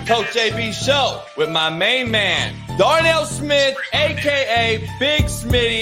The Coach JB Show with my main man, Darnell Smith, aka Big Smitty.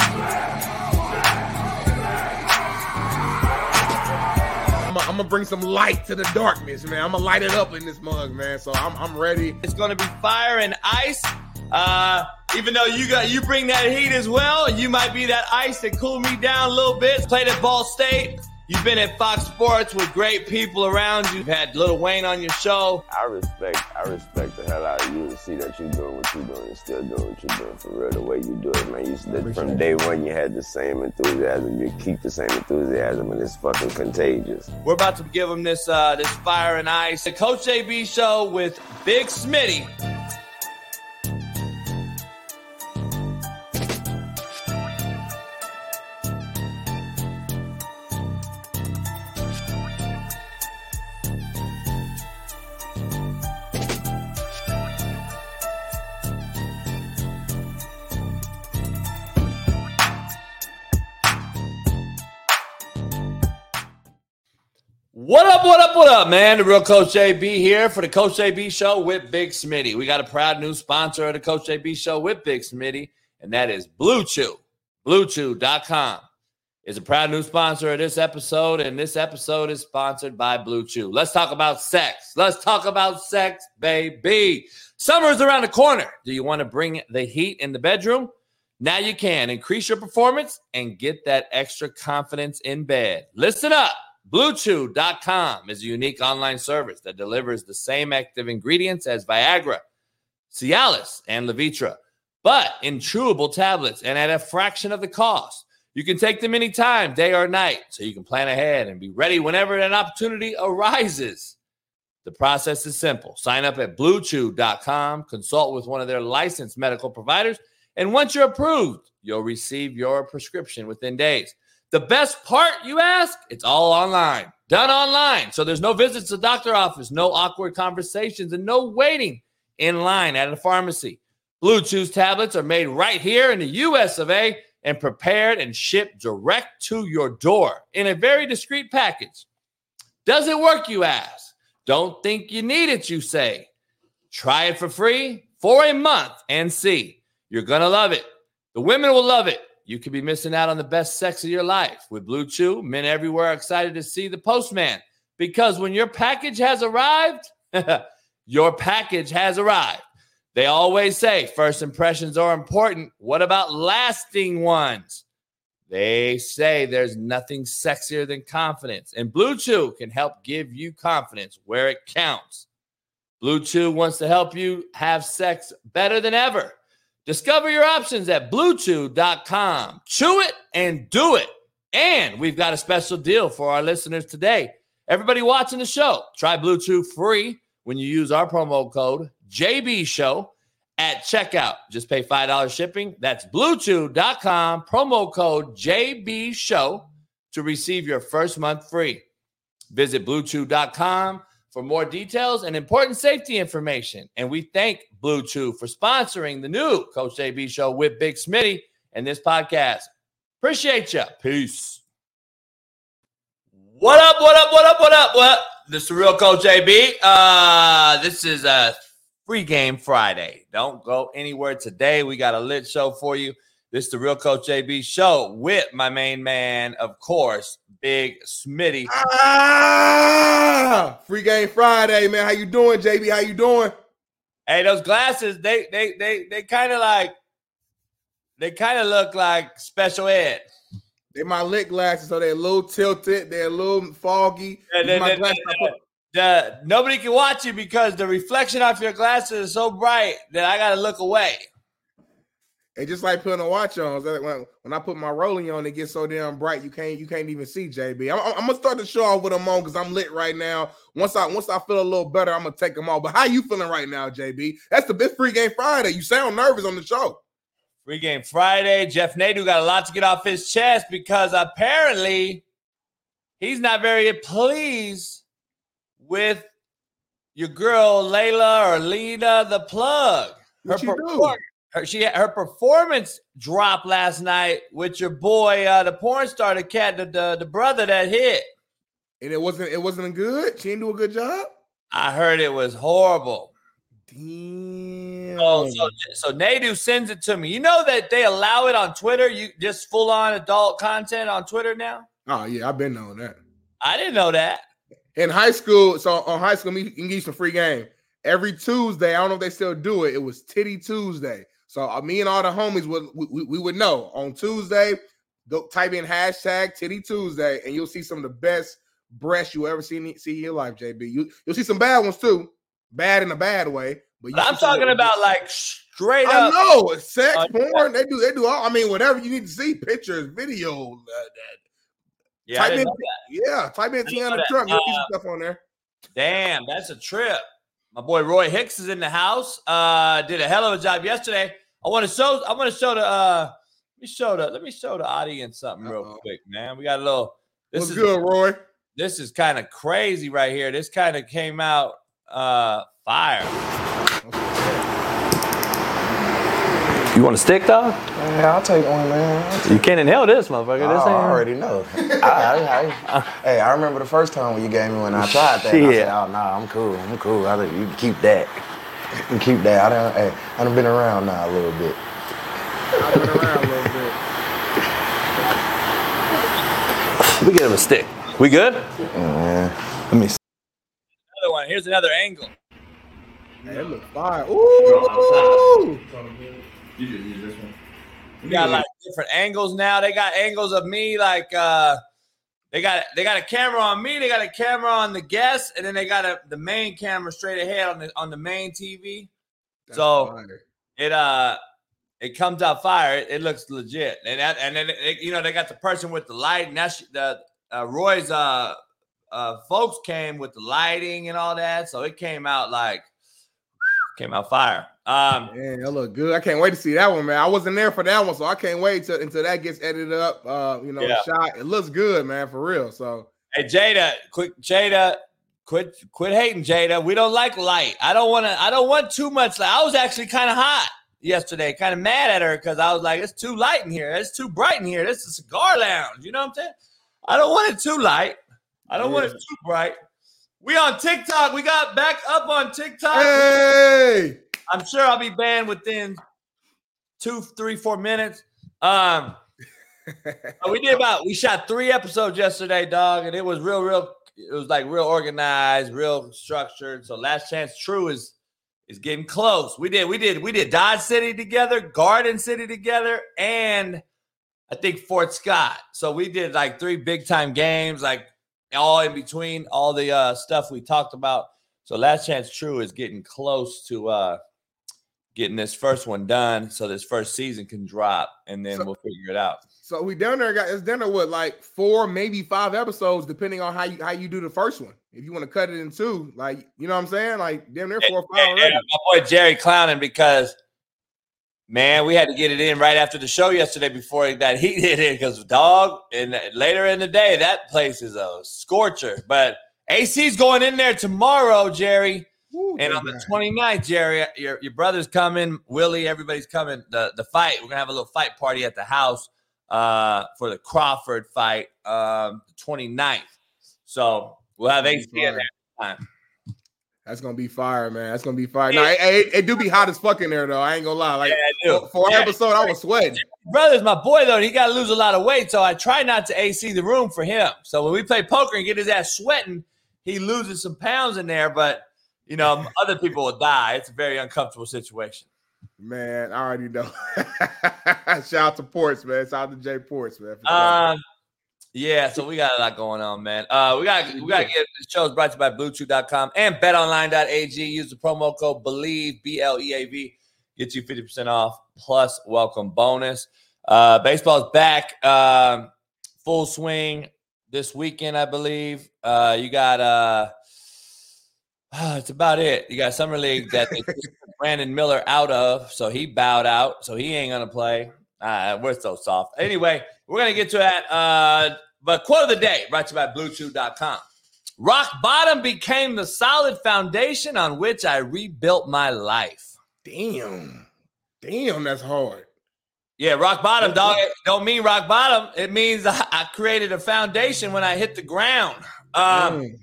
I'm gonna bring some light to the darkness, man. I'm gonna light it up in this mug, man. So I'm, I'm ready. It's gonna be fire and ice. Uh, even though you got you bring that heat as well, you might be that ice that cool me down a little bit. Played at Ball State. You've been at Fox Sports with great people around you. You've had Lil Wayne on your show. I respect, I respect the hell out of you to see that you're doing what you're doing and still doing what you're doing for real. The way you do it, man. You said from day one you had the same enthusiasm. You keep the same enthusiasm, and it's fucking contagious. We're about to give them this uh, this fire and ice. The Coach JB show with Big Smitty. What up, what up, what up, man? The real Coach JB here for the Coach JB show with Big Smitty. We got a proud new sponsor of the Coach JB show with Big Smitty, and that is Blue Chew. BlueChew.com is a proud new sponsor of this episode, and this episode is sponsored by Blue Chew. Let's talk about sex. Let's talk about sex, baby. Summer is around the corner. Do you want to bring the heat in the bedroom? Now you can increase your performance and get that extra confidence in bed. Listen up. BlueChew.com is a unique online service that delivers the same active ingredients as Viagra, Cialis, and Levitra, but in chewable tablets and at a fraction of the cost. You can take them anytime, day or night, so you can plan ahead and be ready whenever an opportunity arises. The process is simple. Sign up at bluechew.com, consult with one of their licensed medical providers, and once you're approved, you'll receive your prescription within days. The best part, you ask? It's all online, done online. So there's no visits to the doctor office, no awkward conversations, and no waiting in line at a pharmacy. Blue Chew's tablets are made right here in the US of A and prepared and shipped direct to your door in a very discreet package. Does it work, you ask? Don't think you need it, you say. Try it for free for a month and see. You're going to love it. The women will love it. You could be missing out on the best sex of your life. With Blue Chew, men everywhere are excited to see the postman because when your package has arrived, your package has arrived. They always say first impressions are important. What about lasting ones? They say there's nothing sexier than confidence, and Blue Chew can help give you confidence where it counts. Blue Chew wants to help you have sex better than ever. Discover your options at bluechew.com. Chew it and do it. And we've got a special deal for our listeners today. Everybody watching the show, try Blue Chew free when you use our promo code JB Show at checkout. Just pay $5 shipping. That's bluechew.com, promo code JB Show to receive your first month free. Visit bluechew.com for more details and important safety information. And we thank Blue Chew for sponsoring the new Coach JB show with Big Smitty and this podcast. Appreciate you. Peace. What up, what up, what up, what up? What? This is real Coach JB. Uh, this is a free game Friday. Don't go anywhere today. We got a lit show for you. This is the real Coach JB show with my main man, of course, Big Smitty. Ah, free game Friday, man. How you doing, JB? How you doing? Hey, those glasses, they they they they kind of like they kind of look like special ed. They're my lit glasses, so they're a little tilted, they're a little foggy. Yeah, they- my they- glasses, put- The, nobody can watch you because the reflection off your glasses is so bright that I got to look away. It's just like putting a watch on. Like When, when I put my rolling on, it gets so damn bright you can't you can't even see JB. I'm, I'm gonna start the show off with them on because I'm lit right now. Once I once I feel a little better, I'm gonna take them off. But how you feeling right now, JB? That's the best free game Friday. You sound nervous on the show. Free game Friday. Jeff Nadu got a lot to get off his chest because apparently he's not very pleased with your girl Layla or Lena the plug. What you do? Her she her performance dropped last night with your boy, uh, the porn star, the cat, the, the the brother that hit. And it wasn't it wasn't good. She didn't do a good job. I heard it was horrible. Damn. Oh, so so Nadu sends it to me. You know that they allow it on Twitter. You just full on adult content on Twitter now. oh yeah, I've been knowing that. I didn't know that. In high school, so on high school, you can get some free game every Tuesday. I don't know if they still do it. It was Titty Tuesday. So uh, me and all the homies would we, we, we would know on Tuesday. Go type in hashtag Titty Tuesday, and you'll see some of the best breasts you ever seen see in your life, JB. You you'll see some bad ones too, bad in a bad way. But, I'm talking about like straight I up. know it's sex Uh, porn. They do they do all. I mean, whatever you need to see, pictures, video. Uh, that. Yeah, type in, yeah, type in know Tiana. Trump. You'll see Uh, some stuff on there. Damn, that's a trip. My boy Roy Hicks is in the house. Uh, did a hell of a job yesterday. I want to show. I want to show the. Uh, let me show the. Let me show the audience something real Uh-oh. quick, man. We got a little. This What's is good, Roy? this is kind of crazy right here. This kind of came out uh fire. You want a stick, dog? Yeah, I'll take one, man. You can't inhale this, motherfucker. Oh, I already know. I, I, I, hey, I remember the first time when you gave me one. I tried that. and I said, "Oh, nah, I'm cool. I'm cool. I think you can keep that. You can keep that." I done, hey, I done been around now a little bit. I've been around a little bit. We get him a stick. We good? Man, let me. See. Another one. Here's another angle. Man, it look fire. Ooh. We got like different angles now. They got angles of me, like uh they got they got a camera on me, they got a camera on the guest, and then they got a the main camera straight ahead on the on the main TV. That's So- fire. It uh it comes out fire. It, it looks legit, and that, and then it, you know they got the person with the light, and that's the uh, Roy's uh uh folks came with the lighting and all that, so it came out like came out fire. Um, Man, that look good. I can't wait to see that one, man. I wasn't there for that one, so I can't wait till until that gets edited up. Uh, you know, Yeah. shot. It looks good, man, for real. So Hey Jada, quick Jada, quit quit hating Jada. We don't like light. I don't want to. I don't want too much light. I was actually kind of hot yesterday, kind of mad at her because I was like, it's too light in here. It's too bright in here. This is a cigar lounge. You know what I'm saying? I don't want it too light. I don't want it too bright. We on TikTok. We got back up on TikTok. hey, I'm sure I'll be banned within two, three, four minutes. Um, we did about we shot three episodes yesterday, dog, and it was real, real. It was like real organized, real structured. So Last Chance True is is getting close. We did, we did, we did Dodge City together, Garden City together, and I think Fort Scott. So we did like three big time games, like all in between all the uh, stuff we talked about. So Last Chance True is getting close to uh, getting this first one done, so this first season can drop, and then So- we'll figure it out. so we down there got it's down there with like four, maybe five episodes, depending on how you how you do the first one. If you want to cut it in two, like you know what I'm saying, like damn near four or five already. my boy Jerry clowning because man, we had to get it in right after the show yesterday before that heat hit in because dog. And later in the day, that place is a scorcher. But AC's going in there tomorrow, Jerry. Woo, And on the God. 29th, Jerry, your, your brother's coming, Willie, everybody's coming. The the fight, we're gonna have a little fight party at the house uh for the Crawford fight, um, the 29th. So we'll have AC in there. Time. That's gonna be fire, man. That's gonna be fire. No, it, it, it do be hot as fuck in there though. I ain't gonna lie. Like Yeah, I for, for Yeah. episode, I was sweating. brother's my boy though, and he got to lose a lot of weight. So I try not to AC the room for him. So when we play poker and get his ass sweating, he loses some pounds in there. But you know, other people will die. It's a very uncomfortable situation. Man, I already know. Shout out to Ports, man. Shout out to Jay Ports, man. for. Um, yeah. So we got a lot going on, man. Uh, we got we got to get the show is brought to you by BlueChew.com and BetOnline.ag. Use the promo code Bleav B L E A V. Get you fifty percent off plus welcome bonus. Uh, baseball's back, um, full swing this weekend, I believe. Uh, you got uh, it's about it. You got summer league that they Brandon Miller out of, so he bowed out, so he ain't gonna play. Uh, we're so soft. Anyway, we're gonna get to that. Uh, but quote of the day, brought to you by BlueChew.com. Rock bottom became the solid foundation on which I rebuilt my life. Damn. Damn, that's hard. Yeah, rock bottom, dog. It don't mean rock bottom. It means I, I created a foundation when I hit the ground. Um, Mm.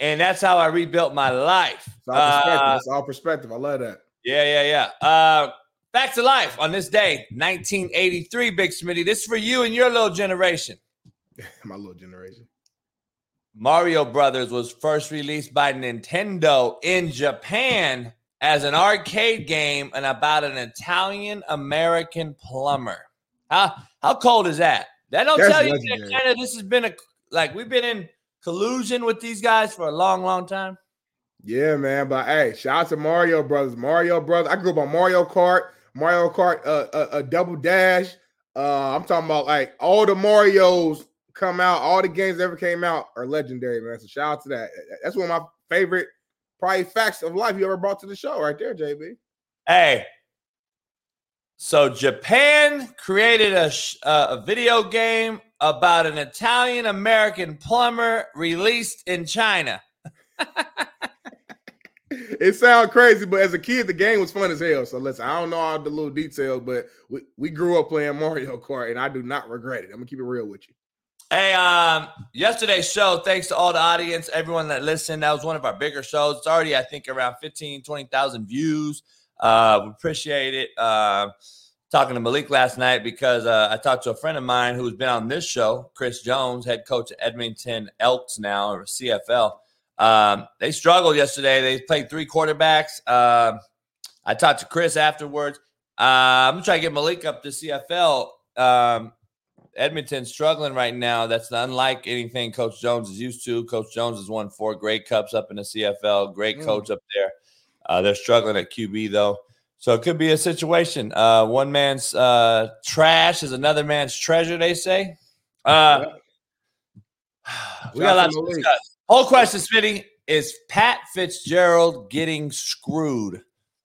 and that's how I rebuilt my life. It's all perspective. Uh, it's all perspective. I love that. yeah, yeah, yeah. Uh, back to life on this day, 1983, Big Smitty. This is for you and your little generation. My little generation. Mario Brothers was first released by Nintendo in Japan as an arcade game and about an Italian American plumber. How how cold is that? That don't That's tell you that of this has been a like we've been in collusion with these guys for a long, long time. Yeah, man. But hey, shout out to Mario Brothers. Mario Brothers. I grew up on Mario Kart, Mario Kart, uh, uh, uh Double Dash. Uh, I'm talking about like all the Mario's come out, all the games that ever came out are legendary, man. So shout out to that. That's one of my favorite, probably facts of life you ever brought to the show, right there, JB. Hey, so Japan created a sh- uh, a video game about an Italian American plumber released in China. It sounds crazy, but as a kid, the game was fun as hell. So listen, I don't know all the little details, but we, we grew up playing Mario Kart, and I do not regret it. I'm gonna keep it real with you. Hey, um, yesterday's show, thanks to all the audience, everyone that listened. That was one of our bigger shows. It's already, I think, around 15, 20,000 views. Uh, we appreciate it. Uh, talking to Malik last night because uh, I talked to a friend of mine who's been on this show, Chris Jones, head coach at Edmonton Elks now, or CFL. Um, they struggled yesterday. They played three quarterbacks. Uh, I talked to Chris afterwards. Uh, I'm gonna try to get Malik up to CFL. Um, Edmonton's struggling right now. That's unlike anything Coach Jones is used to. Coach Jones has won four Grey Cups up in the CFL. Great Mm. coach up there. Uh, they're struggling at QB though, so it could be a situation. Uh, one man's uh, trash is another man's treasure. They say. Uh, we got out lots to to discuss. Whole question, Smitty, is Pat Fitzgerald getting screwed?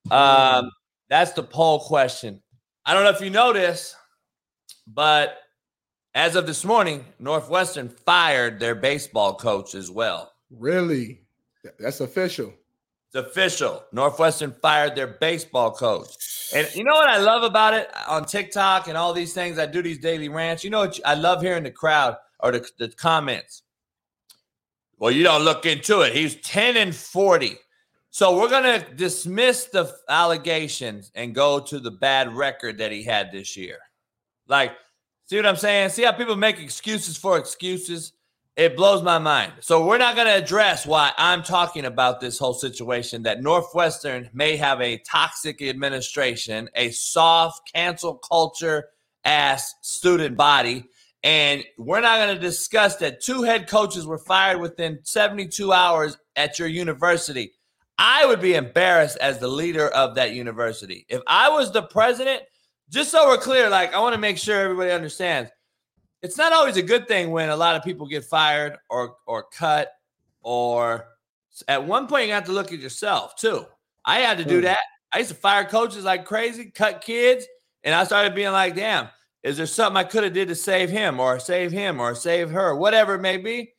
Um, that's the poll question. I don't know if you know this, but as of this morning, Northwestern fired their baseball coach as well. Really, that's official. It's official. Northwestern fired their baseball coach. And you know what I love about it on TikTok and all these things? I do these daily rants. You know what? I love hearing the crowd or the, the comments. Well, you don't look into it. He's 10 and 40. So we're going to dismiss the allegations and go to the bad record that he had this year. Like, see what I'm saying? See how people make excuses for excuses? It blows my mind. So we're not going to address why I'm talking about this whole situation that Northwestern may have a toxic administration, a soft cancel culture ass student body, and we're not going to discuss that two head coaches were fired within 72 hours at your university. I would be embarrassed as the leader of that university. If I was the president, just so we're clear, like I want to make sure everybody understands it's not always a good thing when a lot of people get fired or or cut or at one point you have to look at yourself too. I had to do Mm. that. I used to fire coaches like crazy, cut kids, and I started being like, damn, is there something I could have did to save him or save him or save her, whatever it may be?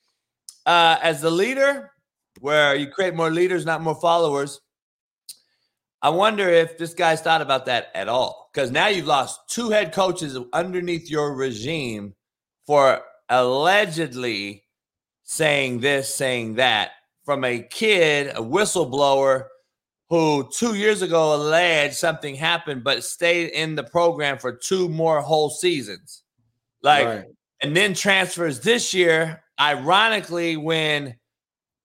Uh, as the leader, where you create more leaders, not more followers. I wonder if this guy's thought about that at all. Because now you've lost two head coaches underneath your regime for allegedly saying this, saying that from a kid, a whistleblower who two years ago alleged something happened, but stayed in the program for two more whole seasons. Like, Right. and then transfers this year, ironically, when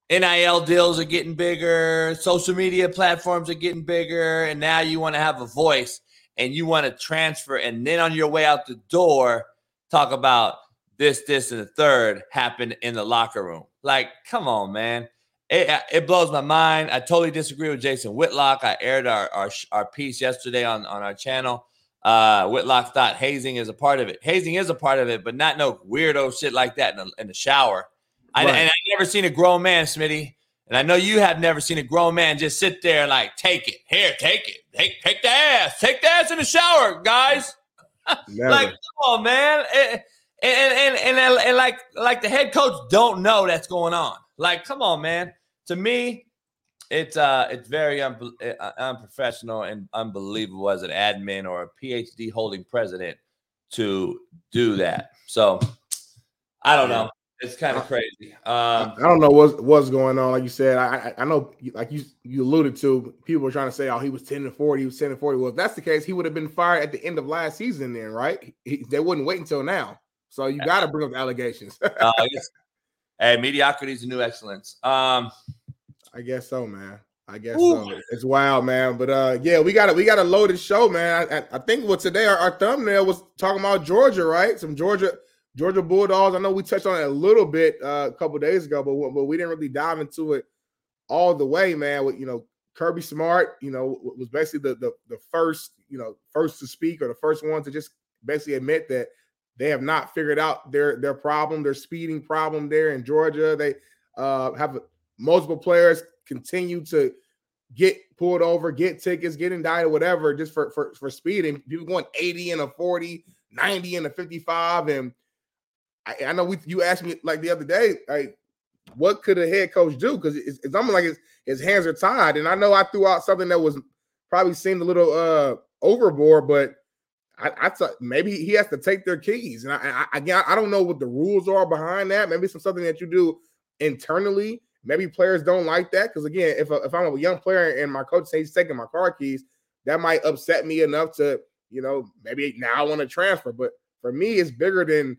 NIL deals are getting bigger, social media platforms are getting bigger, and now you want to have a voice and you want to transfer, and then on your way out the door, talk about this, this, and the third happened in the locker room. Like, come on, man. It, it blows my mind. I totally disagree with Jason Whitlock. I aired our, our, our piece yesterday on, on our channel. Uh, Whitlock thought hazing is a part of it. Hazing is a part of it, but not no weirdo shit like that in the, in the shower. I, Right. and I never seen a grown man, Smitty, and I know you have never seen a grown man just sit there like take it here, take it, take take the ass, take the ass in the shower, guys. Like, come on, man. And and, and and and like like the head coach don't know that's going on. Like, come on, man. To me, it's uh it's very unbe- uh, unprofessional and unbelievable as an admin or a PhD holding president to do that. So I don't know. It's kind of crazy. I Um, I don't know what's what's going on. Like you said, I I, I know, like you you alluded to, people were trying to say, "Oh, he was ten and forty, he was ten and forty." Well, if that's the case, he would have been fired at the end of last season, then, right? He, they wouldn't wait until now. So you got to bring up the allegations. uh, I guess, hey, mediocrity is the new excellence. Um, I guess so, man. I guess Ooh. so. It's wild, man. But uh, yeah, we got a we got a loaded show, man. I, I, I think what today our, our thumbnail was talking about Georgia, right? Some Georgia Georgia Bulldogs. I know we touched on it a little bit uh, a couple days ago, but but we didn't really dive into it all the way, man. With you know Kirby Smart, you know, was basically the the the first you know first to speak or the first one to just basically admit that they have not figured out their their problem, their speeding problem there in Georgia. They uh, have multiple players continue to get pulled over, get tickets, get indicted, whatever, just for for for speeding. People going 80 and a 40, 90 and a 55. And I, I know we you asked me like the other day, like what could a head coach do? Because it's, it's almost like his, his hands are tied. And I know I threw out something that was probably seemed a little uh overboard, but I, I thought maybe he has to take their keys. And I, I again, I don't know what the rules are behind that. Maybe some something that you do internally. Maybe players don't like that because again, if, if I'm a young player and my coach says he's taking my car keys, that might upset me enough to you know maybe now I want to transfer. But for me, it's bigger than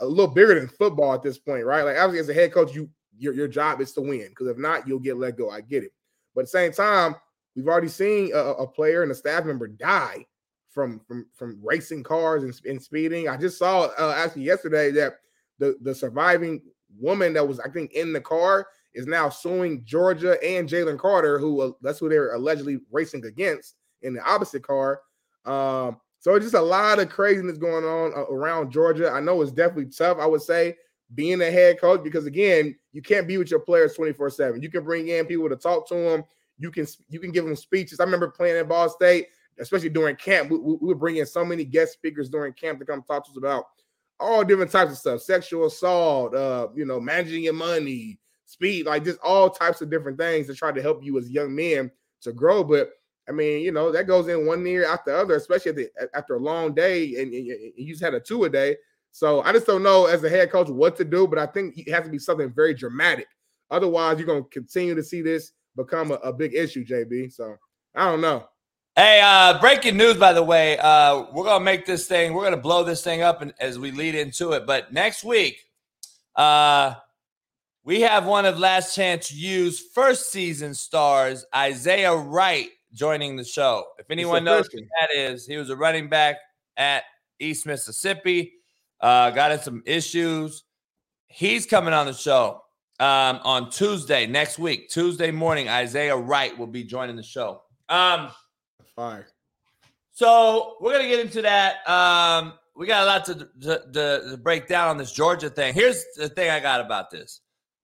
a little bigger than football at this point, right? Like obviously, as a head coach, you your your job is to win because if not, you'll get let go. I get it, but at the same time, we've already seen a, a player and a staff member die from from from racing cars and, and speeding. I just saw uh, actually yesterday that the the surviving woman that was I think in the car is now suing Georgia and Jalen Carter, who uh, that's who they're allegedly racing against in the opposite car. Um, so just a lot of craziness going on uh, around Georgia. I know it's definitely tough. I would say being a head coach because again, you can't be with your players twenty four seven. You can bring in people to talk to them. You can you can give them speeches. I remember playing at Ball State, especially during camp. We, we, we would bring in so many guest speakers during camp to come talk to us about all different types of stuff, sexual assault, uh, you know, managing your money, speed, like just all types of different things to try to help you as young men to grow. But I mean, you know, that goes in one ear after the other, especially the, after a long day, and, and you just had a two a day. So I just don't know as a head coach what to do, but I think it has to be something very dramatic. Otherwise, you're going to continue to see this become a, a big issue, JB. So I don't know. Hey, uh, breaking news, by the way. Uh, we're gonna make this thing. We're gonna blow this thing up as we lead into it. But next week, uh, we have one of Last Chance U's first season stars, Isaiah Wright, joining the show. If anyone knows who that is, he was a running back at East Mississippi. Uh, got in some issues. He's coming on the show um, on Tuesday next week, Tuesday morning. Isaiah Wright will be joining the show. Um, Fire. so we're gonna get into that. Um, we got a lot to, to, to, to break down on this Georgia thing. Here's the thing I got about this.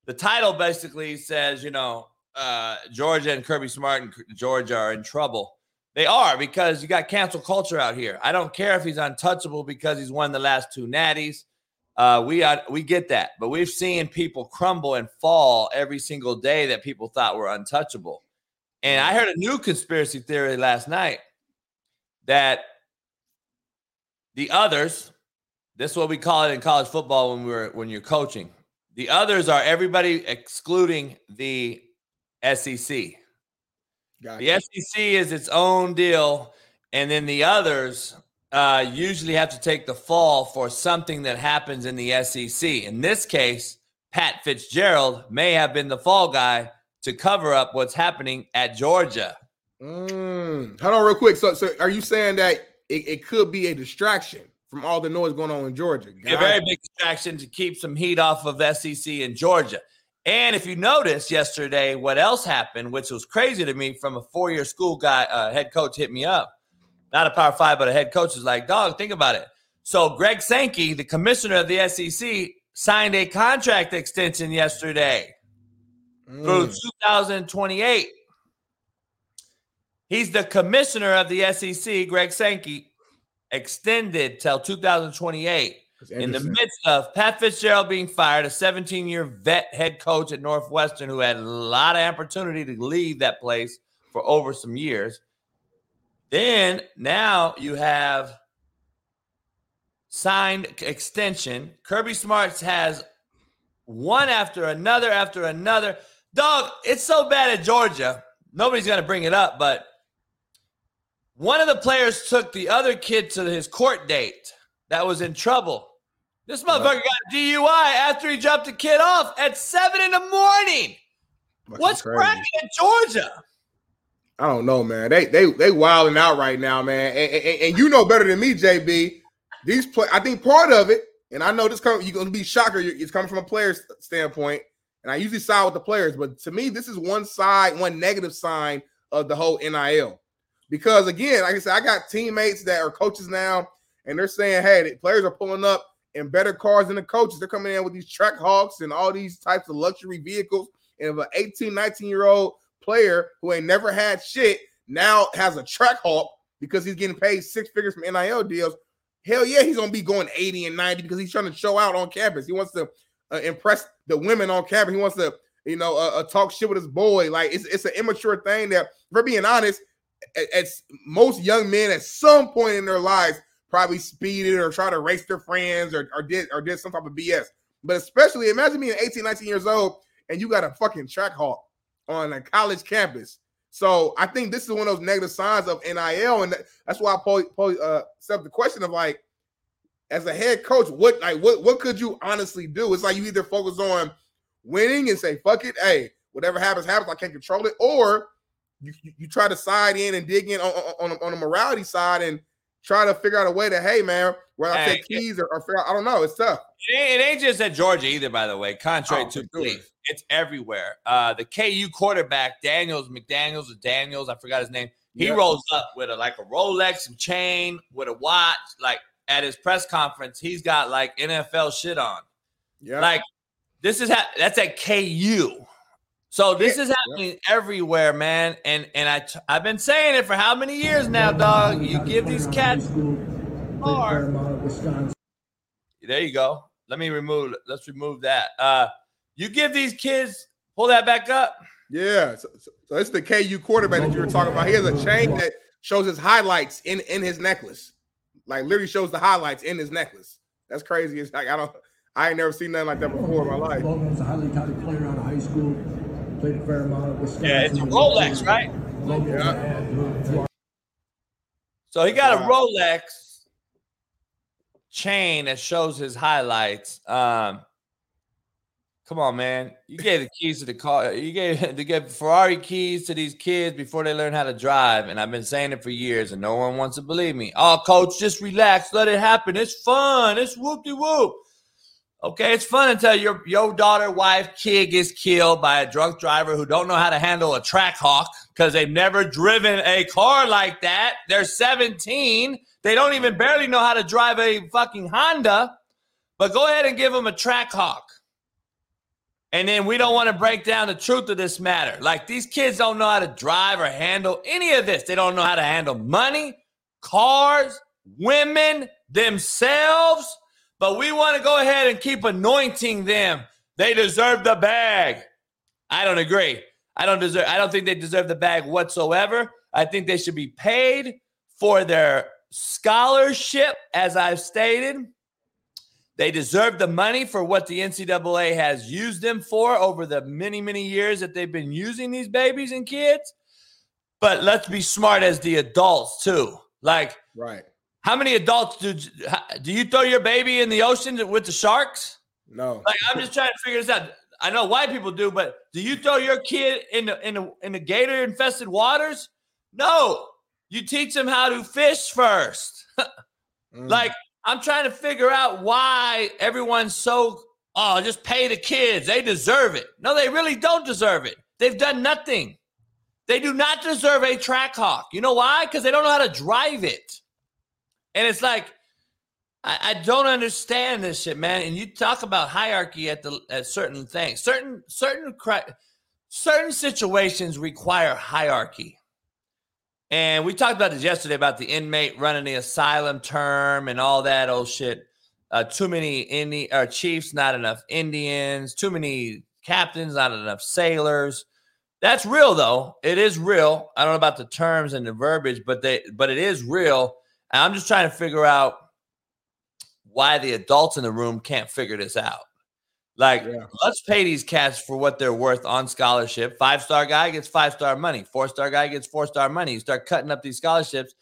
The title basically says, you know, uh, Georgia and Kirby Smart and Georgia are in trouble. They are because you got cancel culture out here. I don't care if he's untouchable because he's won the last two natties. Uh, we are, we get that, but we've seen people crumble and fall every single day that people thought were untouchable. And I heard a new conspiracy theory last night that the others, this is what we call it in college football when we're when you're coaching. The others are everybody excluding the SEC. Gotcha. The SEC is its own deal, and then the others uh, usually have to take the fall for something that happens in the SEC. In this case, Pat Fitzgerald may have been the fall guy to cover up what's happening at Georgia. Mm. Hold on, real quick. So, so are you saying that it, it could be a distraction from all the noise going on in Georgia? A very big distraction to keep some heat off of SEC in Georgia. And if you noticed yesterday, what else happened, which was crazy to me from a four year school guy, uh, head coach hit me up. Not a power five, but a head coach is like, dog, think about it. So Greg Sankey, the commissioner of the SEC, signed a contract extension yesterday through Mm. 2028. He's the commissioner of the SEC, Greg Sankey, extended till 2028 That's in the midst of Pat Fitzgerald being fired, a 17 year vet head coach at Northwestern who had a lot of opportunity to leave that place for over some years. Then now you have signed extension. Kirby Smarts has one after another after another. Dog, it's so bad at Georgia. Nobody's going to bring it up, but one of the players took the other kid to his court date that was in trouble. This motherfucker got a DUI after he dropped the kid off at seven in the morning. Fucking What's crazy. cracking in Georgia? I don't know, man. They they they wilding out right now, man. And, and, and you know better than me, JB. These play. I think part of it, and I know this coming. You're gonna be shocker. It's coming from a player's standpoint, and I usually side with the players, but to me, this is one side, one negative sign of the whole NIL. Because again, like I said, I got teammates that are coaches now, and they're saying, "Hey, the players are pulling up in better cars than the coaches. They're coming in with these track hawks and all these types of luxury vehicles." And if an 18, 19 year old player who ain't never had shit now has a track hawk because he's getting paid six figures from NIL deals. Hell yeah, he's gonna be going 80 and 90 because he's trying to show out on campus. He wants to uh, impress the women on campus. He wants to, you know, uh, uh, talk shit with his boy. Like it's, it's an immature thing that, for being honest, as most young men at some point in their lives probably speeded or try to race their friends or, or did or did some type of BS. But especially imagine being 18, 19 years old and you got a fucking track hawk on a college campus. So I think this is one of those negative signs of NIL, and that's why I po- po- uh, set up the question of like, as a head coach, what like what what could you honestly do? It's like you either focus on winning and say fuck it, hey, whatever happens happens, I can't control it, or you you, try to side in and dig in on, on, on the morality side and try to figure out a way to hey man, where I take keys or, or figure out, I don't know, it's tough. It ain't, it ain't just at Georgia either, by the way. Contrary Oh, to belief, it's everywhere. Uh, the KU quarterback Daniels McDaniels or Daniels, I forgot his name. He rolls up with a like a Rolex and chain with a watch. Like at his press conference, he's got like NFL shit on. Yeah, Like this is ha- that's at KU. So this is happening everywhere, man. And and I t- I've been saying it for how many years now, dog? You give these cats Or- there you go. Let me remove. Let's remove that. Uh, you give these kids pull that back up. Yeah, so, so, so it's the KU quarterback that you were talking about. He has a chain that shows his highlights in in his necklace, like literally shows the highlights in his necklace. That's crazy. It's like I don't, I ain't never seen nothing like that before in my life. Logan was a highly touted player out of high school. Played a fair amount at Wisconsin. Yeah, it's a Rolex, right? Yeah. had moved to So he got a Rolex chain that shows his highlights. Um, come on, man! You gave the keys to the car. You gave the gave Ferrari keys to these kids before they learn how to drive, and I've been saying it for years, and no one wants to believe me. Oh, coach, just relax, let it happen. It's fun. It's whoop de whoop. Okay, it's fun until your your daughter, wife, kid gets killed by a drunk driver who don't know how to handle a track hawk because they've never driven a car like that. They're 17. They don't even barely know how to drive a fucking Honda. But go ahead and give them a track hawk. And then we don't want to break down the truth of this matter. Like these kids don't know how to drive or handle any of this. They don't know how to handle money, cars, women, themselves. But we want to go ahead and keep anointing them. They deserve the bag. I don't agree. I don't deserve I don't think they deserve the bag whatsoever. I think they should be paid for their scholarship, as I've stated. They deserve the money for what the NCAA has used them for over the many, many years that they've been using these babies and kids. But let's be smart as the adults, too. Like, Right? How many adults do do you throw your baby in the ocean with the sharks? No. Like I'm just trying to figure this out. I know white people do, but do you throw your kid in the in the in the gator infested waters? No. You teach them how to fish first. Mm. like I'm trying to figure out why everyone's so oh, just pay the kids. They deserve it. No, they really don't deserve it. They've done nothing. They do not deserve a track hawk. You know why? Because they don't know how to drive it. And it's like, I, I don't understand this shit, man. And you talk about hierarchy at the at certain things. Certain certain certain situations require hierarchy. And we talked about this yesterday about the inmate running the asylum term and all that old shit. Uh, too many Indi- or chiefs, not enough Indians. Too many captains, not enough sailors. That's real, though. It is real. I don't know about the terms and the verbiage, but they but it is real. And I'm just trying to figure out why the adults in the room can't figure this out. Like, Yeah. let's pay these cats for what they're worth on scholarship. Five star guy gets five star money. Four star guy gets four star money. You start cutting up these scholarships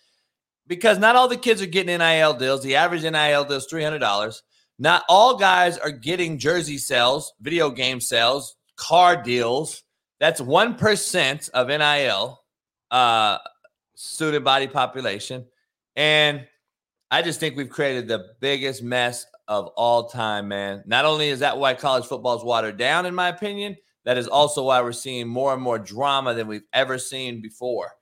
because not all the kids are getting NIL deals. The average NIL deal is three hundred dollars. Not all guys are getting jersey sales, video game sales, car deals. That's one percent of NIL uh, student body population, and I just think we've created the biggest mess of all time, man. Not only is that why college football is watered down, in my opinion, that is also why we're seeing more and more drama than we've ever seen before.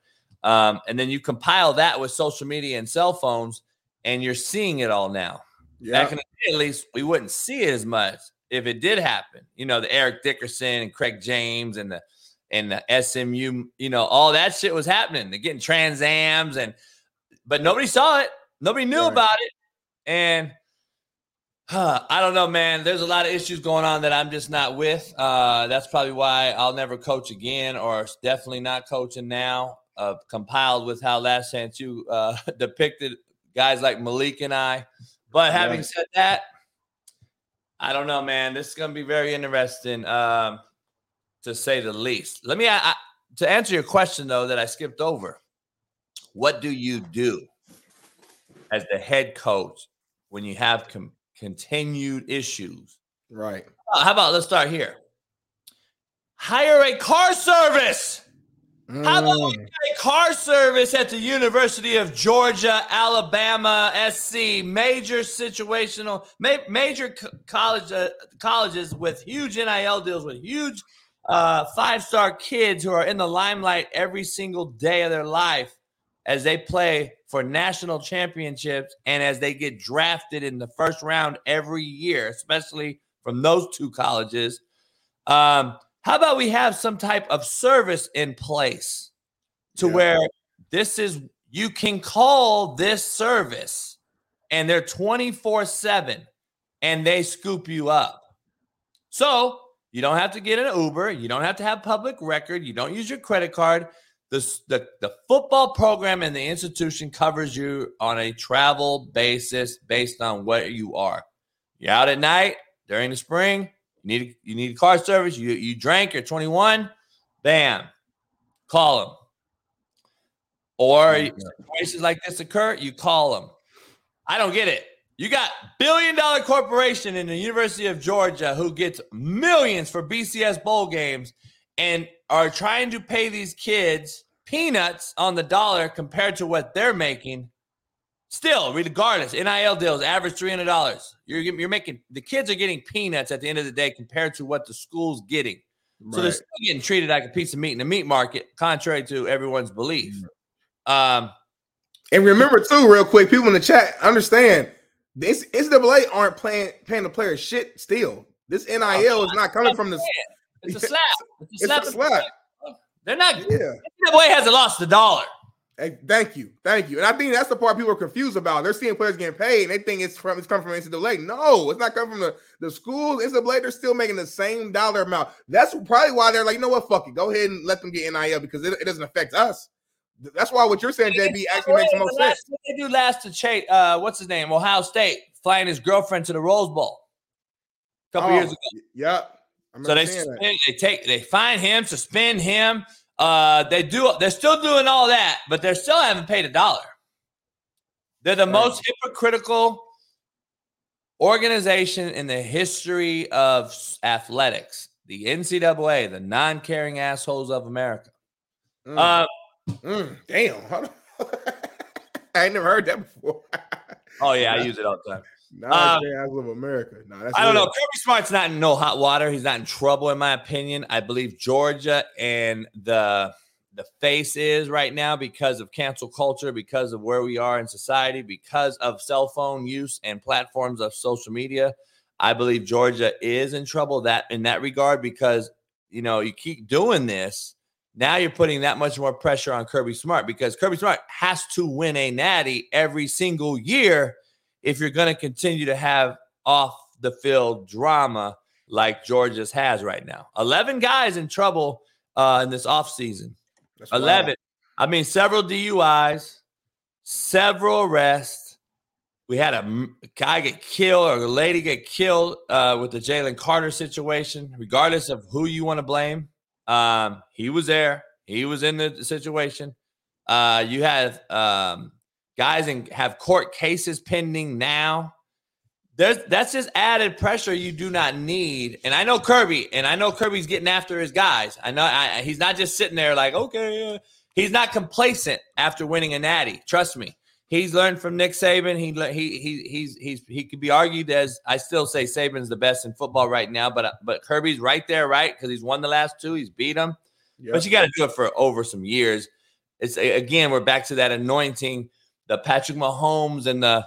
Um, and then you compile that with social media and cell phones, and you're seeing it all now. Yeah. Back in the day, at least, we wouldn't see it as much if it did happen. You know, the Eric Dickerson and Craig James and the and the SMU, you know, all that shit was happening. They're getting Trans Ams and but nobody saw it. Nobody knew Right. about it. And huh, I don't know, man. There's a lot of issues going on that I'm just not with. Uh, that's probably why I'll never coach again, or definitely not coaching now. Uh, compiled with how Last Chance U uh, depicted guys like Malik and I. But having Right. said that, I don't know, man. This is going to be very interesting, um, to say the least. Let me I, I- to answer your question though that I skipped over. What do you do as the head coach when you have com- continued issues? Right. Uh, How about let's start here. Hire a car service. How about Mm. a car service at the University of Georgia, Alabama, SC, major situational, ma- major co- college uh, colleges with huge NIL deals with huge uh, five star kids who are in the limelight every single day of their life as they play for national championships and as they get drafted in the first round every year, especially from those two colleges. Um, how about we have some type of service in place to Yeah. where this is you can call this service and they're 24 7 and they scoop you up. So you don't have to get an Uber, you don't have to have public record, you don't use your credit card. The, the, the football program and the institution covers you on a travel basis based on where you are. You're out at night during the spring, you need you need car service. You you drank. You're 21. Bam, call them. Or oh, Yeah. situations like this occur, you call them. I don't get it. You got billion dollar corporation in the University of Georgia who gets millions for BCS bowl games and are trying to pay these kids peanuts on the dollar compared to what they're making. Still, regardless, NIL deals average three hundred dollars. You're you're making the kids are getting peanuts at the end of the day compared to what the school's getting. So they're still getting treated like a piece of meat in the meat market, contrary to everyone's belief. Um, And remember too, real quick, people in the chat understand this NCAA aren't playing paying the players shit still. This NIL is not coming from the it's a slap. It's a It's slap. a slap. They're not. yeah. NCAA hasn't lost a dollar. Hey, thank you, thank you. And I think that's the part people are confused about. They're seeing players getting paid, and they think it's from it's coming from NCAA. No, it's not coming from the the schools. NCAA they're still making the same dollar amount. That's probably why they're like, you know what, fuck it, go ahead and let them get NIL because it, it doesn't affect us. That's why what you're saying, JB, actually makes the most Last- sense. what they do last to Chase, uh, what's his name? Ohio State flying his girlfriend to the Rose Bowl a couple Oh, years ago. Yep. I So they remember seeing that. suspend, they take they find him, suspend him. Uh, they do they're still doing all that, but they're still haven't paid a dollar. They're the Right. most hypocritical organization in the history of athletics. The NCAA, the non-caring assholes of America. Mm, Uh, mm, damn. I ain't never heard that before. oh yeah, I use it all the time. Nah, Um, I love America. No, that's I don't know. Kirby Smart's not in no hot water. He's not in trouble, in my opinion. I believe Georgia and the the face is right now because of cancel culture, because of where we are in society, because of cell phone use and platforms of social media. I believe Georgia is in trouble that in that regard because you know you keep doing this. Now you're putting that much more pressure on Kirby Smart because Kirby Smart has to win a natty every single year if you're going to continue to have off the field drama like Georgia's has right now. 11 guys in trouble uh, in this offseason. That's wild. 11. I mean, several DUIs, several arrests. we had a guy get killed or a lady get killed uh, with the Jalen Carter situation. Regardless of who you want to blame, um, he was there. He was in the situation. Uh, you have um, guys and have court cases pending now. There's that's just added pressure you do not need. And I know Kirby, and I know Kirby's getting after his guys. I know I, he's not just sitting there like, okay, uh, he's not complacent after winning a natty. Trust me, he's learned from Nick Saban. He he he he's he's he could be argued as I still say Saban's the best in football right now, but but Kirby's right there, right? Because he's won the last two, he's beat them. Yep. But you got to do it for over some years. It's again, we're back to that anointing, the Patrick Mahomes and the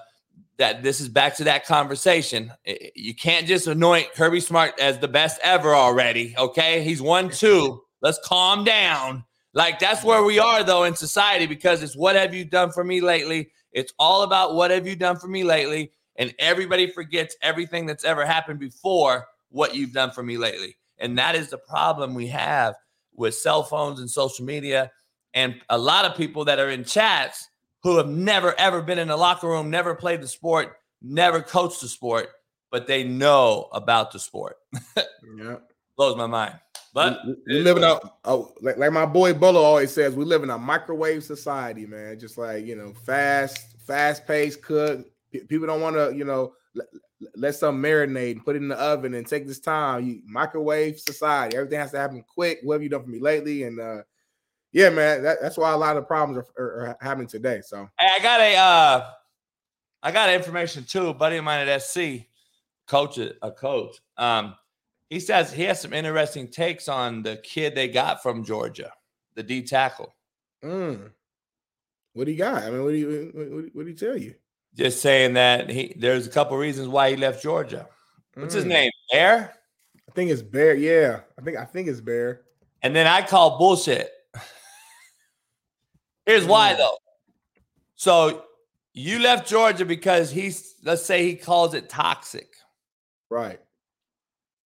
that this is back to that conversation. You can't just anoint Kirby Smart as the best ever already. Okay. He's won two. Let's calm down. Like that's where we are though in society because it's what have you done for me lately? It's all about what have you done for me lately? And everybody forgets everything that's ever happened before what you've done for me lately. And that is the problem we have with cell phones and social media and a lot of people that are in chats who have never ever been in the locker room, never played the sport, never coached the sport, but they know about the sport. Yeah. Blows my mind. But we, live in a oh, like, like my boy Bolo always says, we live in a microwave society, man. Just like you know, fast, fast paced cook. P- people don't want to, you know, let, let some marinate and put it in the oven and take this time. You microwave society. Everything has to happen quick. What have you done for me lately? And uh yeah, man, that, that's why a lot of problems are, are, are happening today. So Hey, I got a uh I got information too. A buddy of mine at SC, coach a coach. Um, he says he has some interesting takes on the kid they got from Georgia, the D tackle. mm. what do you got? I mean, what do you what, what do you tell you? Just saying that he there's a couple reasons why he left Georgia. What's his Mm. name? Bear? I think it's Bear. Yeah, I think I think it's Bear. And then I call bullshit. Here's why though. So you left Georgia because he's let's say he calls it toxic. Right.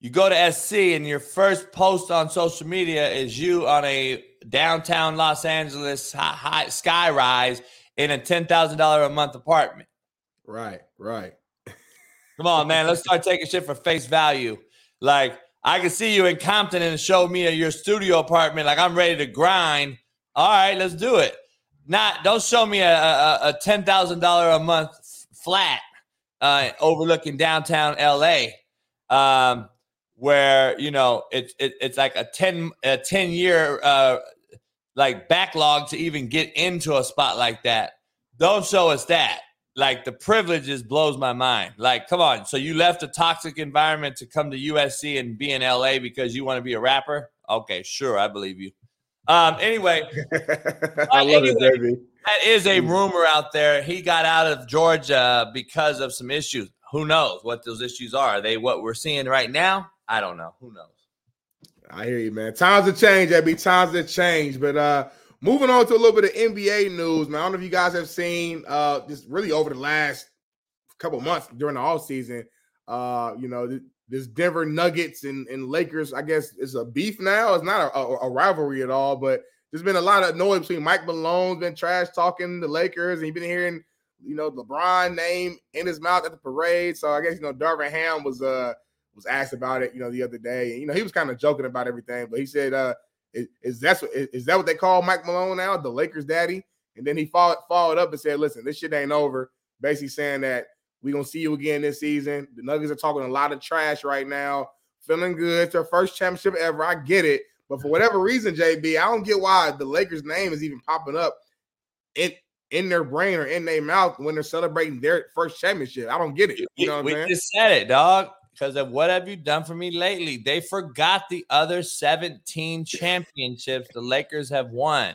You go to SC and your first post on social media is you on a downtown Los Angeles high, high sky rise in a ten thousand dollar a month apartment. Right. Right. Come on, man. Let's start taking shit for face value. Like I can see you in Compton and show me your studio apartment. Like I'm ready to grind. All right, let's do it. Not don't show me a, a, a ten thousand dollar a month flat uh, overlooking downtown LA, um, where you know it's it, it's like a ten a ten year uh, like backlog to even get into a spot like that. Don't show us that like the privileges blows my mind. Like, come on. So you left a toxic environment to come to USC and be in LA because you want to be a rapper? Okay, sure, I believe you. Um, anyway, I love anyway, it, baby. that is a rumor out there. He got out of Georgia because of some issues. Who knows what those issues are? Are they what we're seeing right now? I don't know. Who knows? I hear you, man. Times have changed, Abby. Times have changed. But uh moving on to a little bit of NBA news, man. I don't know if you guys have seen uh just really over the last couple months during the off season. Uh, you know, this Denver Nuggets and, and Lakers, I guess it's a beef now. It's not a, a, a rivalry at all, but there's been a lot of noise between Mike Malone's been trash talking the Lakers, and you've been hearing, you know, LeBron name in his mouth at the parade. So I guess you know Darvin Ham was uh was asked about it, you know, the other day, and you know he was kind of joking about everything, but he said, uh, is, is that is, is that what they call Mike Malone now, the Lakers daddy? And then he followed followed up and said, listen, this shit ain't over. Basically saying that we gonna see you again this season. The Nuggets are talking a lot of trash right now, feeling good. It's their first championship ever. I get it, but for whatever reason, JB, I don't get why the Lakers name is even popping up in in their brain or in their mouth when they're celebrating their first championship. I don't get it. You know what we I'm saying? just said it, dog. Because of what have you done for me lately? They forgot the other 17 championships the Lakers have won.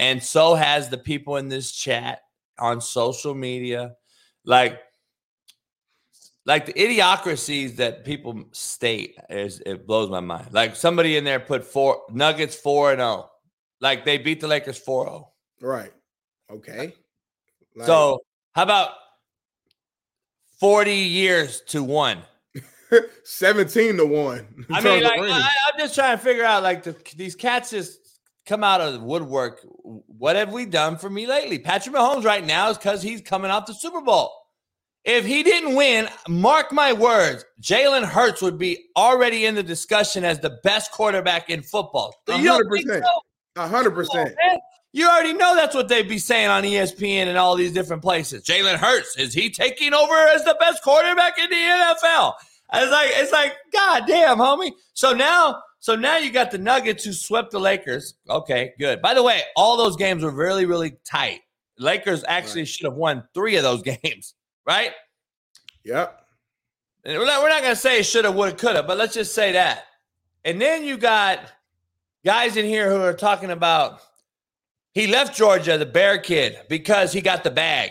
And so has the people in this chat on social media. Like, like the idiocracies that people state is it blows my mind. Like somebody in there put four Nuggets 4 and 0. Like they beat the Lakers 4-0. Right. Okay. Uh, like, So how about 40 years to one? 17 to 1. I mean, like. I, I'm just trying to figure out, like, the, these cats just come out of the woodwork. What have we done for me lately? Patrick Mahomes right now is because he's coming off the Super Bowl. If he didn't win, mark my words, Jalen Hurts would be already in the discussion as the best quarterback in football. Hundred percent. hundred percent. You already know that's what they'd be saying on ESPN and all these different places. Jalen Hurts is he taking over as the best quarterback in the NFL? It's like it's like God damn, homie. So now, so now you got the Nuggets who swept the Lakers. Okay, good. By the way, all those games were really really tight. Lakers actually should have won three of those games, right? Yep. And we're not, we're not going to say shoulda, woulda, coulda, but let's just say that. And then you got guys in here who are talking about he left Georgia, the Bear kid, because he got the bag.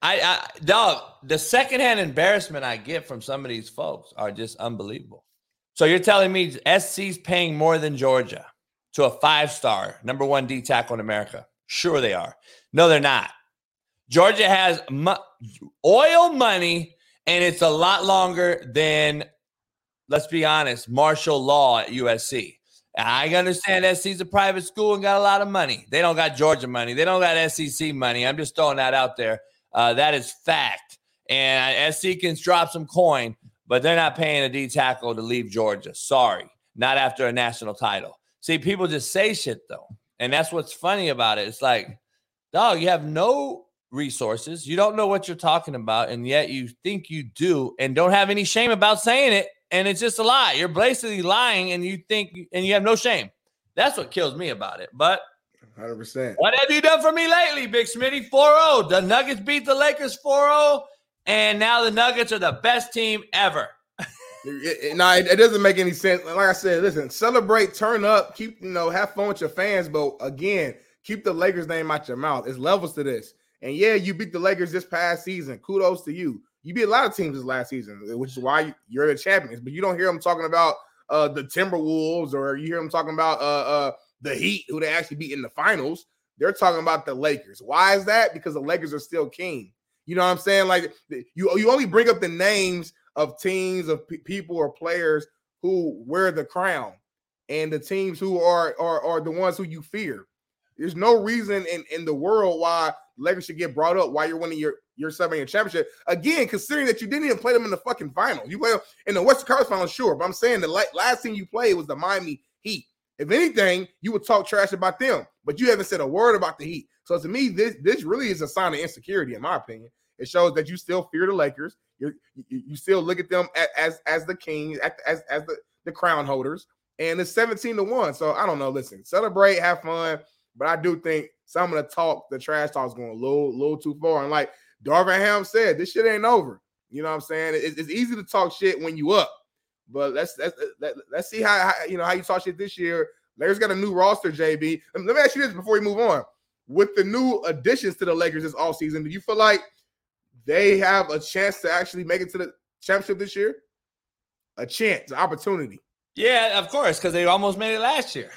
I, I dog, the secondhand embarrassment I get from some of these folks are just unbelievable. So you're telling me SC's paying more than Georgia to a five star number one D tackle in America? Sure, they are. No, they're not. Georgia has mo- oil money, and it's a lot longer than, let's be honest, martial law at USC. I understand SC's a private school and got a lot of money. They don't got Georgia money. They don't got SEC money. I'm just throwing that out there. Uh, that is fact. And SC can drop some coin, but they're not paying a D tackle to leave Georgia. Sorry, not after a national title. See, people just say shit though, and that's what's funny about it. It's like, dog, you have no resources. You don't know what you're talking about, and yet you think you do, and don't have any shame about saying it. And it's just a lie. You're basically lying, and you think, and you have no shame. That's what kills me about it. But Hundred percent. what have you done for me lately, Big Smitty? 4-0. The Nuggets beat the Lakers 4-0, and now the Nuggets are the best team ever. No, it, it doesn't make any sense. Like I said, listen, celebrate, turn up, keep you know, have fun with your fans. But again, keep the Lakers name out your mouth. It's levels to this. And yeah, you beat the Lakers this past season. Kudos to you. You beat a lot of teams this last season, which is why you're the champions. But you don't hear them talking about uh the Timberwolves or you hear them talking about uh uh the Heat, who they actually beat in the finals. They're talking about the Lakers. Why is that? Because the Lakers are still king. You know what I'm saying? Like you, you only bring up the names of teams of pe- people or players who wear the crown, and the teams who are are, are the ones who you fear. There's no reason in, in the world why Lakers should get brought up while you're winning your your seven year championship. Again, considering that you didn't even play them in the fucking final. You played in the Western Conference final, sure, but I'm saying the la- last team you played was the Miami Heat. If anything, you would talk trash about them, but you haven't said a word about the Heat. So to me, this this really is a sign of insecurity, in my opinion. It shows that you still fear the Lakers. You you still look at them a- as as the king, as as the the crown holders, and it's 17 to one. So I don't know. Listen, celebrate, have fun, but I do think some of the talk, the trash talk, is going a little little too far. And like Darvin Ham said, this shit ain't over. You know what I'm saying? It's, it's easy to talk shit when you up, but let's let's let, let's see how, how you know how you talk shit this year. Lakers got a new roster, JB. Let me ask you this before we move on. With the new additions to the Lakers this all season, do you feel like they have a chance to actually make it to the championship this year? A chance, an opportunity. Yeah, of course, because they almost made it last year.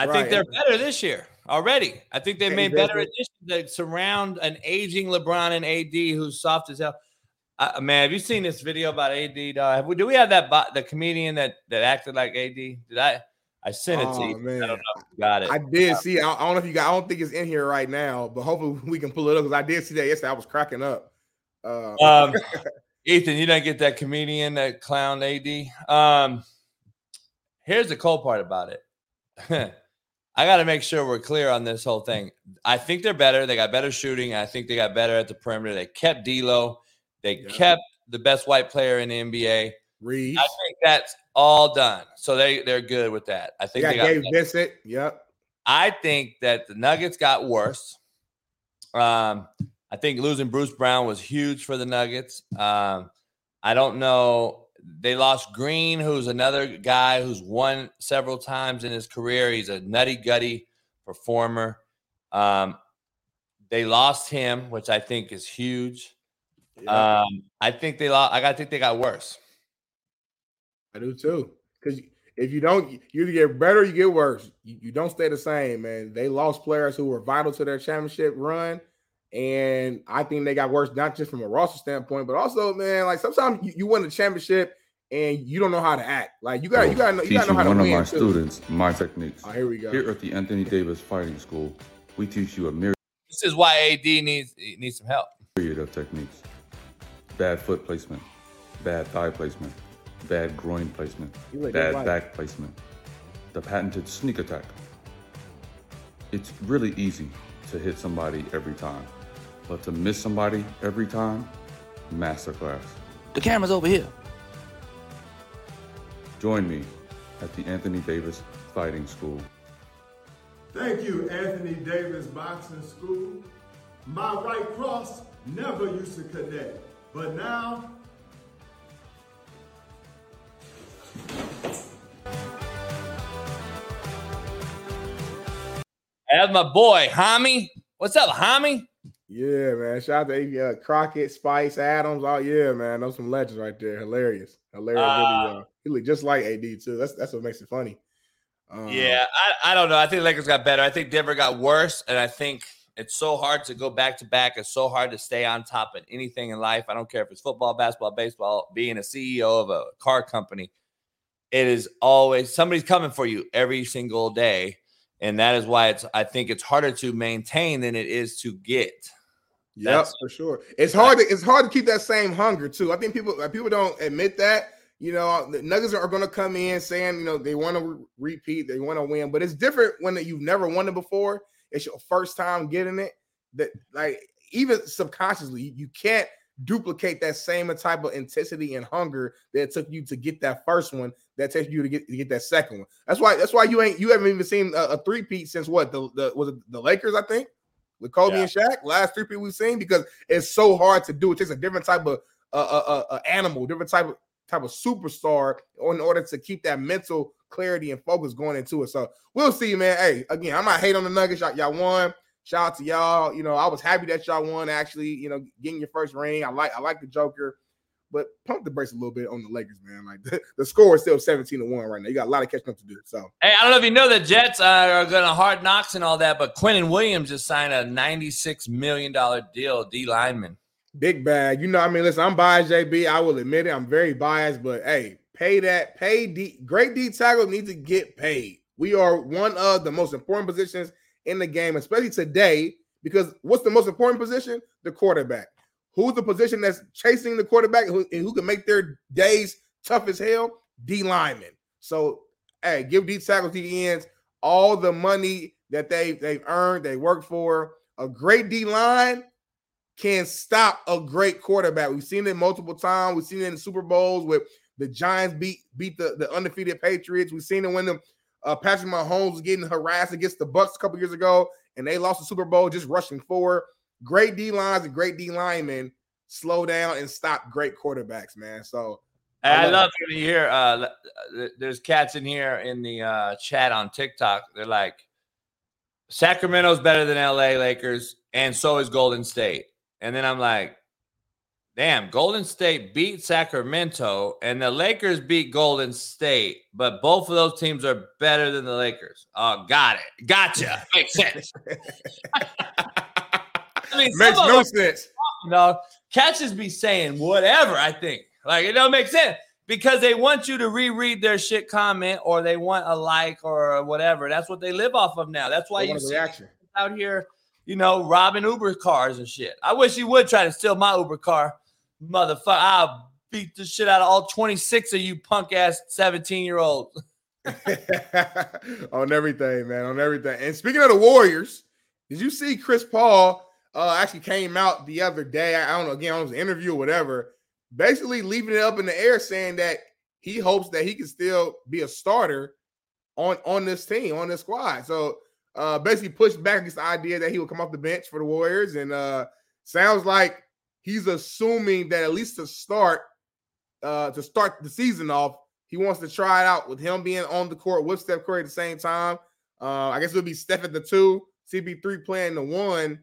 I Right. think they're better this year already. I think Yeah, made better additions that surround an aging LeBron and AD who's soft as hell. Uh, man, have you seen this video about AD? Dog? Have we, do we have that bot, the comedian that that acted like AD? Did I? I sent it to Oh, you. I man. don't know if you got it. I did see. I, I don't know if you got. I don't think it's in here right now, but hopefully we can pull it up because I did see that yesterday. I was cracking up. Uh, Um, Ethan, you didn't get that comedian that clown AD. Um, here's the cool part about it. I got to make sure we're clear on this whole thing. I think they're better. They got better shooting. I think they got better at the perimeter. They kept D'Lo. They Yeah. kept the best white player in the NBA. Reaves. I think that's all done. So they they're good with that. I think got they got Gabe Vincent. Yep. I think that the Nuggets got worse. Um, I think losing Bruce Brown was huge for the Nuggets. Um, I don't know. They lost Green, who's another guy who's won several times in his career. He's a nutty gutty performer. Um, they lost him, which I think is huge. Yep. Um, I think they lost. I got think they got worse. I do too. Because if you don't, you either get better, or you get worse. You, you don't stay the same, man. They lost players who were vital to their championship run, and I think they got worse not just from a roster standpoint, but also, man, like sometimes you, you win the championship and you don't know how to act. Like you got, you got, to you got to know teaching how to one of my too. students my techniques. Oh, here we go. Here at the Anthony Davis Fighting School, we teach you a myriad This is why AD needs needs some help. Period of techniques. Bad foot placement, bad thigh placement, bad groin placement, bad right. back placement, the patented sneak attack. It's really easy to hit somebody every time, but to miss somebody every time, masterclass. The camera's over here. Join me at the Anthony Davis Fighting School. Thank you, Anthony Davis Boxing School. My right cross never used to connect, but now That's my boy, Hami. What's up, Hami? Yeah, man. Shout out to uh, Crockett, Spice, Adams. Oh yeah, man. Those some legends right there. Hilarious, hilarious Uh, video. He look just like AD too. That's that's what makes it funny. Um, Yeah, I, I don't know. I think Lakers got better. I think Denver got worse, and I think it's so hard to go back to back. It's so hard to stay on top of anything in life. I don't care if it's football, basketball, baseball. Being a CEO of a car company, it is always somebody's coming for you every single day, and that is why it's. I think it's harder to maintain than it is to get. That's- for sure. It's hard to it's hard to keep that same hunger too. I think people like, people don't admit that. You know, the Nuggets are going to come in saying you know they want to re- repeat, they want to win, but it's different when you've never won it before. It's your first time getting it. That like even subconsciously, you can't duplicate that same type of intensity and hunger that it took you to get that first one. That takes you to get to get that second one. That's why that's why you ain't you haven't even seen a, a three peat since what the, the was it the Lakers I think with Kobe Yeah. and Shaq last three people we've seen because it's so hard to do. It takes a different type of uh, uh, uh, uh, animal, different type of type of superstar in order to keep that mental clarity and focus going into it. So we'll see, man. Hey, again, I'm not hate on the Nuggets. Y'all, y'all won. Shout out to y'all. You know, I was happy that y'all won. Actually, you know, getting your first ring. I like I like the Joker, but pump the brakes a little bit on the Lakers, man. Like the, the score is still 17 to one right now. You got a lot of catching up to do. So Hey, I don't know if you know the Jets uh, are going to hard knocks and all that, but Quinnen Williams just signed a ninety-six million dollar deal, D lineman. Big bag. You know, I mean, listen, I'm biased, JB. I will admit it. I'm very biased, but hey, pay that. Pay D. Great D tackle needs to get paid. We are one of the most important positions in the game, especially today, because what's the most important position? The quarterback. Who's the position that's chasing the quarterback and who can make their days tough as hell? D lineman. So, hey, give D tackles, D ends all the money that they they've earned, they worked for. A great D line can stop a great quarterback. We've seen it multiple times. We've seen it in Super Bowls with the Giants beat beat the, the undefeated Patriots. We've seen it when the uh, Patrick Mahomes was getting harassed against the Bucs a couple years ago, and they lost the Super Bowl just rushing forward. Great D lines and great D linemen slow down and stop great quarterbacks, man. So And I love you hear uh, there's cats in here in the uh, chat on TikTok. They're like, Sacramento's better than LA Lakers, and so is Golden State. And then I'm like, damn, Golden State beat Sacramento, and the Lakers beat Golden State, but both of those teams are better than the Lakers. Oh, got it. Gotcha. Makes sense. Mean, makes no sense. you know, catches be saying whatever. I think like it don't make sense because they want you to reread their shit comment or they want a like or whatever. That's what they live off of now. That's why They you see reaction. out here, you know, robbing Uber cars and shit. I wish he would try to steal my Uber car, motherfucker. I'll beat the shit out of all twenty six of you punk ass seventeen year olds. on everything, man, on everything. And speaking of the Warriors, did you see Chris Paul uh, actually came out the other day? I, don't know, again, on an interview or whatever, basically leaving it up in the air, saying that he hopes that he can still be a starter on on this team, on this squad. So uh, basically pushed back the idea that he would come off the bench for the Warriors, and uh, sounds like he's assuming that at least to start uh, to start the season off, he wants to try it out with him being on the court with Steph Curry at the same time. Uh, I guess it'll be Steph at the two, CP3 playing the one.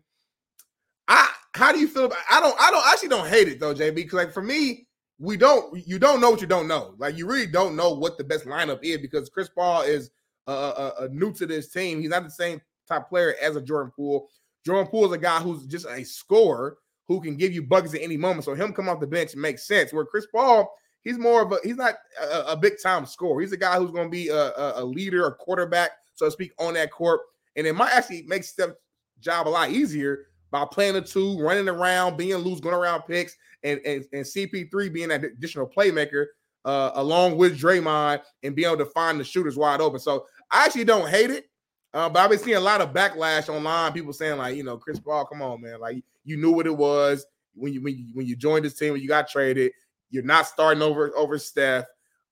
I how do you feel about I don't I don't actually don't hate it though, JB, because like for me, we don't you don't know what you don't know. Like you really don't know what the best lineup is because Chris Paul is uh, new to this team. He's not the same type player as a Jordan Poole. Jordan Poole is a guy who's just a scorer who can give you buckets at any moment. So him come off the bench makes sense. Where Chris Paul, he's more of a he's not a, a big time scorer. He's a guy who's going to be a, a, a leader, a quarterback, so to speak, on that court. And it might actually make Steph job a lot easier by playing the two, running around, being loose, going around picks, and and, and CP3 being that additional playmaker uh, along with Draymond and being able to find the shooters wide open. So I actually don't hate it. Uh, but I've been seeing a lot of backlash online. People saying like, you know, Chris Paul, come on, man, like you knew what it was when you when you, when you joined this team when you got traded. You're not starting over over Steph.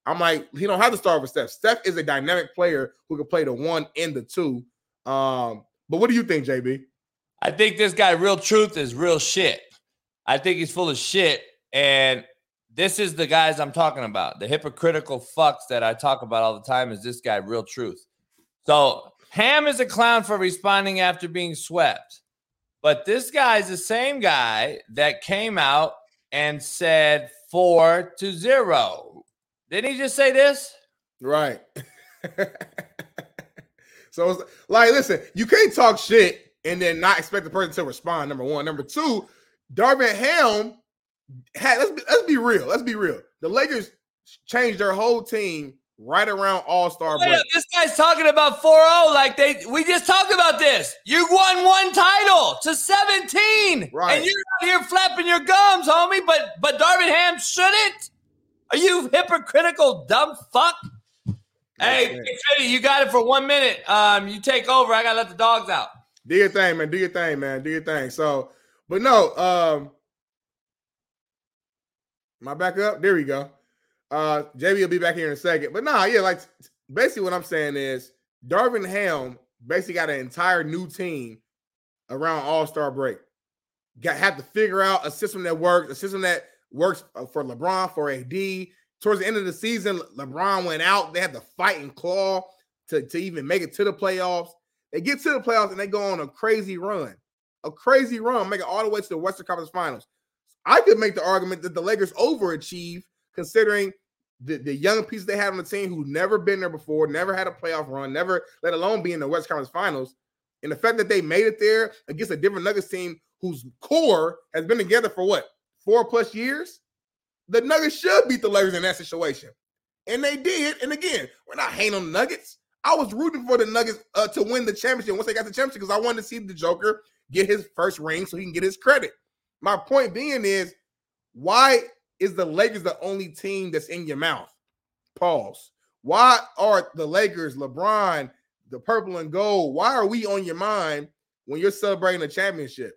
I'm like, he don't have to start with Steph. Steph is a dynamic player who can play the one and the two. Um, but what do you think, JB? I think this guy, real truth, is real shit. I think he's full of shit. And this is the guys I'm talking about. The hypocritical fucks that I talk about all the time is this guy, real truth. So Ham is a clown for responding after being swept. But this guy is the same guy that came out and said four to zero. Didn't he just say this? Right. so like, listen, you can't talk shit and then not expect the person to respond. Number one. Number two, Darvin Ham had let's be, let's be real. Let's be real. The Lakers changed their whole team right around All Star break. this guy's talking about 4-0 like they. We just talked about this. You won one title to 17, right? And you're out here flapping your gums, homie. But but Darvin Ham shouldn't. Are you hypocritical, dumb fuck? Hey, Teddy, you got it for one minute. Um, you take over. I gotta let the dogs out. Do your thing, man. Do your thing, man. Do your thing. So, but no, um, my back up? There we go. Uh, JB will be back here in a second. But nah, yeah, like basically what I'm saying is Darvin Ham basically got an entire new team around All Star break. Got have to figure out a system that works, a system that works uh, for LeBron, for AD. Towards the end of the season, LeBron went out. They had to fight and claw to, to even make it to the playoffs. They get to the playoffs and they go on a crazy run, a crazy run, make it all the way to the Western Conference Finals. I could make the argument that the Lakers overachieved considering the, the young pieces they had on the team who never been there before, never had a playoff run, never let alone be in the West Conference Finals. And the fact that they made it there against a different Nuggets team whose core has been together for what four plus years, the Nuggets should beat the Lakers in that situation, and they did. And again, we're not hating on the Nuggets. I was rooting for the Nuggets uh, to win the championship once they got the championship because I wanted to see the Joker get his first ring so he can get his credit. My point being is, why is the Lakers the only team that's in your mouth? Pause. Why are the Lakers, LeBron, the purple and gold, why are we on your mind when you're celebrating a championship?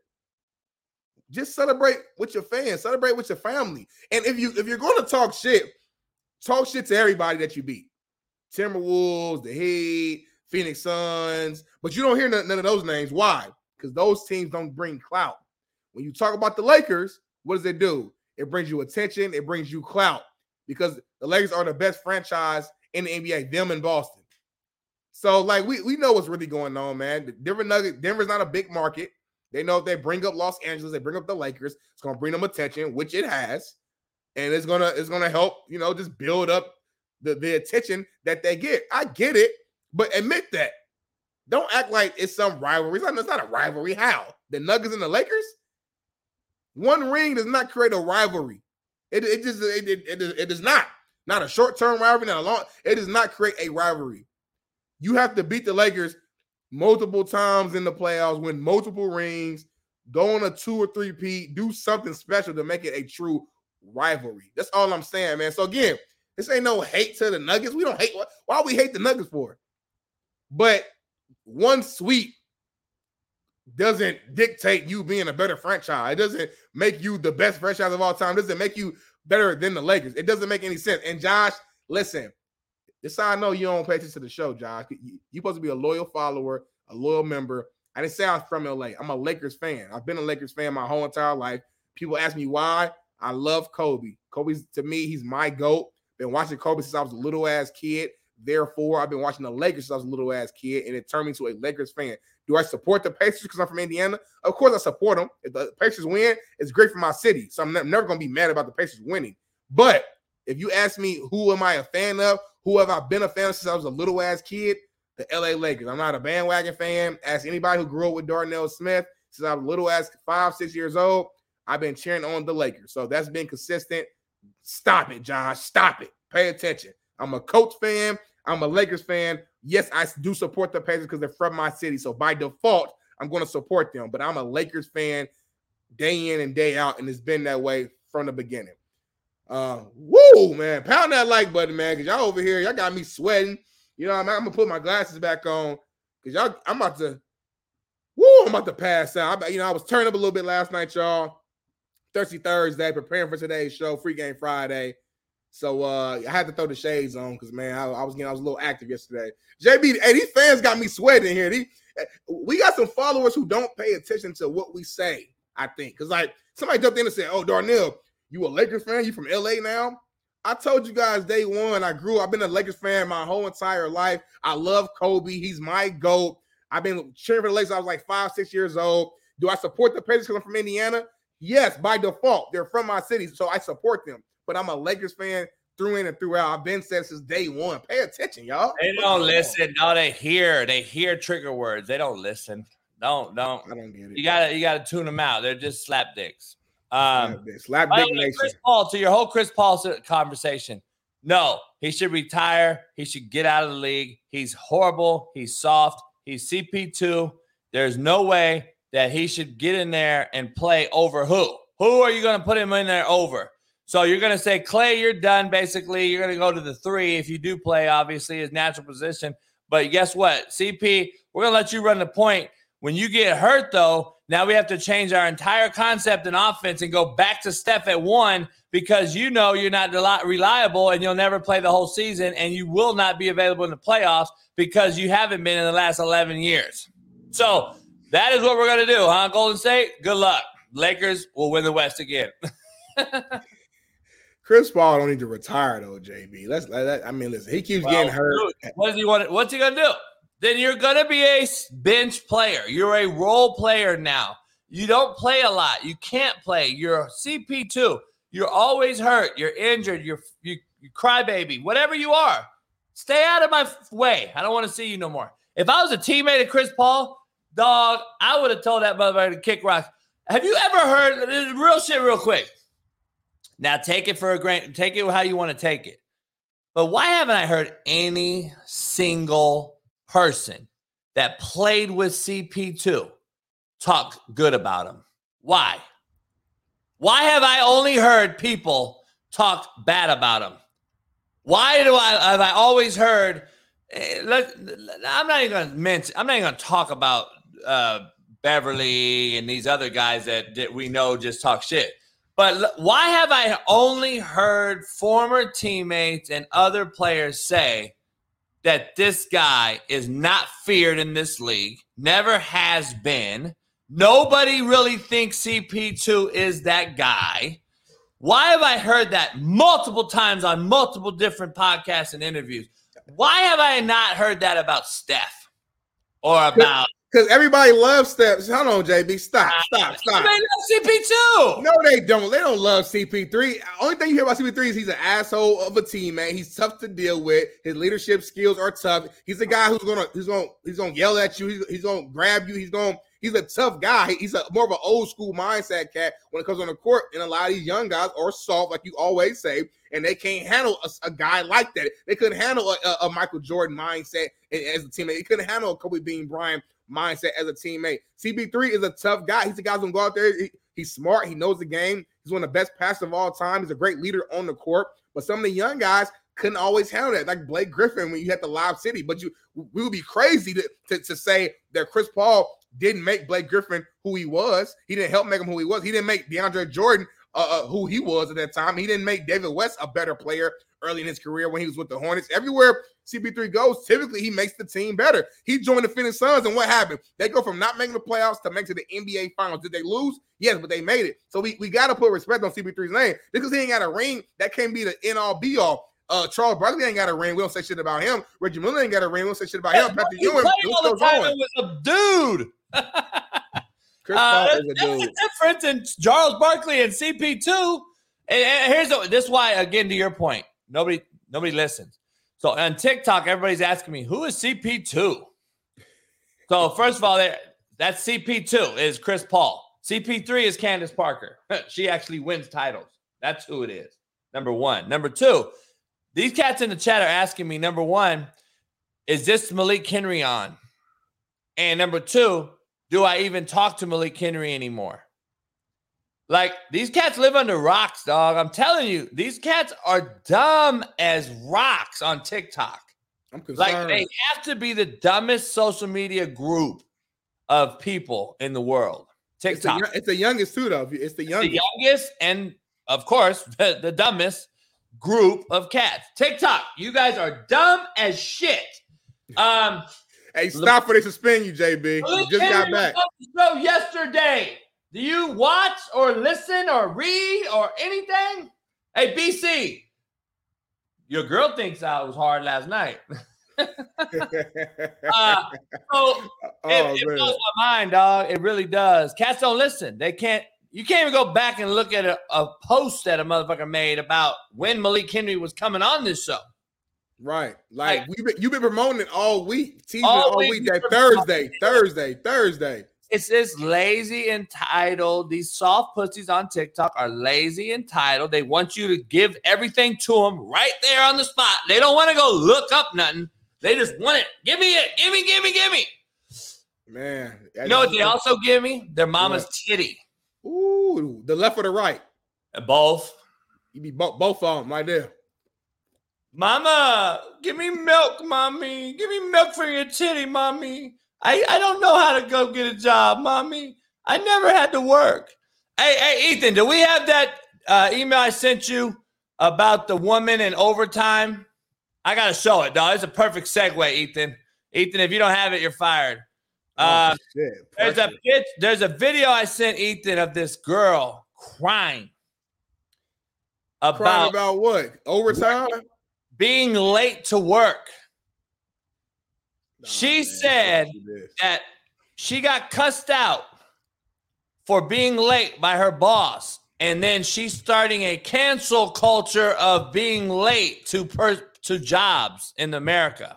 Just celebrate with your fans, celebrate with your family. And if you if you're going to talk shit, talk shit to everybody that you beat. Timberwolves, the Heat, Phoenix Suns, but you don't hear none, none of those names. Why? Because those teams don't bring clout. When you talk about the Lakers, what does it do? It brings you attention, it brings you clout because the Lakers are the best franchise in the NBA, them in Boston. So, like, we, we know what's really going on, man. Denver Nuggets, Denver's not a big market. They know if they bring up Los Angeles, they bring up the Lakers, it's gonna bring them attention, which it has, and it's gonna it's gonna help, you know, just build up the, the attention that they get. I get it, but admit that. Don't act like it's some rivalry. It's not, it's not a rivalry. How? The Nuggets and the Lakers? One ring does not create a rivalry. It, it just it, it, it, it is not. Not a short-term rivalry, not a long. It does not create a rivalry. You have to beat the Lakers multiple times in the playoffs, win multiple rings, go on a two or three P, do something special to make it a true rivalry. That's all I'm saying, man. So again, this ain't no hate to the Nuggets. We don't hate. Why we hate the Nuggets for? But one sweep doesn't dictate you being a better franchise. It doesn't make you the best franchise of all time. It doesn't make you better than the Lakers. It doesn't make any sense. And Josh, listen, this I know you don't pay attention to the show, Josh. You, you're supposed to be a loyal follower, a loyal member. I didn't say I was from LA. I'm a Lakers fan. I've been a Lakers fan my whole entire life. People ask me why. I love Kobe. Kobe's to me, he's my GOAT. Been watching Kobe since I was a little ass kid. Therefore, I've been watching the Lakers since I was a little ass kid, and it turned me to a Lakers fan. Do I support the Pacers because I'm from Indiana? Of course, I support them. If the Pacers win, it's great for my city. So I'm never going to be mad about the Pacers winning. But if you ask me who am I a fan of, who have I been a fan of since I was a little ass kid, the LA Lakers. I'm not a bandwagon fan. Ask anybody who grew up with Darnell Smith since I was a little ass five, six years old. I've been cheering on the Lakers. So that's been consistent. Stop it, Josh. Stop it. Pay attention. I'm a Colts fan. I'm a Lakers fan. Yes, I do support the Pacers because they're from my city. So by default, I'm going to support them. But I'm a Lakers fan day in and day out, and it's been that way from the beginning. Uh, woo, man, pound that like button, man, because y'all over here, y'all got me sweating. You know, I'm, I'm gonna put my glasses back on because y'all, I'm about to, woo, I'm about to pass out. I, you know, I was turning up a little bit last night, y'all. Thirsty Thursday, preparing for today's show, free game Friday. So uh I had to throw the shades on because man, I, I was getting I was a little active yesterday. JB, hey, these fans got me sweating here. These, we got some followers who don't pay attention to what we say. I think because like somebody jumped in and said, "Oh, Darnell, you a Lakers fan? You from LA now?" I told you guys day one. I grew. I've been a Lakers fan my whole entire life. I love Kobe. He's my goat. I've been cheering for the Lakers. I was like five, six years old. Do I support the Pacers because I'm from Indiana? Yes, by default. They're from my city, so I support them. But I'm a Lakers fan through in and throughout. I've been said since day one. Pay attention, y'all. They don't listen. No, they hear. They hear trigger words. They don't listen. Don't don't. I don't get it. You gotta you gotta tune them out. They're just slap dicks. Um, slap by dick nation. Chris Paul, to your whole Chris Paul conversation, no, he should retire. He should get out of the league. He's horrible. He's soft. He's CP2. There's no way that he should get in there and play over who? Who are you going to put him in there over? So you're going to say, Clay, you're done. Basically, you're going to go to the three if you do play, obviously, his natural position. But guess what? CP, we're going to let you run the point. When you get hurt, though, now we have to change our entire concept in offense and go back to Steph at one because you know you're not reliable and you'll never play the whole season and you will not be available in the playoffs because you haven't been in the last 11 years. So that is what we're going to do, huh, Golden State? Good luck. Lakers will win the West again. Chris Paul don't need to retire though, JB. Let's let that. I mean, listen, he keeps Well, getting hurt. dude, What does he want? What's he gonna do? Then you're gonna be a bench player. You're a role player now. You don't play a lot. You can't play. You're CP two. You're always hurt. You're injured. You're you, you crybaby. Whatever you are, stay out of my way. I don't want to see you no more. If I was a teammate of Chris Paul, dog, I would have told that motherfucker to kick rocks. Have you ever heard real shit? Real quick. Now take it for a grant. Take it how you want to take it. But why haven't I heard any single person that played with CP2 talk good about him? Why? Why have I only heard people talk bad about him? Why do I have I always heard? eh, let, I'm not even going to mention. I'm not even going to talk about uh, Beverley and these other guys that, that we know just talk shit. But l- why have I only heard former teammates and other players say that this guy is not feared in this league, never has been? Nobody really thinks CP2 is that guy. Why have I heard that multiple times on multiple different podcasts and interviews? Why have I not heard that about Steph or about Because everybody loves steps. Hold on, JB. Stop, stop, stop. They love CP2? No, they don't. They don't love CP3. Only thing you hear about CP3 is he's an asshole of a teammate. He's tough to deal with. His leadership skills are tough. He's a guy who's gonna he's gonna he's gonna yell at you. He's, he's gonna grab you. He's gonna he's a tough guy. He's a more of an old school mindset cat when it comes on the court. And a lot of these young guys are soft, like you always say, and they can't handle a, a guy like that. They couldn't handle a, a- a Michael Jordan mindset as a teammate. They couldn't handle a Kobe Bean Bryant mindset as a teammate. CP3 is a tough guy. He's the guy who's gonna go out there. He- he's smart. He knows the game. He's one of the best passers of all time. He's a great leader on the court. But some of the young guys couldn't always handle that, like Blake Griffin when you had the Lob City. But you, we would be crazy to, to, to say that Chris Paul didn't make Blake Griffin who he was. He didn't help make him who he was. He didn't make DeAndre Jordan uh, uh, who he was at that time. He didn't make David West a better player early in his career when he was with the Hornets. Everywhere CP3 goes, typically he makes the team better. He joined the Phoenix Suns, and what happened? They go from not making the playoffs to making to the NBA Finals. Did they lose? Yes, but they made it. So we, we got to put respect on CP3's name because he ain't got a ring. That can't be the end all be all. Uh, Charles Barkley ain't got a ring. We don't say shit about him. Reggie Miller ain't got a ring. We don't say shit about him. Patrick Ewing. all the time was a dude. Chris Uh, Paul is a dude. the difference in Charles Barkley and CP2. And, and here's the, this is why again to your point, nobody nobody listens. So on TikTok, everybody's asking me who is CP2. So first of all, that's CP2 is Chris Paul. CP3 is Candace Parker. she actually wins titles. That's who it is. Number one. Number two, these cats in the chat are asking me. Number one, is this Malik Henry on? And number two, do I even talk to Malik Henry anymore. Like these cats live under rocks, dog. I'm telling you, these cats are dumb as rocks on TikTok. I'm concerned. Like they have to be the dumbest social media group of people in the world. it's, the, TikTok. it's the youngest too, though. It's the youngest, the youngest. youngest and of course the, the dumbest group of cats. TikTok, you guys are dumb as shit. Um, Hey, stop for they suspend you, JB. You just got back. was on the show yesterday. Do you watch or listen or read or anything? Hey, BC, your girl thinks I was hard last night. Uh, so oh it, it blows my mind, dog. It really does. Cats don't listen. They can't. You can't even go back and look at a, a post that a motherfucker made about when Malik Henry was coming on this show. Right. Like Like- we've been, you've been promoting it all week. Teasing All all, week week. That Thursday, Thursday, Thursday. It's this lazy entitled. These soft pussies on TikTok are lazy entitled. They want you to give everything to them right there on the spot. They don't want to go look up nothing. They just want it. Give me it. Give me, give me, give me. Man. You know what they also give me? Their mama's titty. Ooh, the left or the right? Uh, both. You be both both of them right there. Mama, give me milk, mommy. Give me milk for your titty, mommy. I, I don't know how to go get a job, mommy. I never had to work. Hey, hey, Ethan, do we have that uh, email I sent you about the woman in overtime? I gotta show it, dog. It's a perfect segue, Ethan. Ethan, if you don't have it, you're fired. Uh, oh, there's a there's a video I sent Ethan of this girl crying Crying about about what? Overtime? Being late to work. Nah, She man, said that she got cussed out for being late by her boss. And then she's starting a cancel culture of being late to per- to jobs in America.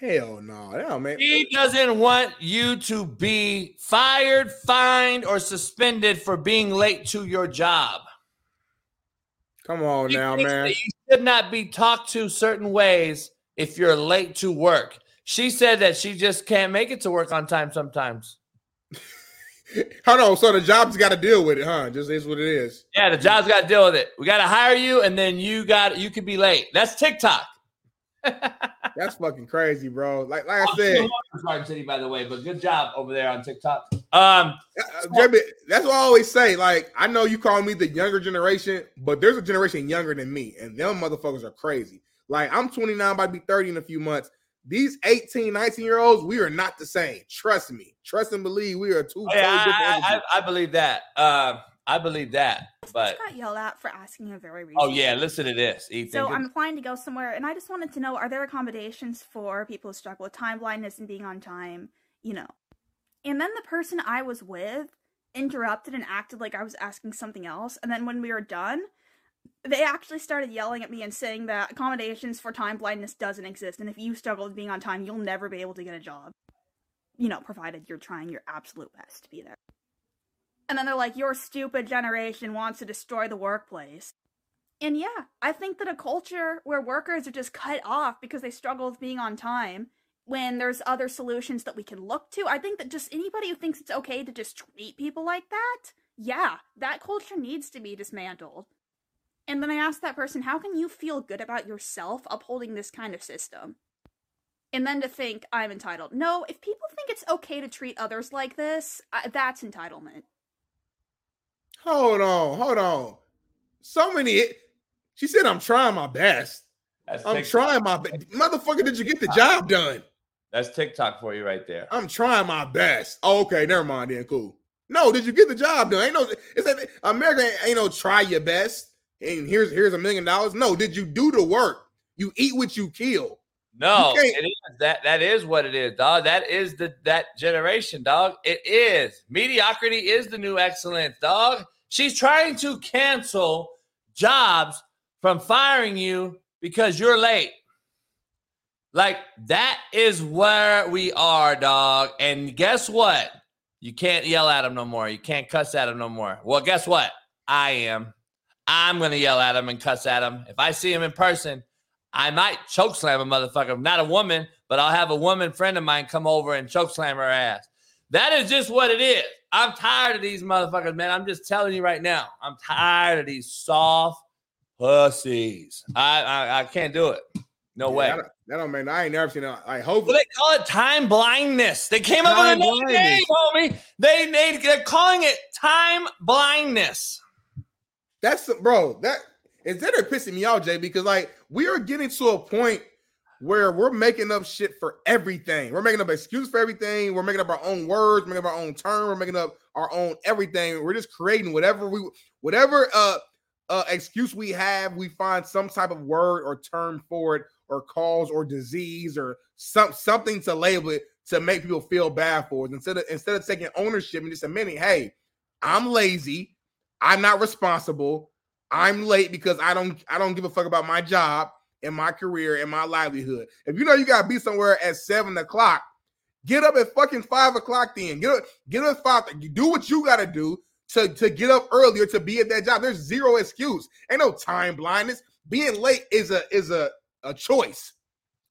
Hell no. Man. She doesn't want you to be fired, fined, or suspended for being late to your job. Come on She now, man. You should not be talked to certain ways if you're late to work. She said that she just can't make it to work on time sometimes. Hold on. So the job's got to deal with it, huh? Just is what it is. Yeah, the job's got to deal with it. We got to hire you, and then you got you could be late. That's TikTok. That's fucking crazy, bro. Like, like I I'm said, Garden City, by the way, but good job over there on TikTok. Um, uh, JB, that's what I always say. Like, I know you call me the younger generation, but there's a generation younger than me, and them motherfuckers are crazy. Like, I'm 29, about to be 30 in a few months. These 18, 19 year olds, we are not the same. Trust me. Trust and believe we are two oh, yeah, totally different I, I. I believe that. Uh, I believe that. But I got yelled at for asking a very reasonable oh yeah, listen to this, Ethan. So I'm applying to go somewhere, and I just wanted to know: Are there accommodations for people who struggle with time blindness and being on time? You know. And then the person I was with interrupted and acted like I was asking something else. And then when we were done, they actually started yelling at me and saying that accommodations for time blindness doesn't exist, and if you struggle with being on time, you'll never be able to get a job. You know, provided you're trying your absolute best to be there. And then they're like, your stupid generation wants to destroy the workplace. And yeah, I think that a culture where workers are just cut off because they struggle with being on time, when there's other solutions that we can look to, I think that just anybody who thinks it's okay to just treat people like that, yeah, that culture needs to be dismantled. And then I asked that person, how can you feel good about yourself upholding this kind of system? And then to think I'm entitled. No, if people think it's okay to treat others like this, uh, that's entitlement. Hold on, hold on. So many. She said, I'm trying my best. that's I'm TikTok. trying my best. Motherfucker, did you get the job done? That's TikTok for you right there. I'm trying my best. Oh, okay, never mind then. Cool. No, did you get the job done? Ain't no it's like America ain't, ain't no try your best. And here's here's a million dollars. No, did you do the work? You eat what you kill. No, You it is that that is what it is, dog. That is the that generation, dog. It is. Mediocrity is the new excellence, dog. She's trying to cancel jobs from firing you because you're late. Like that is where we are, dog. And guess what? You can't yell at him no more. You can't cuss at him no more. Well, guess what? I am. I'm gonna yell at him and cuss at him. If I see him in person, I might choke slam a motherfucker. Not a woman, but I'll have a woman friend of mine come over and choke slam her ass. That is just what it is. I'm tired of these motherfuckers, man. I'm just telling you right now. I'm tired of these soft pussies. I I, I can't do it. No way. That, that don't mean I ain't never seen that. I hope Well, they call it time blindness. They came up with Time another name, homie. They, they they're calling it time blindness. that's bro. That is that are pissing me off, Jay, because like we are getting to a point where we're making up shit for everything. We're making up excuses for everything. We're making up our own words, making up our own term. We're making up our own everything. We're just creating whatever we, whatever uh uh excuse we have. We find some type of word or term for it, or cause or disease or some something to label it to make people feel bad for us. Instead of instead of taking ownership and just admitting, hey, I'm lazy. I'm not responsible. I'm late because I don't I don't give a fuck about my job and my career and my livelihood. If you know you gotta be somewhere at seven o'clock, get up at fucking five o'clock then. Get up, get up at five. Do what you gotta do to, to get up earlier to be at that job. There's zero excuse. Ain't no time blindness. Being late is a is a, a choice.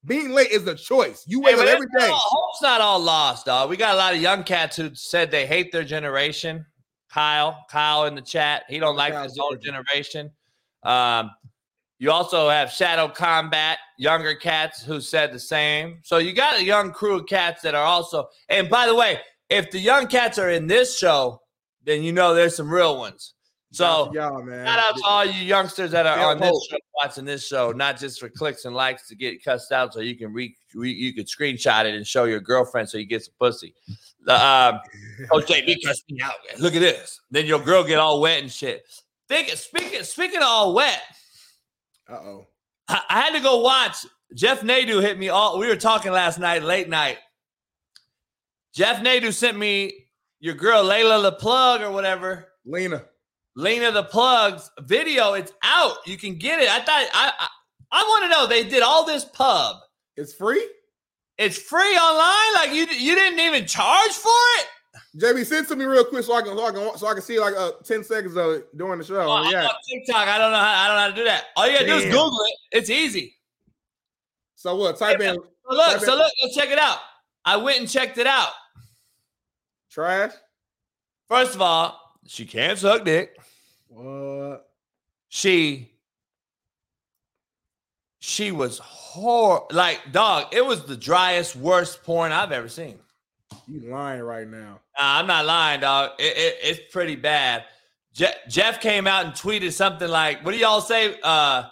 Being late is a choice. You wait Hey, every not- Hope's not all lost, dog. We got a lot of young cats who said they hate their generation. Kyle, Kyle in the chat, he don't like this whole generation. Um, you also have Shadow Combat, younger cats who said the same. So you got a young crew of cats that are also. And by the way, if the young cats are in this show, then you know there's some real ones. So y'all, man. Shout out to all you youngsters that are on this Hope. show, watching this show, not just for clicks and likes to get cussed out, so you can re, re you could screenshot it and show your girlfriend so you get some pussy. Um, Coach JB cussed me out. man. Look at this. Then your girl get all wet and shit. Think speaking speaking of all wet, Uh oh. I, I had to go watch. Jeff Nadu hit me all. We were talking last night, late night. Jeff Nadu sent me your girl Layla the plug or whatever. Lena. Lena the Plug's video. It's out. You can get it. I thought I I, I want to know they did all this pub. It's free? It's free online. Like you you didn't even charge for it. JB, send to me real quick so I can so I can so I can see like uh 10 seconds of it during the show. Oh, yeah. TikTok. I don't know how I don't know how to do that. All you gotta do is Google it. It's easy. So what? Type in So look, Type so in- look, let's check it out. I went and checked it out. trash. First of all, she can't suck dick. What? She she was hor like dog. It was the driest, worst porn I've ever seen. You lying right now. Nah, I'm not lying, dog. It, it, it's pretty bad. Je- Jeff came out and tweeted something like, "What do y'all say?" Uh,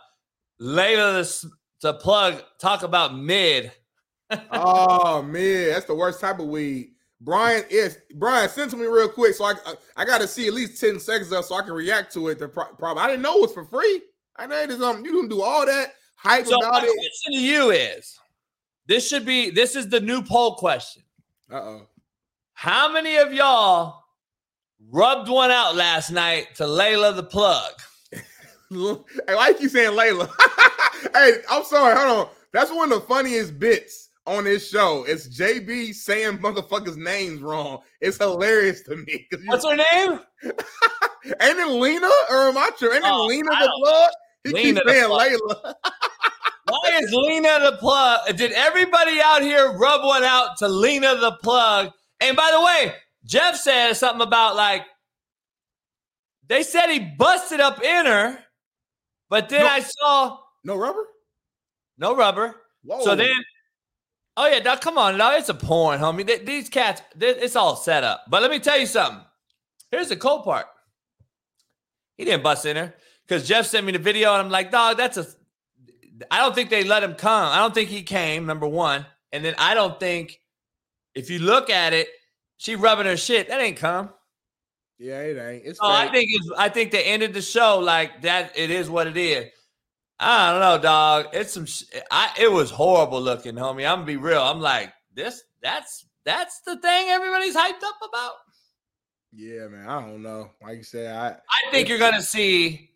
Layla the, s- the plug talk about mid. oh man, that's the worst type of weed. Brian is Brian. Send to me real quick so I I, I got to see at least ten seconds of so I can react to it. The pro- problem I didn't know it was for free. I know it is. um you can do all that hype So about my it. question to you is, this should be this is the new poll question. Uh oh. How many of y'all rubbed one out last night to Layla the plug? Hey, why you keep saying Layla? hey, I'm sorry. Hold on. That's one of the funniest bits on this show. It's JB saying motherfuckers' names wrong. It's hilarious to me. What's her name? Ain't it Lena or am I true? Ain't it Oh, Lena the plug? He Lena keeps saying. Layla. Why is Lena the plug? Did everybody out here rub one out to Lena the plug? And by the way, Jeff said something about like they said he busted up in her, but then No. I saw No rubber? no rubber. Whoa. So then, oh yeah, dog, come on, dog, it's a porn, homie. Th- These cats, it's all set up. But let me tell you something. Here's the cool part. He didn't bust in her because Jeff sent me the video, and I'm like, dog, that's a. I don't think they let him come. I don't think he came. Number one, and then I don't think if you look at it, she rubbing her shit. That ain't come. Yeah, it ain't. It's Oh, I think it's, I think they ended the show like that. It is what it is. I don't know, dog. It's some. sh- I it was horrible looking, homie. I'm gonna be real. I'm like this. That's that's the thing everybody's hyped up about. Yeah, man. I don't know. Like you said, I I think you're gonna see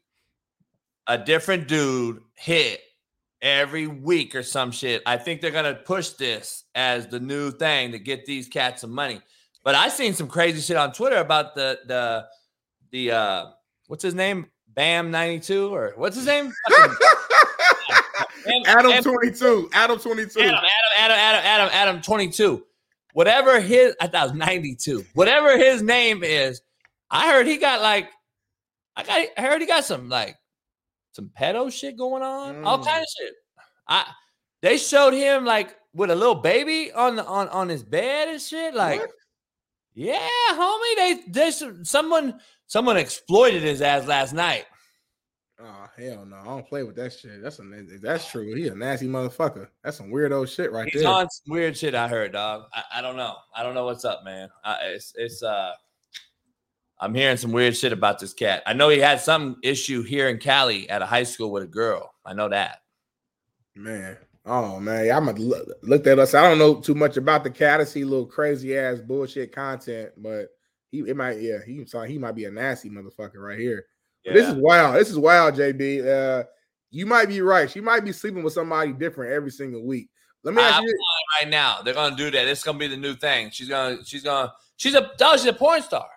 a different dude hit every week or some shit. I think they're gonna push this as the new thing to get these cats some money. But I seen some crazy shit on Twitter about the the the uh what's his name? Bam 92 or what's his name? Bam- Adam 22. Adam 22. Adam, Adam, Adam, Adam, Adam, Adam 22. whatever his I thought it was 92. Whatever his name is, I heard he got like I got I heard he got some like some pedo shit going on, all Mm. kind of shit. I they showed him like with a little baby on the on on his bed and shit. Like, What? yeah, homie, they they someone someone exploited his ass last night. Oh hell no! I don't play with that shit. That's a that's true. He a nasty motherfucker. That's some weirdo shit right He's there. on some weird shit. I heard, dog. I, I don't know. I don't know what's up, man. I, it's it's uh, I'm hearing some weird shit about this cat. I know he had some issue here in Cali at a high school with a girl. I know that. Man. Oh man, yeah, I'm gonna look, up. So I don't know too much about the cat. I see little crazy ass bullshit content, but he it might yeah he he might be a nasty motherfucker right here. But This is wild. This is wild, JB. Uh, you might be right. She might be sleeping with somebody different every single week. Let me ask I'm you. right now. They're gonna do that. It's gonna be the new thing. She's gonna. She's gonna. She's a. Dog, she's a porn star.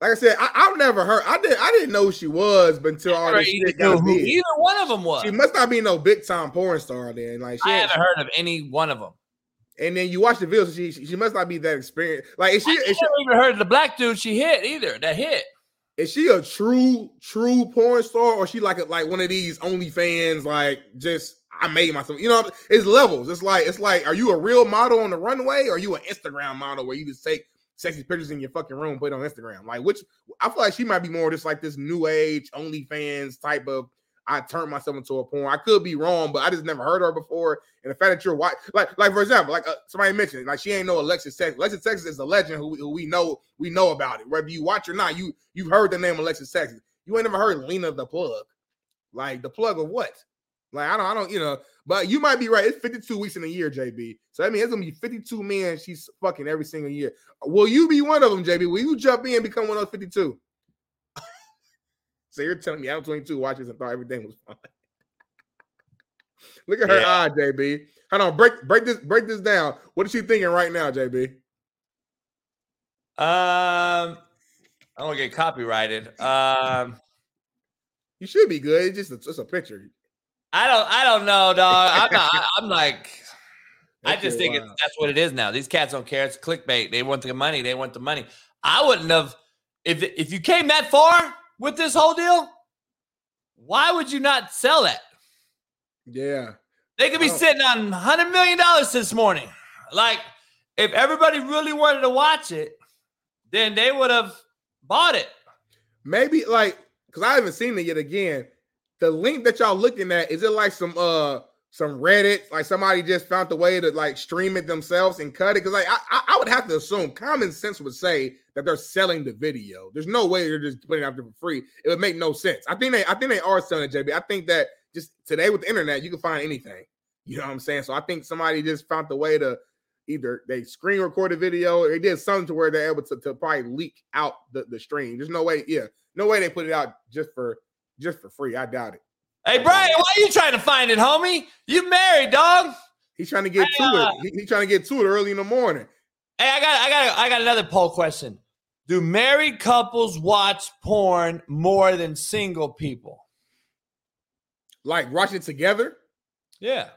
Like I said, I, I've never heard. I did. I didn't know who she was, but until all this Either shit got who- either one of them was. She must not be no big time porn star then. Like she I haven't heard of any one of them. and then you watch the video, so she she must not be that experienced. Like is she I is she, even heard of the black dude she hit either. That hit. is she a true true porn star or she like a, like one of these OnlyFans like just I made myself. You know, it's levels. It's like it's like are you a real model on the runway or are you an Instagram model where you just take sexy pictures in your fucking room put it on Instagram? Like which I feel like she might be more just like this new age OnlyFans type of. I turned myself into a porn. I could be wrong, but I just never heard her before. And the fact that you're white, like, like for example, like uh, somebody mentioned, like she ain't no Alexis Texas. Alexis Texas is a legend who, who we know we know about it. Whether you watch or not, you you've heard the name Alexis Texas. You ain't never heard Lena the Plug, like the plug of what? Like I don't, I don't, you know. But you might be right. It's 52 weeks in a year, JB. So I mean, it's gonna be 52 men she's fucking every single year. Will you be one of them, JB? Will you jump in and become one of those 52? so you're telling me I'm 22 watches and thought everything was fine. Look at her Yeah. eye, JB. Hold on, break break this break this down. What is she thinking right now, JB? Um, I'm gonna get copyrighted. Um, You should be good. It's just a, just a picture. I don't. I don't know, dog. I'm not. I- I'm like. I just think it's, that's what it is now. These cats don't care. It's clickbait. They want the money. They want the money. I wouldn't have if if you came that far with this whole deal. Why would you not sell that? Yeah. They could be Oh. sitting on hundred million dollars this morning. Like, if everybody really wanted to watch it, then they would have bought it. Maybe like because I haven't seen it yet. Again, the link that y'all looking at is it like some uh some Reddit like somebody just found the way to like stream it themselves and cut it? Because like I, I I would have to assume common sense would say that they're selling the video. There's no way they're just putting it out there for free. It would make no sense. I think they I think they are selling it, JB. I think that just today with the internet you can find anything. You know what I'm saying? So I think somebody just found the way to either they screen record a video or they did something to where they're able to, to probably leak out the, the stream. There's no way, yeah, no way they put it out just for just for free. I doubt it. Hey, Brian, why are you trying to find it, homie? You married, dog. He's trying to get Hey, to uh, it. He- he's trying to get to it early in the morning. Hey, I got, I got, I got another poll question. Do married couples watch porn more than single people? Like watching it together. Yeah.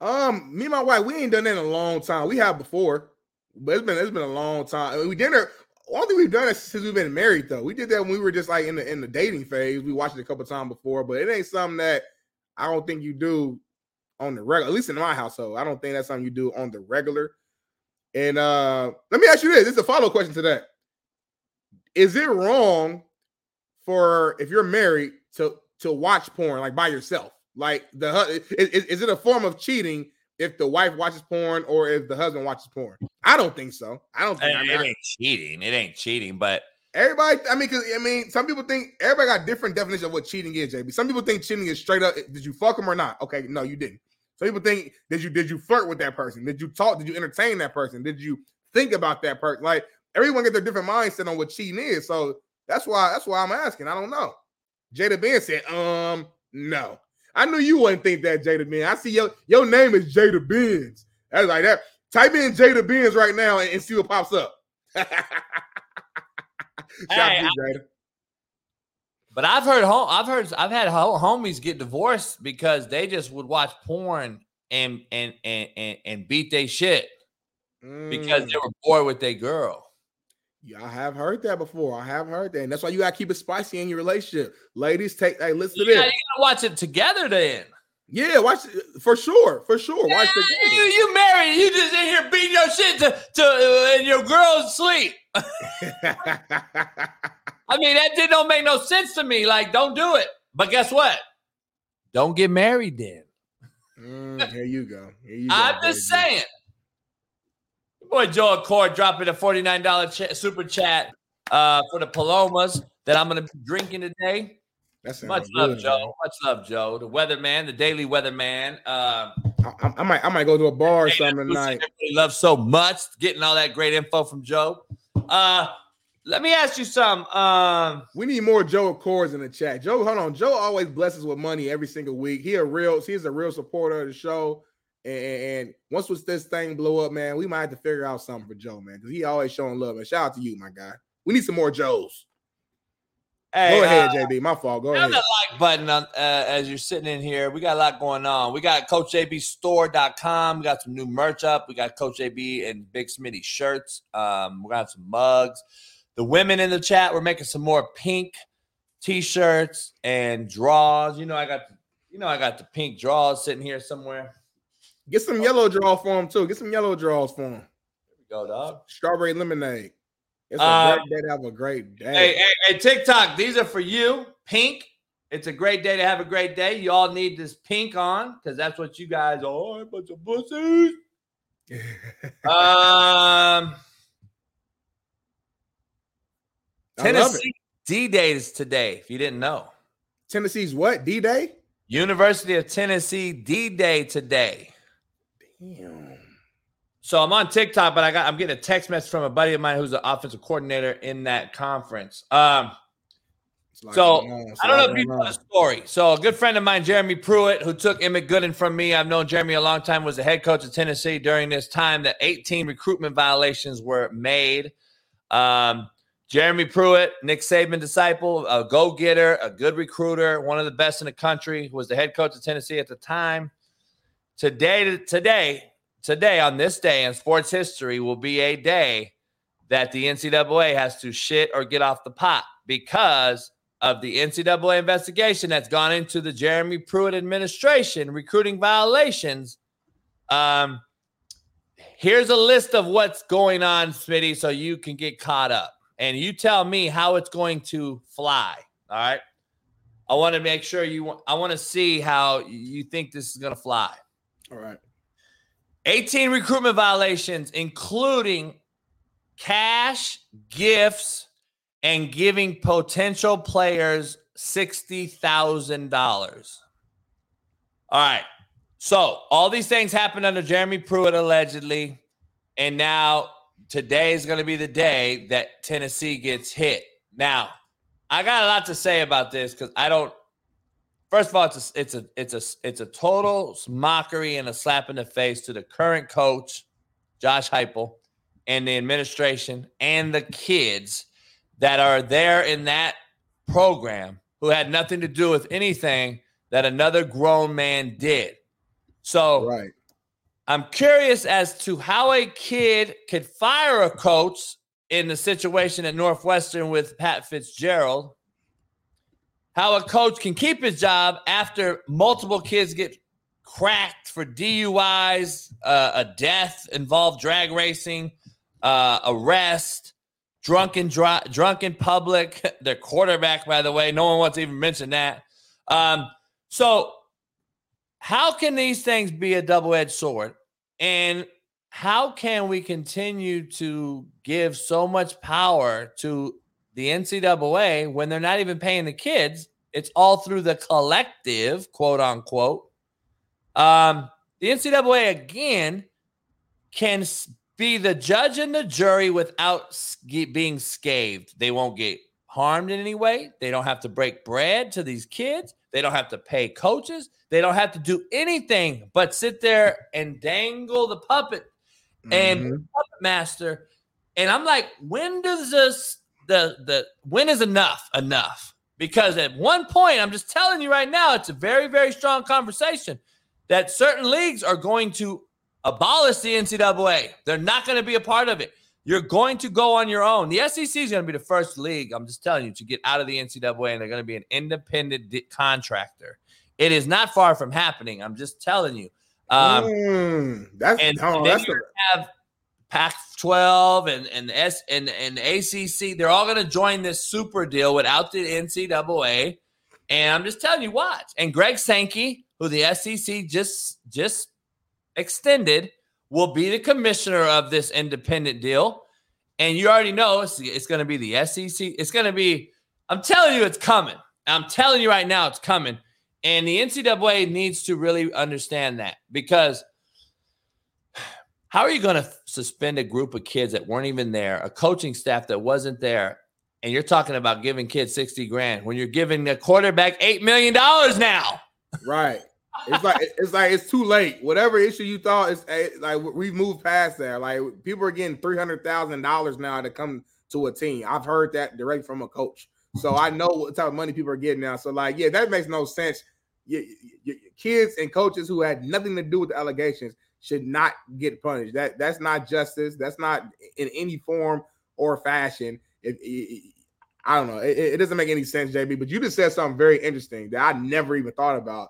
Um, me and my wife, we ain't done that in a long time. We have before, but it's been it's been a long time. We did it. One thing we've done it since we've been married, though. We did that when we were just like in the in the dating phase. We watched it a couple times before, but it ain't something that I don't think you do on the regular. At least in my household, I don't think that's something you do on the regular. And uh let me ask you this: this is a follow question to that. Is it wrong for if you're married to to watch porn like by yourself? Like the is, is, is it a form of cheating if the wife watches porn or if the husband watches porn? I don't think so. I don't think. I It, mean, I- ain't cheating. It ain't cheating, but Everybody, I mean, because I mean, some people think everybody got different definition of what cheating is. JB, some people think cheating is straight up. Did you fuck him or not? Okay, no, you didn't. Some people think did you did you flirt with that person? Did you talk? Did you entertain that person? Did you think about that person? Like everyone get their different mindset on what cheating is. So that's why that's why I'm asking. I don't know. Jada Ben said, um, no. I knew you wouldn't think that, Jada Ben. I see your your name is Jada Benz. That's like that. Type in Jada Benz right now and, and see what pops up. Hey, to you, Jada. but I've heard home. I've heard. I've had homies get divorced because they just would watch porn and and and and, and beat their shit. because Mm. they were bored with their girl. Yeah, I have heard that before. I have heard that, and that's why you gotta keep it spicy in your relationship. Ladies, take hey, listen to Yeah, this. you gotta watch it together then. Yeah, watch for sure, for sure. Watch you, the you married, you just in here beating your shit to, to uh, and your girl's sleep. I mean, that did not make no sense to me. Like, don't do it. But guess what? Don't get married then. Mm, here you go. Here you go. I'm just saying. Boy, Joe Accord dropping a $49 ch- super chat uh, for the Palomas that I'm going to be drinking today. That's Much love, good, Joe. Much love, Joe. The weatherman, the daily weatherman. Uh, man. I, I might, I might go to a bar or something tonight. Loves so much getting all that great info from Joe. Uh, let me ask you some. Um, We need more Joe Accords in the chat. Joe, hold on. Joe always blesses with money every single week. He a real, he's a real supporter of the show. And, and once was this thing blow up, man, we might have to figure out something for Joe, man, because he always showing love. And shout out to you, my guy. We need some more Joes. hey, Go ahead, uh, JB. My fault. Go ahead. the like button on, uh, as you're sitting in here. We got a lot going on. We got CoachJBStore.com. We got some new merch up. We got Coach JB and Big Smitty shirts. Um, we got some mugs. The women in the chat, we're making some more pink t-shirts and draws. You know, I got you know I got the pink draws sitting here somewhere. Get some yellow draw for him too. Get some yellow draws for him. Here we go, dog. Strawberry lemonade. It's a Uh, great day to have a great day. Hey, hey, hey, TikTok, these are for you. Pink. It's a great day to have a great day. You all need this pink on because that's what you guys are. Oh, a bunch of pussies. Um, I love it. Tennessee D Day is today. If you didn't know, Tennessee's what? D Day? University of Tennessee D Day today. Damn. So I'm on TikTok, but I got I'm getting a text message from a buddy of mine who's an offensive coordinator in that conference. Um, like, So, going on. It's I don't know if you know the story. So a good friend of mine, Jeremy Pruitt, who took Emmit Gooden from me. I've known Jeremy a long time, was the head coach of Tennessee during this time that 18 recruitment violations were made. Um, Jeremy Pruitt, Nick Saban disciple, a go-getter, a good recruiter, one of the best in the country, was the head coach of Tennessee at the time. Today, today, today, on this day in sports history will be a day that the NCAA has to shit or get off the pot because of the NCAA investigation that's gone into the Jeremy Pruitt administration recruiting violations. Um, here's a list of what's going on, Smitty, so you can get caught up. And you tell me how it's going to fly. All right. I want to make sure you I want to see how you think this is going to fly. All right. 18 recruitment violations, including cash, gifts, and giving potential players $60,000. All right. So, all these things happened under Jeremy Pruitt allegedly. And now today is going to be the day that Tennessee gets hit. Now, I got a lot to say about this because I don't. First of all, it's a, it's a it's a it's a total mockery and a slap in the face to the current coach, Josh Heupel, and the administration and the kids that are there in that program who had nothing to do with anything that another grown man did. So Right. I'm curious as to how a kid could fire a coach in the situation at Northwestern with Pat Fitzgerald. How a coach can keep his job after multiple kids get cracked for DUIs, uh, a death involved drag racing, uh, arrest, drunken dri- drunk in public. Their quarterback, by the way, no one wants to even mention that. Um, so, how can these things be a double edged sword? And how can we continue to give so much power to the NCAA when they're not even paying the kids? It's all through the collective, quote unquote. Um, the NCAA again can be the judge and the jury without being scathed. They won't get harmed in any way. They don't have to break bread to these kids. They don't have to pay coaches. They don't have to do anything but sit there and dangle the puppet and Mhm. puppet master. And I'm like, when does this the the when is enough enough? Because at one point, I'm just telling you right now, it's a very very strong conversation that certain leagues are going to abolish the NCAA. They're not going to be a part of it. You're going to go on your own. The SEC is going to be the first league, I'm just telling you, to get out of the NCAA, and they're going to be an independent di- contractor. It is not far from happening. I'm just telling you. Um, Mm, that's and, then that's the- have Pac-12 and and S and and ACC. They're all going to join this super deal without the NCAA. And I'm just telling you what. And Greg Sankey, who the SEC just just extended, will be the commissioner of this independent deal. And you already know it's, it's going to be the SEC. It's going to be. I'm telling you, it's coming. I'm telling you right now, it's coming. And the NCAA needs to really understand that because how are you going to suspend a group of kids that weren't even there, a coaching staff that wasn't there, and you're talking about giving kids 60 grand when you're giving the quarterback $8 million now? right. It's like it's like it's too late. Whatever issue you thought is eh, like we've moved past that. Like people are getting three hundred thousand dollars now to come to a team. I've heard that direct from a coach, so I know what type of money people are getting now. So like, yeah, that makes no sense. Kids and coaches who had nothing to do with the allegations should not get punished. That that's not justice. That's not in any form or fashion. It, it- I don't know. It, it doesn't make any sense, JB. But you just said something very interesting that I never even thought about.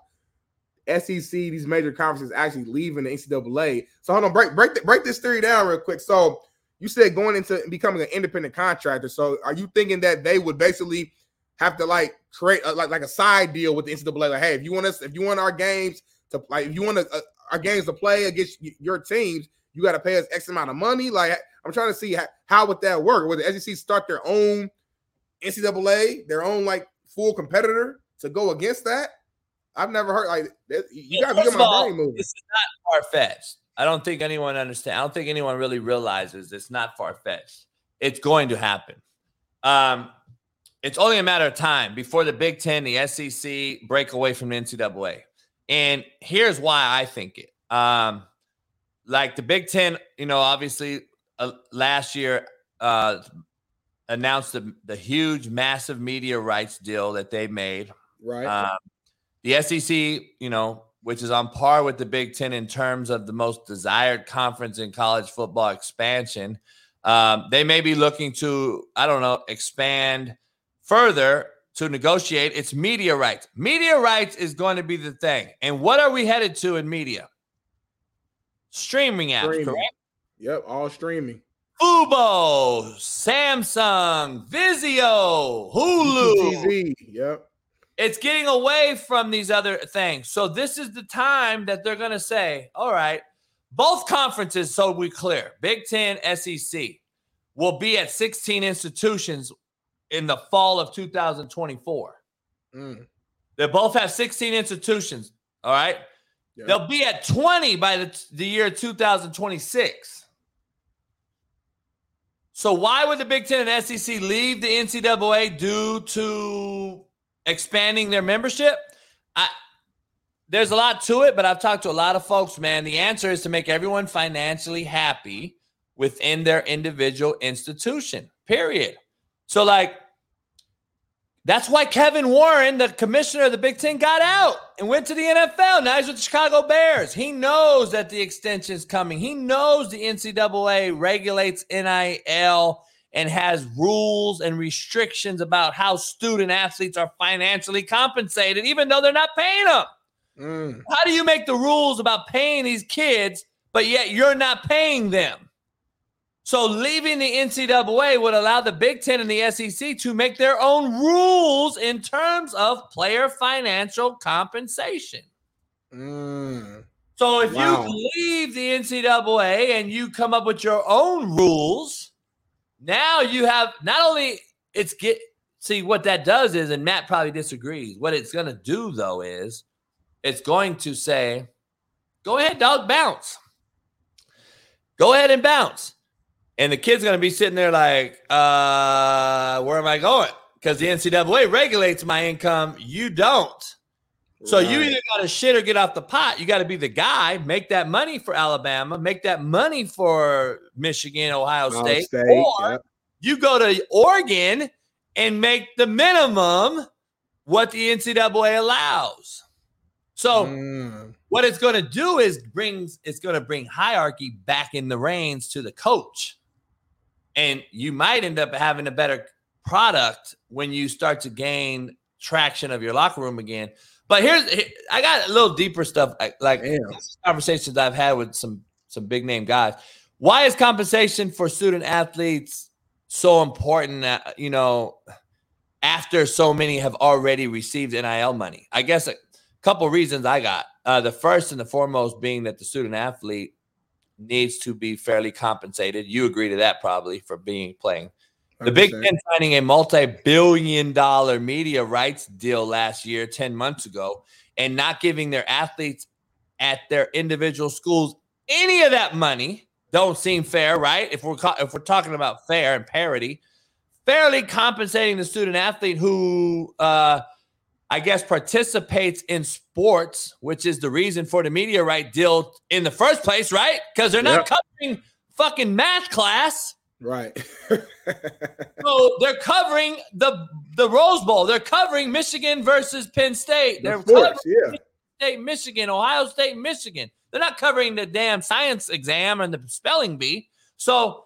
SEC, these major conferences actually leaving the NCAA. So hold on, break break th- break this theory down real quick. So you said going into becoming an independent contractor. So are you thinking that they would basically have to like create a, like like a side deal with the NCAA? Like, hey, if you want us, if you want our games to like, if you want uh, our games to play against your teams, you got to pay us X amount of money. Like, I'm trying to see how, how would that work? Would the SEC start their own NCAA, their own like full competitor to go against that? I've never heard like that, you got to get all, my brain moving. This is not far fetched. I don't think anyone understands. I don't think anyone really realizes it's not far fetched. It's going to happen. Um, it's only a matter of time before the Big Ten, the SEC break away from the NCAA. And here's why I think it. Um, like the Big Ten, you know, obviously uh, last year uh, announced the, the huge, massive media rights deal that they made. Right. Um, the SEC, you know, which is on par with the Big Ten in terms of the most desired conference in college football expansion. Um, they may be looking to, I don't know, expand further to negotiate its media rights. Media rights is going to be the thing. And what are we headed to in media? Streaming apps, Streaming. correct? Yep, all streaming. Fubo, Samsung, Vizio, Hulu. TV. Yep. It's getting away from these other things. So this is the time that they're going to say, all right, both conferences, so we clear, Big Ten, SEC, will be at 16 institutions in the fall of 2024. Mm. They both have 16 institutions. All right. They'll be at 20 by the, the year 2026. So why would the Big Ten and SEC leave the NCAA due to expanding their membership? I there's a lot to it, but I've talked to a lot of folks, man. The answer is to make everyone financially happy within their individual institution. Period. So like that's why Kevin Warren, the commissioner of the Big Ten, got out and went to the NFL. Now he's with the Chicago Bears. He knows that the extension is coming. He knows the NCAA regulates NIL and has rules and restrictions about how student athletes are financially compensated, even though they're not paying them. Mm. How do you make the rules about paying these kids, but yet you're not paying them? So leaving the NCAA would allow the Big Ten and the SEC to make their own rules in terms of player financial compensation. Mm. So if Wow. you leave the NCAA and you come up with your own rules, now you have not only it's get see what that does is, and Matt probably disagrees. What it's going to do though is it's going to say, "Go ahead, dog, bounce. Go ahead and bounce." And the kid's going to be sitting there like, uh, "Where am I going?" Because the NCAA regulates my income. You don't. So you either got to shit or get off the pot. You got to be the guy, make that money for Alabama, make that money for Michigan, Ohio Ohio State, State, or yep. you go to Oregon and make the minimum what the NCAA allows. So Mm. what it's going to do is brings it's going to bring hierarchy back in the reins to the coach and you might end up having a better product when you start to gain traction of your locker room again. But here's i got a little deeper stuff like Damn. conversations i've had with some some big name guys. Why is compensation for student athletes so important that, you know after so many have already received nil money? I guess a couple reasons i got uh, the first and the foremost being that the student athlete needs to be fairly compensated. You agree to that probably for being playing. The Big 100%. Ten signing a multi-billion dollar media rights deal last year, 10 months ago, and not giving their athletes at their individual schools any of that money don't seem fair, right? If we're if we're talking about fair and parity, fairly compensating the student athlete who uh I guess participates in sports, which is the reason for the media right deal in the first place, right? Because they're not covering fucking math class. Right. So they're covering the the Rose Bowl. They're covering Michigan versus Penn State. They're covering yeah. State, Michigan, Ohio State, Michigan. They're not covering the damn science exam and the spelling bee. So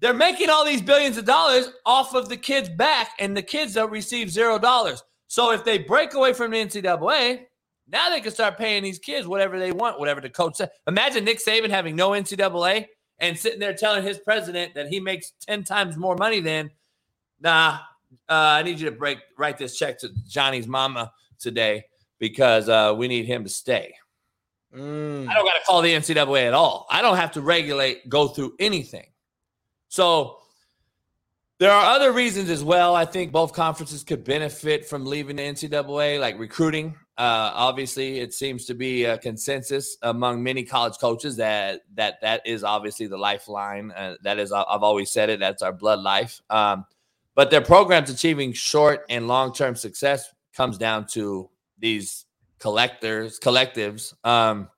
they're making all these billions of dollars off of the kids' back, and the kids don't receive zero dollars. So if they break away from the NCAA, now they can start paying these kids whatever they want, whatever the coach said. Imagine Nick Saban having no NCAA and sitting there telling his president that he makes 10 times more money than, nah, uh, I need you to break write this check to Johnny's mama today because uh, we need him to stay. Mm. I don't got to call the NCAA at all. I don't have to regulate, go through anything. So there are other reasons as well. I think both conferences could benefit from leaving the NCAA, like recruiting. Uh, obviously, it seems to be a consensus among many college coaches that that that is obviously the lifeline. Uh, that is, I've always said it. That's our blood life. Um, but their programs achieving short and long term success comes down to these collectors, collectives. Um,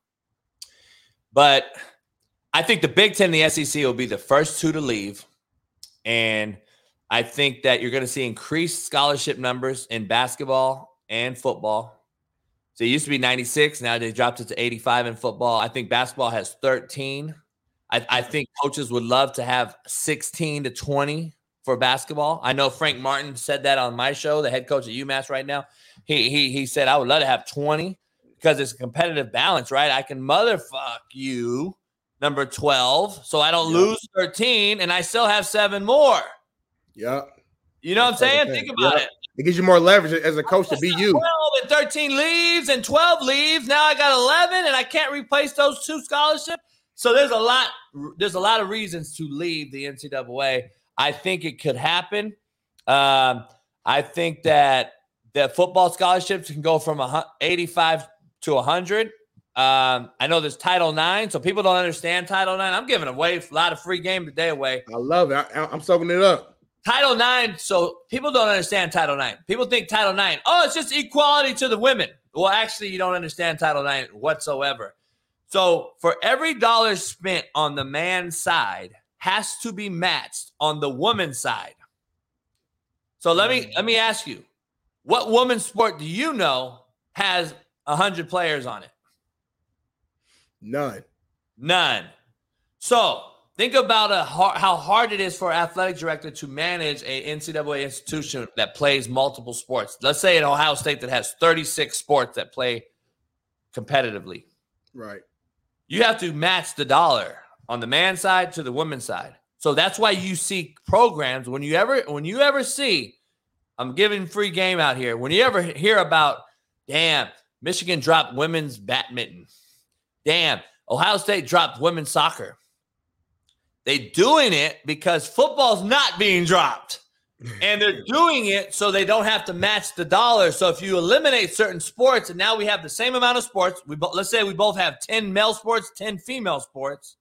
but I think the Big Ten the SEC will be the first two to leave. And I think that you're going to see increased scholarship numbers in basketball and football. So it used to be 96. Now they dropped it to 85 in football. I think basketball has 13. I, I think coaches would love to have 16 to 20 for basketball. I know Frank Martin said that on my show, the head coach at UMass right now. He he he said I would love to have 20 because it's a competitive balance, right? I can motherfuck you number 12 so I don't lose 13 and I still have seven more. Yep. You know what I'm saying? Think about it. It gives you more leverage as a coach to be you. 12 and 13 leaves and 12 leaves. Now I got 11 and I can't replace those two scholarships. So there's a lot there's a lot of reasons to leave the NCAA. I think it could happen. Um, I think that the football scholarships can go from 85 to 100. Um, I know there's Title Nine, so people don't understand Title Nine. I'm giving away a lot of free game today away. I love it. I, I'm soaking it up. Title Nine. So people don't understand Title Nine. People think Title Nine. Oh, it's just equality to the women. Well, actually, you don't understand Title Nine whatsoever. So for every dollar spent on the man's side has to be matched on the woman's side. So let me let me ask you, what women's sport do you know has a hundred players on it? None. None. So think about a, how hard it is for an athletic director to manage a NCAA institution that plays multiple sports. Let's say an Ohio State that has 36 sports that play competitively. Right. You have to match the dollar on the man side to the women's side. So that's why you see programs when you ever when you ever see I'm giving free game out here. When you ever hear about damn Michigan dropped women's badminton. Damn, Ohio State dropped women's soccer. They doing it because football's not being dropped. And they're doing it so they don't have to match the dollar. So if you eliminate certain sports and now we have the same amount of sports, we bo- let's say we both have 10 male sports, 10 female sports.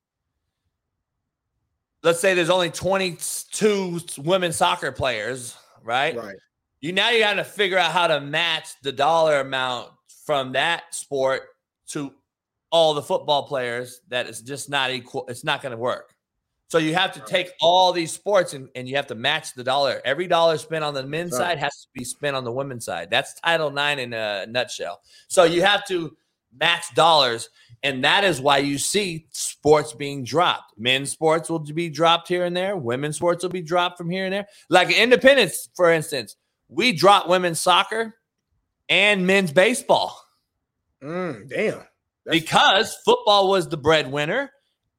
Let's say there's only 22 women soccer players, right? Right. You now you got to figure out how to match the dollar amount from that sport to all the football players that is just not equal. It's not going to work. So you have to take all these sports and, and you have to match the dollar. Every dollar spent on the men's Right. side has to be spent on the women's side. That's Title IX in a nutshell. So you have to match dollars. And that is why you see sports being dropped. Men's sports will be dropped here and there. Women's sports will be dropped from here and there. Like independence, for instance, we dropped women's soccer and men's baseball Mm, damn. That's- because football was the breadwinner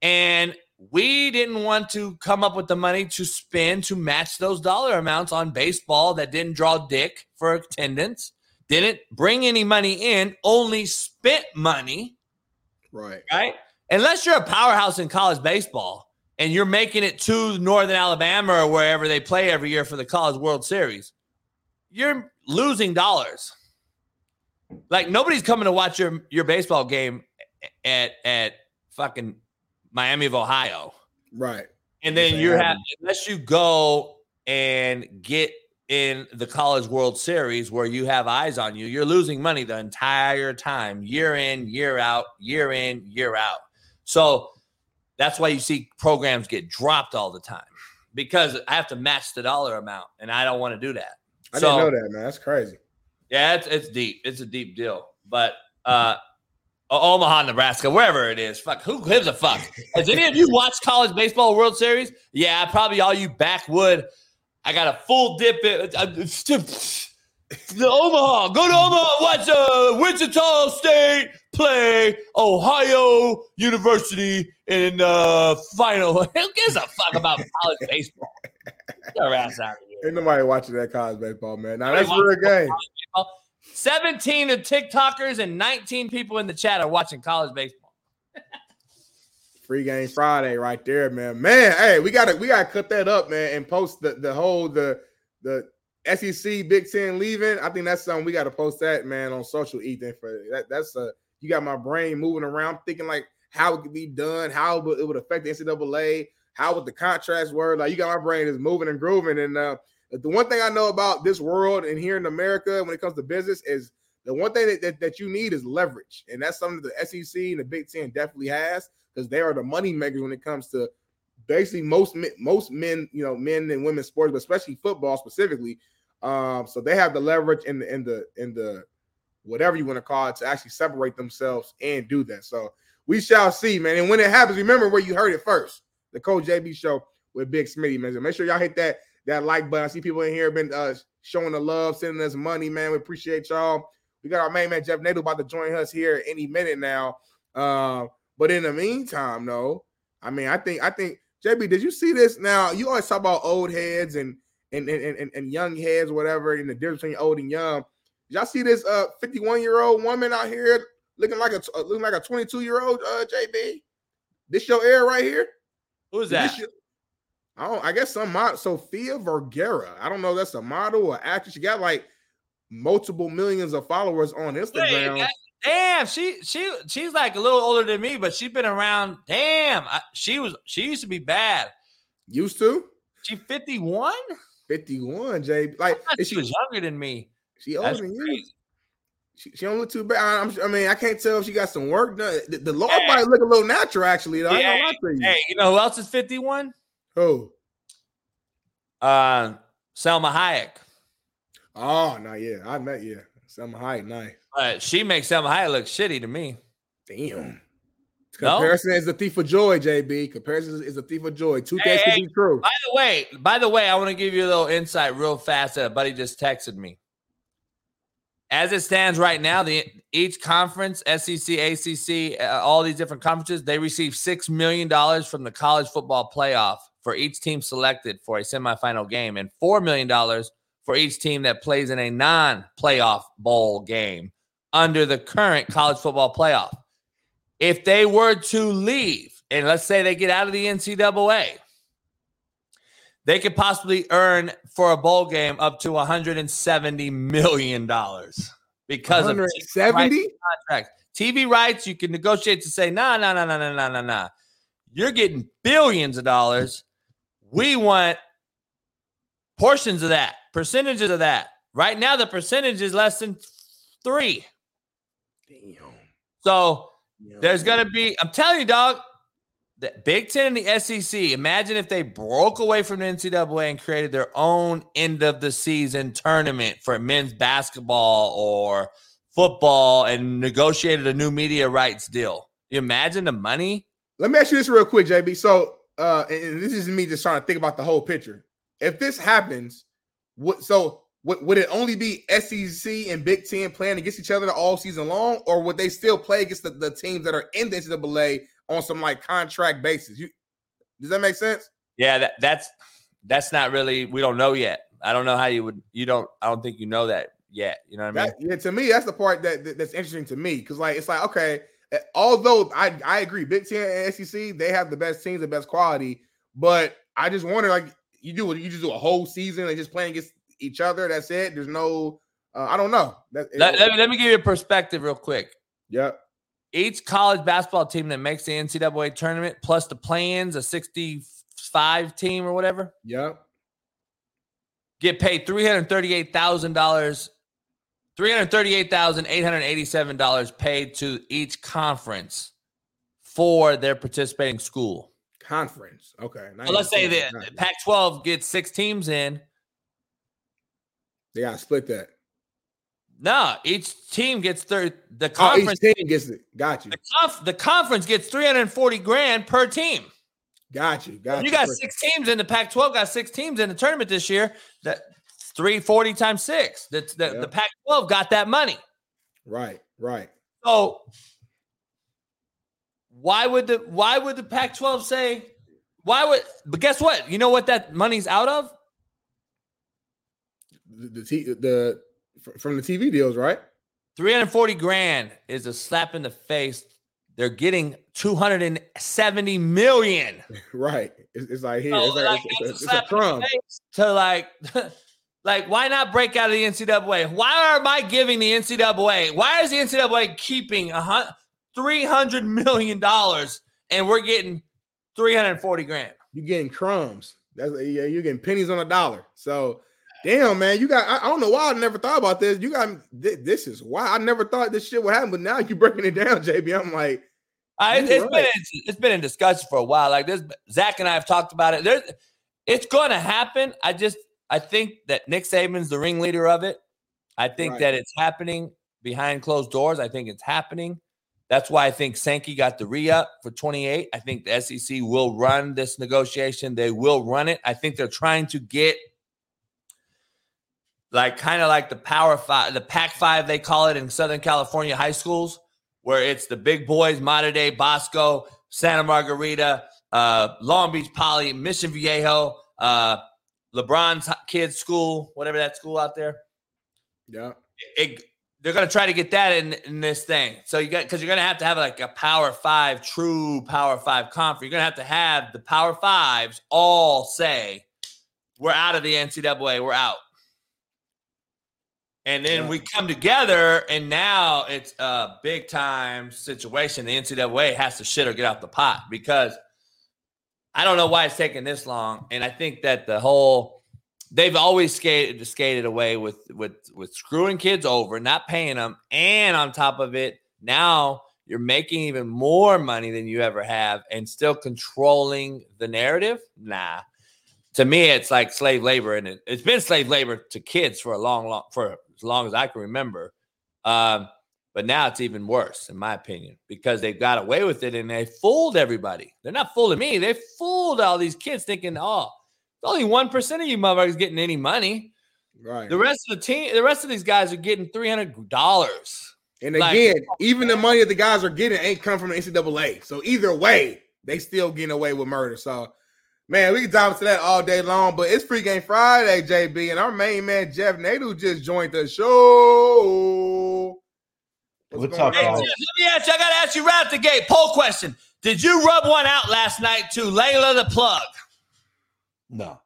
and we didn't want to come up with the money to spend to match those dollar amounts on baseball that didn't draw dick for attendance didn't bring any money in only spent money. Right. right? Unless you're a powerhouse in college baseball and you're making it to northern alabama or wherever they play every year for the college world series you're losing dollars. Like nobody's coming to watch your your baseball game at at fucking Miami of Ohio. Right. And then you have unless you go and get in the college world series where you have eyes on you, you're losing money the entire time, year in, year out, year in, year out. So that's why you see programs get dropped all the time because I have to match the dollar amount and I don't want to do that. I So- didn't know that, man. That's crazy. yeah, it's it's deep. It's a deep deal. But uh Omaha, Nebraska, wherever it is, fuck, who gives a fuck? Has any of you watched college baseball World Series? Yeah, probably all you backwood. I got a full dip in uh, the Omaha. Go to Omaha, watch uh, Wichita State play Ohio University in uh final. Who gives a fuck about college baseball? Get your ass out of here. Ain't nobody watching that college baseball, man. Now that's real game. Baseball. 17 of TikTokers and 19 people in the chat are watching college baseball. Free game Friday right there, man. Man, hey, we gotta we gotta cut that up, man, and post the the whole the the SEC Big Ten leaving. I think that's something we gotta post that, man, on social Ethan for that. That's a you got my brain moving around thinking like how it could be done, how it would affect the NCAA, how would the contracts work. Like you got my brain is moving and grooving. And uh the one thing I know about this world and here in America when it comes to business is the one thing that, that, that you need is leverage. And that's something that the SEC and the Big Ten definitely has because they are the money makers when it comes to basically most men, most men, you know, men and women sports, but especially football specifically. Um, so they have the leverage in the in the in the whatever you want to call it to actually separate themselves and do that. So we shall see, man. And when it happens, remember where you heard it first. The Coach JB show with Big Smitty, man. So make sure y'all hit that that like button. I see people in here been uh showing the love, sending us money, man. We appreciate y'all. We got our main man Jeff Nadu about to join us here any minute now. Um, but in the meantime, though, I mean, I think I think JB, did you see this? Now you always talk about old heads and and and, and, and young heads, whatever, and the difference between old and young. Did y'all see this uh 51 year old woman out here looking like a uh, looking like a 22 year old uh JB? This your air right here? Who is This that? your- I don't. I guess some mod Sofia Vergara. I don't know. if That's a model or actress. She got like multiple millions of followers on Wait, Instagram. that- damn, she she she's like a little older than me, but she's been around. Damn, I, she was she used to be bad. Used to She 51? 51. JB. Like I she she was younger than me. she older That's than you? She, she don't look too bad. I'm, I mean, I can't tell if she got some work done. The, the Lord Hey. might look a little natural, actually. Though. I ain't gonna lie to you. Hey, you know who else is 51? Who? Uh Salma Hayek. Oh, no, yeah. I met yeah. Salma Hayek, nice. But she makes Salma Hayek look shitty to me. Damn. No? Comparison is a thief of joy, JB. Comparison is- a thief of joy. Two things hey, can be true. By the way, by the way, I want to give you a little insight real fast that a buddy just texted me. As it stands right now, the each conference, SEC, ACC, uh, all these different conferences, they receive six million dollars from the college football playoff for each team selected for a semifinal game, and four million dollars for each team that plays in a non-playoff bowl game under the current college football playoff. If they were to leave, and let's say they get out of the NCAA, they could possibly earn for a bowl game up to 170 million dollars because of TV rights 170? contracts. TV rights, you can negotiate to say, nah, nah, nah, nah, nah, nah, nah, nah. You're getting billions of dollars. We want portions of that, percentages of that. Right now, the percentage is less than three. Damn. So there's gonna be. I'm telling you, dog. The Big Ten and the SEC. Imagine if they broke away from the NCAA and created their own end of the season tournament for men's basketball or football and negotiated a new media rights deal. You imagine the money? Let me ask you this real quick, JB. So, uh, and this is me just trying to think about the whole picture. If this happens, what so would, would it only be SEC and Big Ten playing against each other all season long, or would they still play against the, the teams that are in the NCAA on some like contract basis? You does that make sense? Yeah, that, that's that's not really we don't know yet. I don't know how you would you don't I don't think you know that yet. You know what I mean? That, yeah, to me, that's the part that, that- that's interesting to me because like it's like okay, although I I agree, Big Ten and SEC they have the best teams, the best quality, but I just wonder like you do you just do a whole season and just playing against each other. That's it. There's no uh, I don't know. That, Let, let me, let me give you a perspective real quick. yeah. Each college basketball team that makes the NCAA tournament plus the plans, a 65 team or whatever, Yeah. get paid $338,000 $338,887 paid to each conference for their participating school. Conference. Okay. So let's say that Pac 12 gets six teams in. they gotta split that. No, each team gets thir- the Oh, conference. team gets it. Got you. the, conf- the conference gets 340 grand per team. Got you. Got you you. got six teams in the Pac 12, got six teams in the tournament this year. That 340 times six. The, Yeah. the Pac 12 got that money. Right. Right. So why would the why would the Pac 12 say why would but guess what? You know what that money's out of? The the, t- the from the TV deals, right? 340 grand is a slap in the face. They're getting 270 million. Right. It's, it's like here. So, it's like, it's, it's, a it's a to like like why not break out of the NCAA? Why am I giving the NCAA? Why is the NCAA keeping a hun- 300 million dollars and we're getting 340 grand? You're getting crumbs. That's yeah. You're getting pennies on a dollar. So. Damn, man, you got. I, I don't know why I never thought about this. You got thi- this is why I never thought this shit would happen, but now you're breaking it down, JB. I'm like, You're it's been in, it's been in discussion for a while. Like this, Zach and I have talked about it. There's, it's going to happen. I just I think that Nick Saban's the ringleader of it. I think Right. that it's happening behind closed doors. I think it's happening. That's why I think Sankey got the re up for 28. I think the SEC will run this negotiation. They will run it. I think they're trying to get like kind of like the Power Five, the Pac Five, they call it in Southern California high schools, where it's the big boys, Mater Dei, Bosco, Santa Margarita, uh, Long Beach Poly, Mission Viejo, uh, LeBron's kids' school, whatever that school out there. yeah, It, they're gonna try to get that in, in this thing. So you got because you're gonna have to have like a Power Five, true Power Five conference. You're gonna have to have the Power Fives all say, "We're out of the NCAA. We're out." And then Yeah. we come together, and now it's a big time situation. The NCAA has to shit or get out the pot because I don't know why it's taking this long. And I think that the whole they've always skated skated away with with with screwing kids over, not paying them, and on top of it, now you're making even more money than you ever have, and still controlling the narrative. Nah, to me, it's like slave labor, and it, it's been slave labor to kids for a long, long for as long as I can remember. Um, but now it's even worse, in my opinion, because they got away with it and they fooled everybody. They're not fooling me; they fooled all these kids, thinking, "Oh, only one percent of you motherfuckers getting any money. right. The rest of the team, the rest of these guys are getting three hundred dollars." And Like- again, even the money that the guys are getting ain't come from the NCAA. So either way, they still getting away with murder. So, man, we can dive into that all day long. But it's Free Game Friday, JB, and our main man Jeff Nadu just joined the show. What's going up, Hey, on? Jeff, let me ask you. I got to ask you right at the gate. Poll question: Did you rub one out last night to Layla the plug? No.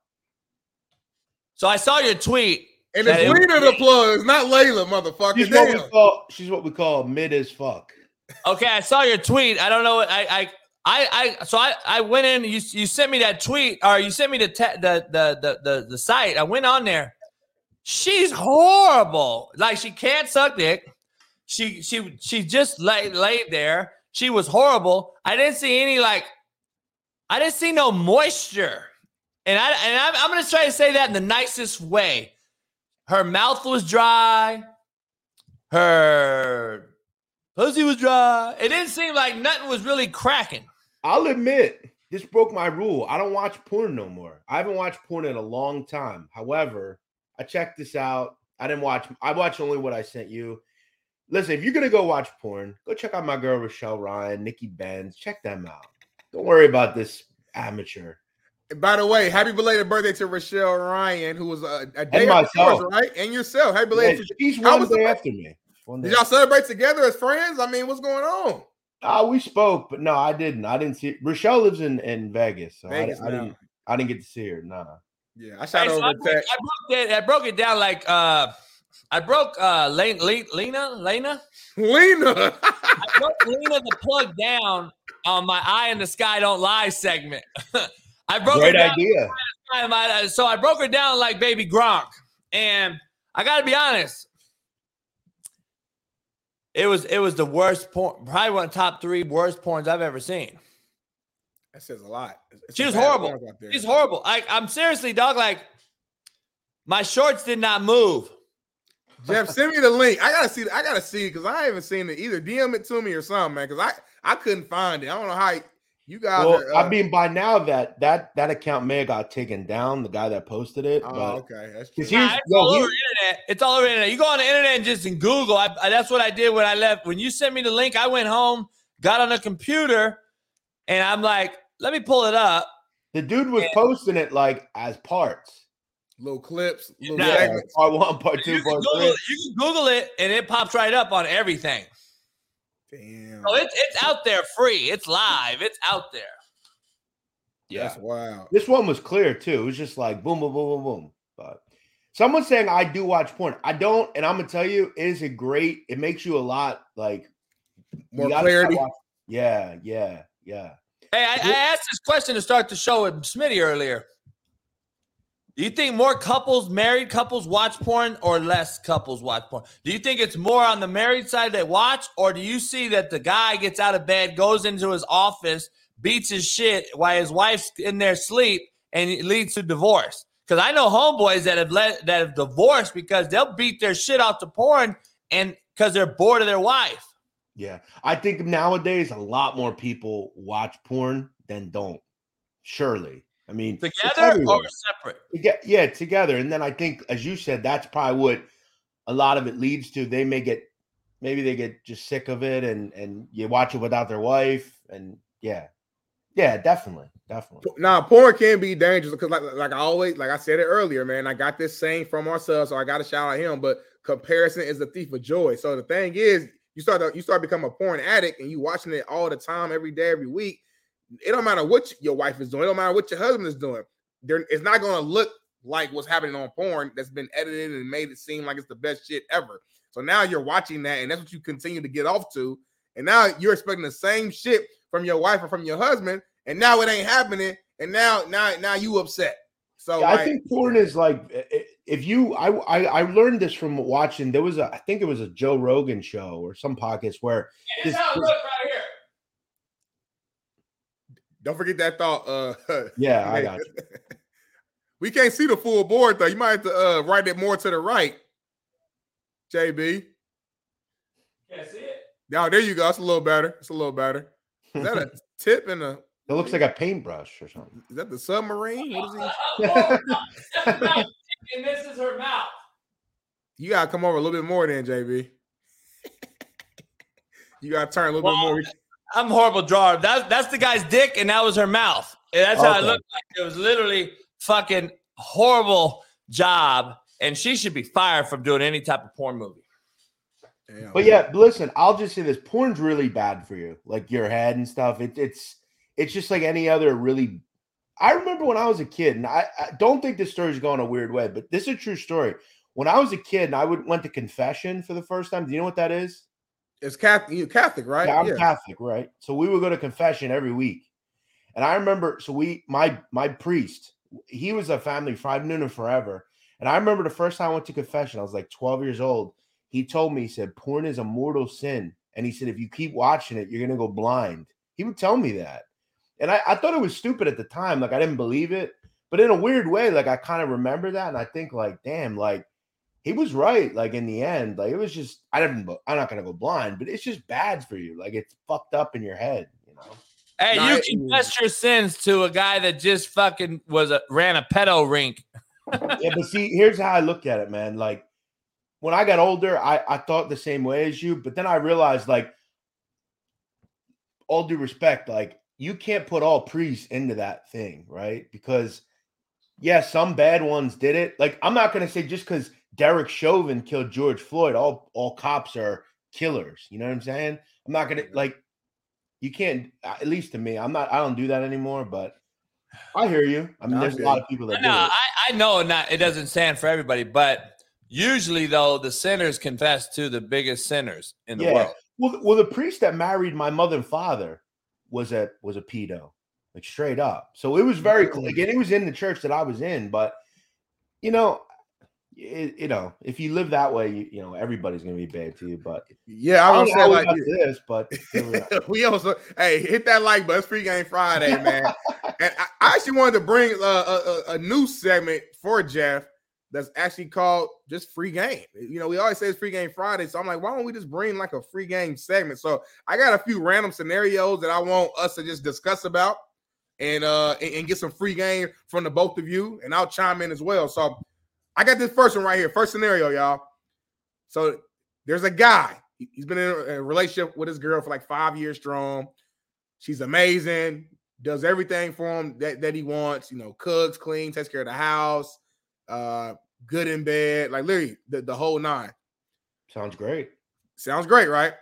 So I saw your tweet. And that it's it- Lena the plug. It's not Layla, motherfucker. She's what we call she's what we call mid as fuck. Okay, I saw your tweet. I don't know. what I I I, I so I, I went in. You you sent me that tweet, or you sent me the te- the, the the the the site. I went on there. She's horrible. Like she can't suck dick. She she she just lay, laid there. She was horrible. I didn't see any like. I didn't see no moisture, and I and I'm, I'm gonna try to say that in the nicest way. Her mouth was dry. her pussy was dry. It didn't seem like nothing was really cracking. I'll admit, this broke my rule. I don't watch porn no more. I haven't watched porn in a long time. However, I checked this out. I didn't watch, I watched only what I sent you. Listen, if you're gonna go watch porn, go check out my girl Richelle Ryan, Nikki Benz. Check them out. Don't worry about this amateur. By the way, happy belated birthday to Richelle Ryan, who was a, a day And after yours, right? And yourself. Happy Yeah, belated. she's How one was day the- after me. One day Did y'all celebrate together as friends? I mean, what's going on? Uh, we spoke, but no, I didn't. I didn't see. Richelle lives in in Vegas, so Vegas I, I now. didn't. I didn't get to see her. Nah. Yeah, I shot Hey, so over I, a broke, I, text. broke it, I broke it down like uh I broke uh Lena Lena Lena Lena. I broke Lena the plug down on my eye in the sky don't lie segment. I broke Great her down idea. time, so I broke her down like baby Gronk. And I gotta be honest. It was it was the worst porn, probably one of the top three worst porns I've ever seen. That says a lot. It's She was horrible. porns out. She's horrible. I, I'm seriously, dog. Like my shorts did not move. Jeff, send me the link. I gotta see. I gotta see because I haven't seen it either. DM it to me or something, man. Because I I couldn't find it. I don't know how you guys. Well, are, uh, I mean, by now that that that account may have got taken down. The guy that posted it. oh, but okay, that's true. 'cause Nah, here's- it's yo, all over the internet. It's all over internet. You go on the internet and just in Google. I, I, that's what I did when I left. When you sent me the link, I went home, got on the computer, and I'm like, let me pull it up. the dude was posting it like as parts. Little clips, little Yeah. segments. Part one, part two, You can, part Google, three. it- you can Google it, and it pops right up on everything. Damn, So it's it's out there free. It's live. It's out there. Yeah. that's wild. This one was clear too. It was just like boom, boom, boom, boom, boom. But someone's saying I do watch porn. I don't, and I'm gonna tell you, it is a great. It makes you a lot like More clarity. Yeah, yeah, yeah. Hey, I, I asked this question to start the show with Smitty earlier. Do you think more couples, married couples, watch porn or less couples watch porn? Do you think it's more on the married side that watch, or do you see that the guy gets out of bed, goes into his office, beats his shit while his wife's in their sleep, and it leads to divorce? Because I know homeboys that have let that have divorced because they'll beat their shit out to porn and because they're bored of their wife. Yeah, I think nowadays a lot more people watch porn than don't. Surely, I mean, Together or everywhere. separate? Toge- yeah, together, and then I think, as you said, that's probably what a lot of it leads to. They may get, maybe they get just sick of it, and and you watch it without their wife, and yeah, yeah, definitely, definitely. Now, porn can be dangerous because, like, like I always, like I said it earlier, man. I got this saying from Marcel, so I got to shout out him. But comparison is the thief of joy. So the thing is, you start to, you start become a porn addict, and you watching it all the time, every day, every week. It don't matter what your wife is doing. It don't matter what your husband is doing. There, it's not going to look like what's happening on porn that's been edited and made it seem like it's the best shit ever. So now you're watching that, and that's what you continue to get off to. And now you're expecting the same shit from your wife or from your husband, and now it ain't happening. And now, now, now you upset. So Yeah, like, I think porn is like i- i- if you I, I I learned this from watching. There was a I think it was a Joe Rogan show or some podcast where This This- how it this- looks right here. Don't forget that thought. Uh, yeah I got you. we can't see the full board though. You might have to uh, write it more to the right. JB. Can't see it. Now there you go. It's a little better. It's a little better. Is that a tip in a? It looks like a paintbrush or something. Is that the submarine? What is he? and this is her mouth. You gotta come over a little bit more then, JB. you gotta turn a little Well, bit more. I'm a horrible drawer. That, that's the guy's dick, and that was her mouth. And that's how it looked like. It was literally fucking horrible job, and she should be fired from doing any type of porn movie. Damn. But yeah, listen, I'll just say this: porn's really bad for you, like your head and stuff. It, it's it's just like any other really. I remember when I was a kid, and I, I don't think this story's going a weird way, but this is a true story. When I was a kid, and I would went to confession for the first time. Do you know what that is? It's Catholic. You Catholic, right? Yeah, I'm Catholic, right? So we would go to confession every week. And I remember, so we, my my priest, he was a family friend. I've him forever. And I remember the first time I went to confession, I was like 12 years old. He told me, he said, porn is a mortal sin. And he said, if you keep watching it, you're gonna go blind. He would tell me that. And I, I thought it was stupid at the time. Like I didn't believe it. But in a weird way, like I kind of remember that. And I think, like, damn, like he was right. Like in the end, like it was just I didn't. I'm not gonna go blind, but it's just bad for you. Like it's fucked up in your head. You know. Hey, Nah, you it- confess your sins to a guy that just fucking was a ran a pedo rink. yeah, but see, here's how I look at it, man. Like when I got older, I, I thought the same way as you, but then I realized, like, all due respect, like you can't put all priests into that thing, right? Because yeah, some bad ones did it. Like, I'm not gonna say just because Derek Chauvin killed George Floyd, all all cops are killers. You know what I'm saying? I'm not gonna mm-hmm. like you can't uh, at least to me, I'm not I don't do that anymore, but I hear you. I mean, No, I there's a lot of people that No, do it. I, I know not it doesn't stand for everybody, but usually though the sinners confess to the biggest sinners in the Yeah. world. Well, well, the priest that married my mother and father was a was a pedo, like straight up. So it was very mm-hmm. cl- again. It was in the church that I was in, but you know, it, you know, if you live that way, you, you know, everybody's gonna be bad to you. But Yeah, I don't was know how gonna we say like this, but we also hey hit that like button. It's free game Friday, man. and I, I actually wanted to bring a, a, a new segment for Jeff that's actually called just free game. You know, we always say it's free game Friday, so I'm like, why don't we just bring like a free game segment? So I got a few random scenarios that I want us to just discuss about and uh and, and get some free game from the both of you, and I'll chime in as well. So I got this first one right here. First scenario, y'all. So there's a guy. He- He's been in a a relationship with his girl for like five years strong. She's amazing, does everything for him that, that he wants, you know, cooks, cleans, takes care of the house, uh, good in bed, like literally the, the whole nine. Sounds great. Sounds great, right?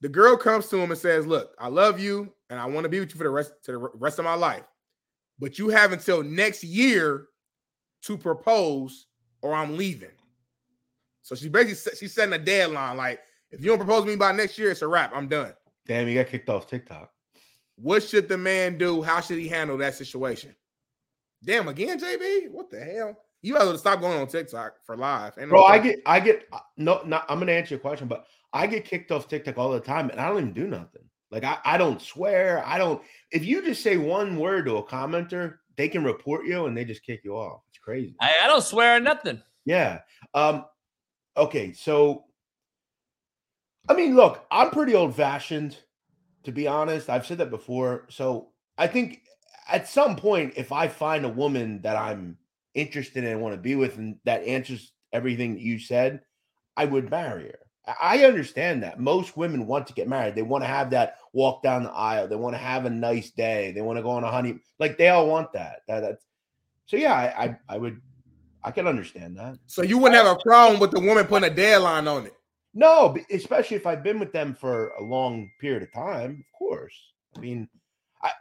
The girl comes to him and says, Look, I love you and I want to be with you for the rest to the rest of my life. But you have until next year to propose, or I'm leaving. So she basically she's setting a deadline. Like, if you don't propose to me by next year, it's a wrap. I'm done. Damn, you got kicked off TikTok. What should the man do? How should he handle that situation? Damn, again, JB? What the hell? You have to stop going on TikTok for live. Ain't no Bro, I get, I get, uh, no, not, I'm gonna answer your question, but I get kicked off TikTok all the time, and I don't even do nothing. Like I, I don't swear. I don't. If you just say one word to a commenter, they can report you and they just kick you off. Crazy. I, I don't swear nothing. Yeah. Um. Okay. So, I mean, look, I'm pretty old fashioned, to be honest. I've said that before. So I think at some point, if I find a woman that I'm interested in and want to be with, and that answers everything that you said, I would marry her. I I understand that most women want to get married. They want to have that walk down the aisle. They want to have a nice day. They want to go on a honey. Like they all want that. That that's so. Yeah, I I, I would. I can understand that. So you wouldn't have a problem with the woman putting a deadline on it. No, especially if I've been with them for a long period of time, of course. I mean, I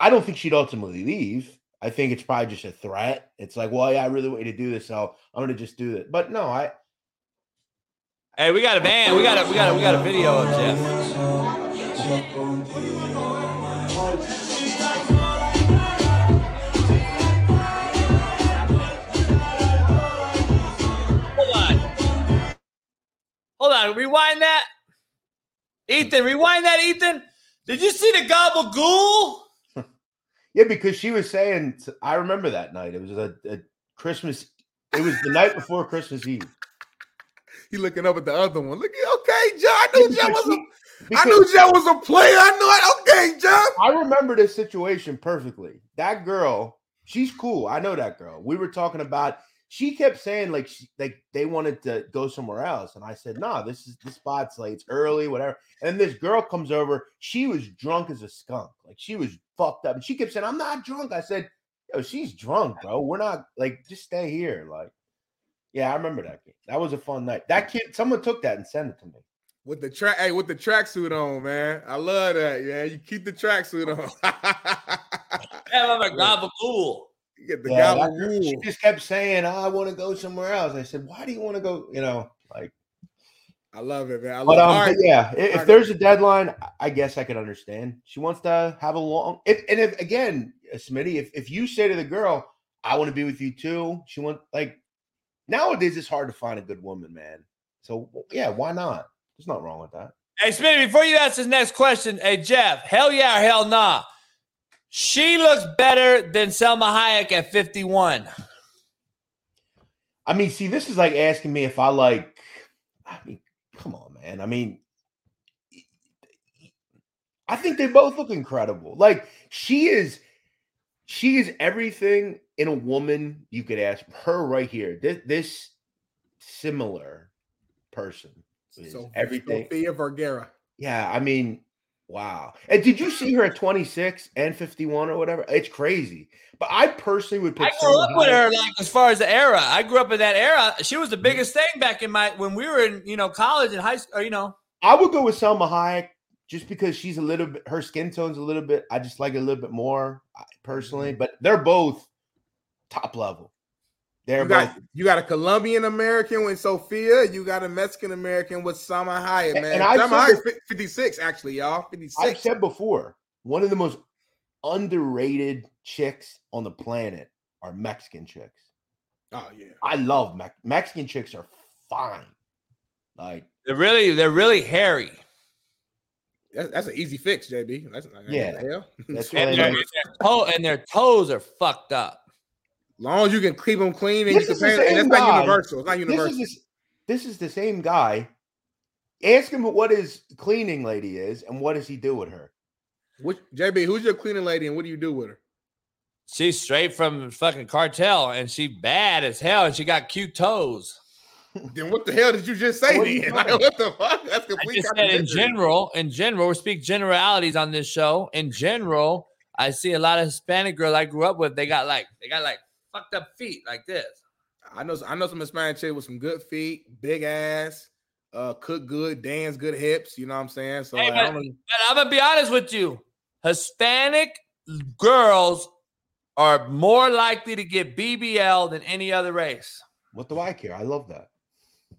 I don't think she'd ultimately leave. I think it's probably just a threat. It's like, well, yeah, I really want you to do this, so I'm gonna just do it. But no, I Hey, we got a van. We got a we got a we got a video of Jeff. Hold on. Rewind that. Ethan, rewind that, Ethan. Did you see the gabagool? yeah, because she was saying I remember that night. It was a, a Christmas. It was the night before Christmas Eve. He looking up at the other one. Look, okay, Joe. I knew Joe was a I Because- knew Joe was a player. I knew it. Okay, Joe. I remember this situation perfectly. That girl, she's cool. I know that girl. We were talking about. She kept saying like she, like they wanted to go somewhere else, and I said, "Nah, this is the spot's like it's early, whatever." And this girl comes over. She was drunk as a skunk. Like she was fucked up, and she kept saying, "I'm not drunk." I said, "Yo, she's drunk, bro. We're not like just stay here." Like, yeah, I remember that. Game. That was a fun night. That kid, someone took that and sent it to me. With the track, hey, with the tracksuit on, man. I love that. Yeah, you keep the tracksuit on. Yeah, I'm a gabagool. You get the Yeah, yeah, that she just kept saying, "I want to go somewhere else." I said, "Why do you want to go?" You know, like. I love it, man. I love But um, all but right. yeah, if, Alright. there's a deadline, I- I guess I could understand. She wants to have a long. If, and if again, uh, Smitty, if if you say to the girl, "I want to be with you too," she wants like nowadays it's hard to find a good woman, man. So yeah, why not? There's nothing wrong with that. Hey, Smitty, before you ask this next question, hey, Jeff, hell yeah or hell nah? She looks better than Salma Hayek at 51. I mean, see, this is like asking me if I like. I mean, come on, man. I mean, I think they both look incredible. Like she is, she is everything in a woman you could ask. Her right here, this, this similar person is So everything. Sofia Vergara. Yeah, I mean, wow. And did you see her at 26 and 51 or whatever? It's crazy. But I personally would put I grew up with her, like as far as the era. I grew up in that era. She was the mm-hmm. biggest thing back in my when we were in, you know, college and high school. Or, you know, I would go with Salma Hayek just because she's a little bit her skin tone's a little bit. I just like it a little bit more personally, mm-hmm. but they're both top level. They're You both got, you got a Colombian American with Sofia. You got a Mexican American with Salma Hayek, man. and I've Sama said Hayek's fif- 56, actually, y'all. 56. I've said before, one of the most underrated chicks on the planet are Mexican chicks. oh, yeah. I love Mex- Mexican chicks are fine. Like they're really they're really hairy. That's, that's an easy fix, JB. That's like, Yeah. hell? That's And their, their toe and their toes are fucked up. Long as you can keep them clean and This you can the pay, and same that's not universal. It's not this universal. is this, this is the same guy. Ask him what his cleaning lady is and what does he do with her. Which, JB, who's your cleaning lady and what do you do with her? She's straight from fucking cartel and she bad as hell and she got cute toes. Then what the hell did you just say? What Then? Like, what the fuck? That's I just said in general, in general, we speak generalities on this show. In general, I see a lot of Hispanic girls I grew up with. They got like they got like fucked up feet like this. I know I know some Hispanic chick with some good feet, big ass, uh, cook good, dance good hips. You know what I'm saying? So Hey, like, I but- don't know. But I'm gonna be honest with you. Hispanic girls are more likely to get BBL than any other race. What do I care? I love that.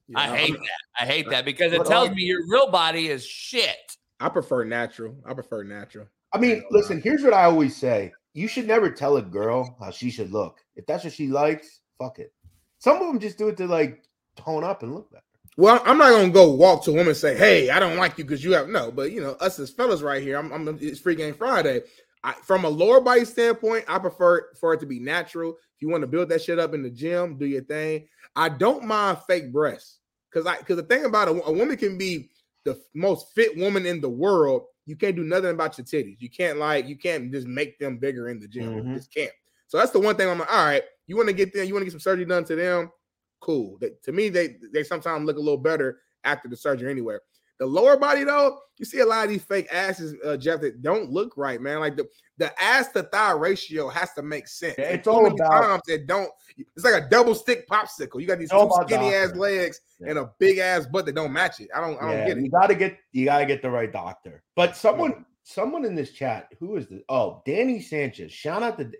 you I know, hate that. I hate that because it tells are- me your real body is shit. I prefer natural. I prefer natural. I mean, listen, here's what I always say. You should never tell a girl how she should look. If that's what she likes, fuck it. Some of them just do it to like tone up and look better. Well, I'm not gonna go walk to a woman and say, "Hey, I don't like you because you have no." But you know, us as fellas right here, I'm, I'm it's free game Friday. I, from a lower body standpoint, I prefer for it to be natural. If you want to build that shit up in the gym, do your thing. I don't mind fake breasts because I because the thing about a, a woman can be the most fit woman in the world. You can't do nothing about your titties. You can't like you can't just make them bigger in the gym. You Mhm. just can't. So that's the one thing I'm like, all right, you want to get them, you want to get some surgery done to them, cool. They, to me, they they sometimes look a little better after the surgery anyway. The lower body though, you see a lot of these fake asses, uh, Jeff, that don't look right, man. Like the the ass to thigh ratio has to make sense. Yeah, it's all about- times it don't. It's like a double stick popsicle. You got these two skinny ass legs Yeah. and a big ass butt that don't match it. I don't. I don't yeah, get it. you gotta get you gotta get the right doctor. But someone someone in this chat, who is this? Oh, Danny Sanchez. Shout out to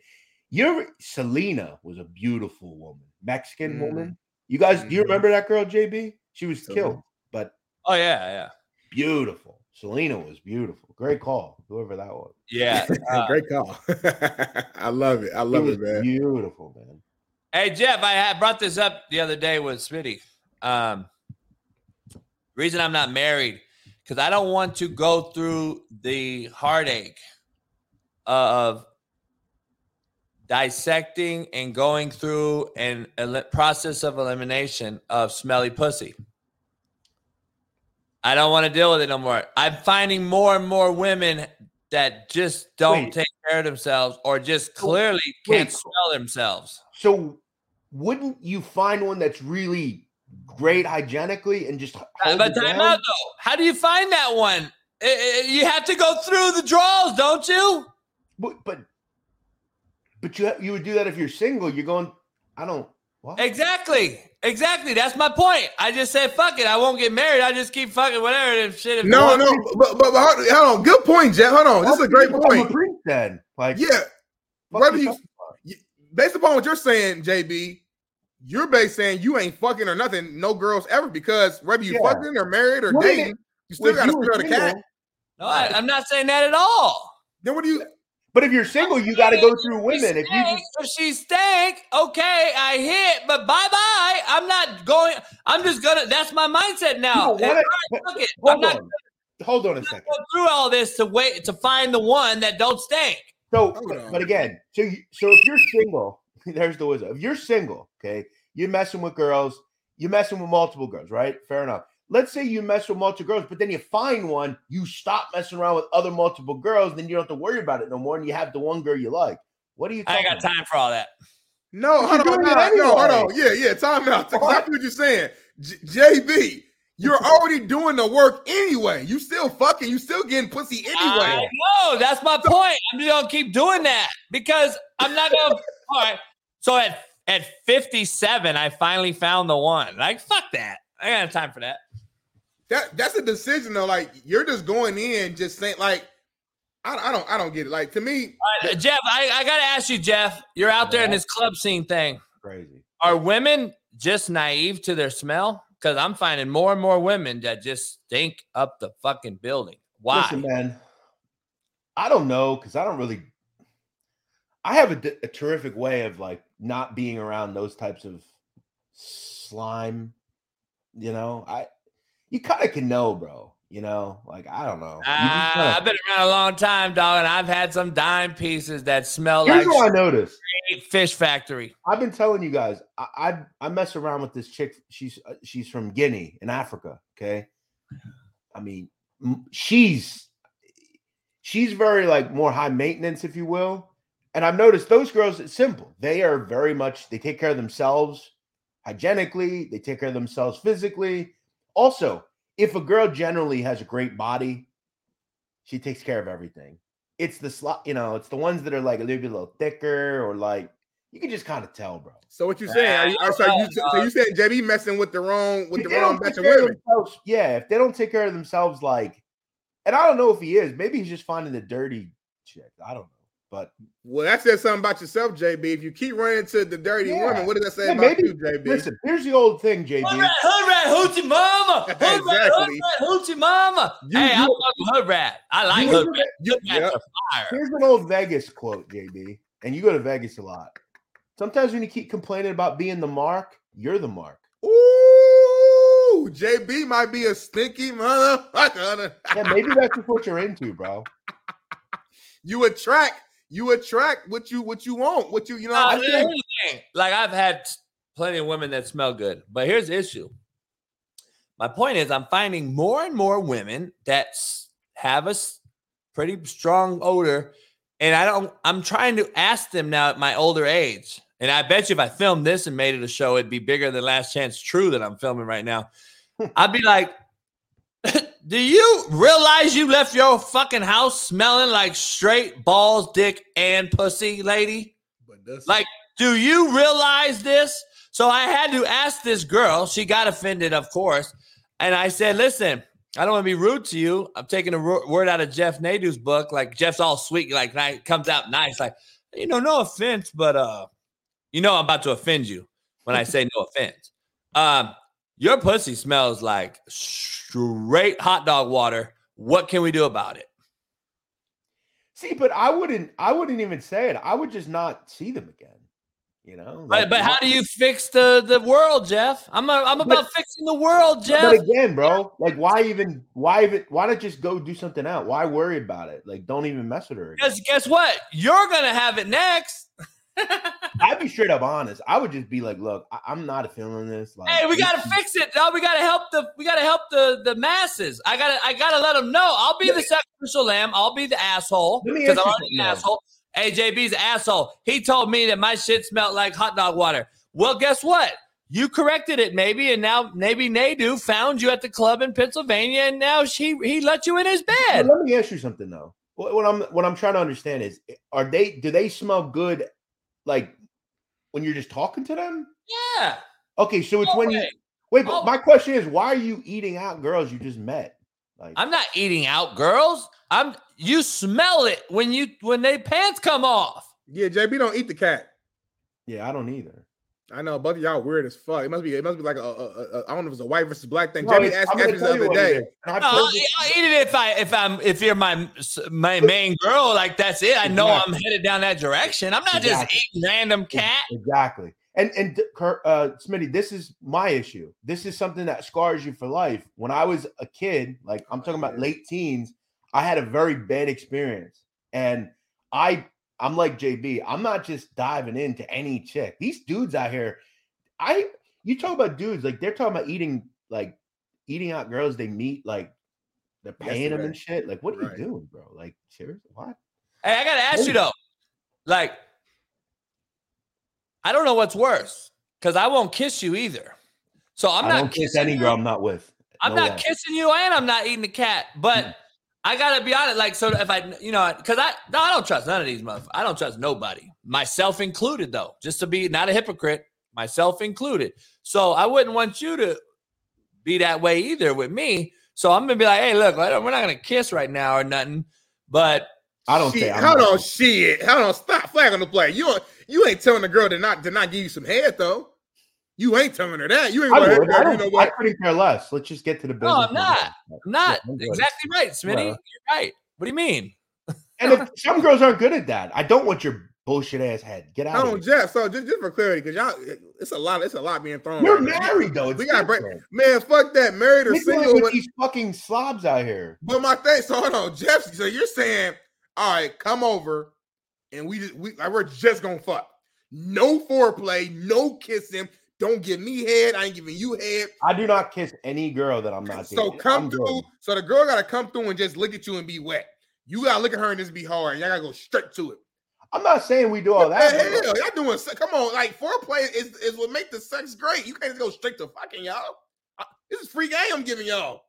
you ever Selena was a beautiful woman, Mexican Mhm. woman. You guys, do you Mhm. remember that girl, JB? She was killed, Oh yeah, yeah, beautiful. Selena was beautiful. Great call, whoever that was. yeah. Uh, Great call. I love it. I love was it, man. beautiful, man. Hey Jeff, I brought this up the other day with Smitty. Um, reason I'm not married because I don't want to go through the heartache of dissecting and going through an el- process of elimination of smelly pussy. I don't want to deal with it no more. I'm finding more and more women that just don't Wait. take care of themselves or just clearly can't smell themselves. So wouldn't you find one that's really great hygienically and just But it time down? out though. How do you find that one? Eh, eh, You have to go through the draws, don't you? But but but you you would do that if you're single. You're going. I don't. What? Exactly. Exactly. That's my point. I just said fuck it. I won't get married. I just keep fucking whatever if shit. If No, one- no, but, but, but hold, hold on. Good point, Jeff. Hold on. This is a great Become point. priest then, like Yeah. fuck Whether you you, talking about? you- based upon what you're saying, JB, you're basically saying you ain't fucking or nothing, no girls ever, because whether you Yeah. fucking or married or Well, dating, you still Well, if gotta you were smell the cat. No, I, I'm not saying that at all. Then what do you But if you're single, you got to go through women. If you just if she stank, okay, I hit, but bye bye. I'm not going. I'm just gonna. That's my mindset now. You don't wanna- All right. I'm hold not on, hold on a second. going through all this to wait to find the one that don't stink. So, Hold but, but again, so you, so if you're single, there's the wisdom. If you're single, okay, you're messing with girls, you're messing with multiple girls, right? Fair enough. Let's say you mess with multiple girls, but then you find one, you stop messing around with other multiple girls, then you don't have to worry about it no more, and you have the one girl you like. What are you? I ain't got time for all that. No, But hold you're on, doing no, it no, hold on. Yeah, yeah, time out. Exactly what you're saying. J- JB, you're already doing the work anyway. You still fucking, you still getting pussy anyway. I know. That's my point. I'm just gonna keep doing that because I'm not gonna. all right. So at at 57, I finally found the one. Like fuck that. I ain't got time for that. That that's a decision though. Like you're just going in, just saying like, I, I don't I don't get it. Like to me, All right, Jeff, I, I gotta ask you, Jeff. You're out there in this club scene thing. Crazy. Are women just naive to their smell? Because I'm finding more and more women that just stink up the fucking building. Why? Listen, man, I don't know because I don't really. I have a terrific way of like not being around those types of slime. You know, I you kind of can know, bro. You know, like I don't know. Ah, kinda- I've been around a long time, dog, and I've had some dime pieces that smell Here's like what I noticed. fish factory. I've been telling you guys, I, I I mess around with this chick. She's uh, she's from Guinea in Africa. Okay, I mean, she's she's very like more high maintenance, if you will. And I've noticed those girls. It's simple. They are very much. They take care of themselves hygienically. They take care of themselves physically. Also, if a girl generally has a great body, she takes care of everything. It's the slot, you know, it's the ones that are like a little bit a little thicker or like you can just kind of tell, bro. so what you saying? Are you, are- so you so you saying JB messing with the wrong with the wrong batch of women? yeah, if they don't take care of themselves, like, and I don't know if he is. Maybe he's just finding the dirty chick. I don't know, but Well, that says something about yourself, JB. If you keep running into the dirty Yeah. woman, what does that say Yeah, about maybe- you, JB? listen. Here's the old thing, JB. Hood rat, hood rat, hoochie mama. Hood rat, hood rat, hoochie mama. You- hey, I love hood rat. I like You- hood rat. you- Hood rats yeah. fire. Here's an old Vegas quote, JB, and you go to Vegas a lot. Sometimes when you keep complaining about being the mark, you're the mark. Ooh, JB might be a stinky motherfucker. Yeah, maybe that's just what you're into, bro. you attract, you attract what you what you want, what you you know. Uh, I here's think thing. Like I've had plenty of women that smell good, but here's the issue. My point is, I'm finding more and more women that have a pretty strong odor, and I don't. I'm trying to ask them now at my older age, and I bet you if I filmed this and made it a show, it'd be bigger than Last Chance True that I'm filming right now. I'd be like, "Do you realize you left your fucking house smelling like straight balls, dick, and pussy, lady?" but that's Like, do you realize this? So I had to ask this girl. She got offended, of course. And I said, listen, I don't want to be rude to you. I'm taking a ro- word out of Jeff Nadu's book. Like, Jeff's all sweet, like, ni- comes out nice. Like, you know, no offense, but, uh, you know, I'm about to offend you when I say no offense. Um, your pussy smells like straight hot dog water. What can we do about it? See, but I wouldn't. I wouldn't even say it. I would just not see them again. You know. But, Like, but how do you fix the, the world, Jeff? I'm, a, I'm about fixing the world, Jeff. But again, bro, like why even why even why not just go do something out? Why worry about it? Like don't even mess with her. Because guess what? You're gonna have it next. I'd be straight up honest. I would just be like, look, I, am not feeling this. Like, Hey, we gotta is- fix it. We gotta help the we gotta help the the masses. I gotta I gotta let them know. I'll be the sacrificial lamb. I'll be the asshole because I'm an asshole. Hey, JB's an asshole. He told me that my shit smelled like hot dog water. Well, guess what? You corrected it, maybe, and now maybe Nadu found you at the club in Pennsylvania, and now she he let you in his bed. let me ask you something though. What, what I'm what I'm trying to understand is, eh, are they do they smell good, like when you're just talking to them? Yeah. Okay, so it's when you wait. But Oh. my question is, why are you eating out girls you just met? Like, I'm not eating out, girls. I'm you smell it when you when they pants come off. yeah, JB don't eat the cat. yeah, I don't either. I know both of y'all weird as fuck. It must be it must be like a, a, a, a I don't know if it's a white versus black thing. No, JB asked me the other what day. is. And I've No, told I'll, I'll eat it if I if I'm if you're my my main girl. Like that's it. I know I'm headed down that direction. I'm not just eating random cat. Exactly. And and uh, Smitty, this is my issue. This is something that scars you for life. When I was a kid, like I'm talking about late teens, I had a very bad experience, and I I'm like JB. I'm not just diving into any chick. These dudes out here, I you talk about dudes like they're talking about eating like eating out girls they meet like they're paying them and shit. Like, what are Right. you doing, bro? Like, seriously, what? Hey, I gotta ask you though, like, I don't know what's worse because I won't kiss you either. So I'm I not don't kiss kissing any you. girl I'm not with. I'm No not way. kissing you, and I'm not eating the cat. But mm. I gotta be honest, like, so if I, you know, because I, no, I don't trust none of these motherfuckers. I don't trust nobody, myself included, though. Just to be not a hypocrite, myself included. So I wouldn't want you to be that way either with me. So I'm gonna be like, hey, look, I don't- we're not gonna kiss right now or nothing. But I don't Shit, say. I'm hold not- on, shit. Hold on, stop flagging the play. You you ain't telling the girl to not to not give you some head though. You ain't telling her that. You ain't I, like, would. "Hey, I, girl, you know don't, I what? couldn't care less. Let's just get to the business. No, I'm not. I'm not Yeah, exactly right, Smitty. Well. You're right. What do you mean? And if some girls aren't good at that, I don't want your bullshit ass head. Get out Hold of on. Jeff. So just, just for clarity, because y'all, it's a lot. It's a lot being thrown. You're right now. married though. It's We gotta break, man. Fuck that, married or We're single. with But, these fucking slobs out here. but my thing. So hold on, Jeff. So you're saying, all right, come over, and we just we like we're just gonna fuck. No foreplay, no kissing. Don't give me head. I ain't giving you head. I do not kiss any girl that I'm not. So dating. come I'm through. good. So the girl gotta come through and just look at you and be wet. You gotta look at her and just be hard. Y'all gotta go straight to it. I'm not saying we do all that. Hey, hell, y'all doing? Come on, like foreplay is, is what make the sex great. You can't just go straight to fucking y'all. This is free game I'm giving y'all.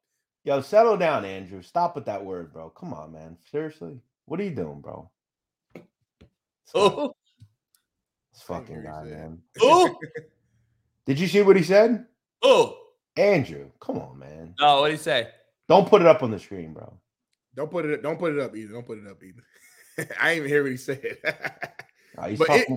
Yo, settle down, Andrew. Stop with that word, bro. Come on, man. Seriously, what are you doing, bro? Stop. Ooh, This fucking hear guy, you say it. man. ooh, Did you see what he said, Oh, Andrew? Come on, man. No, what do you say? Don't put it up on the screen, bro. Don't put it. Don't put it up either. Don't put it up either. I ain't even hear what he said. He's But it-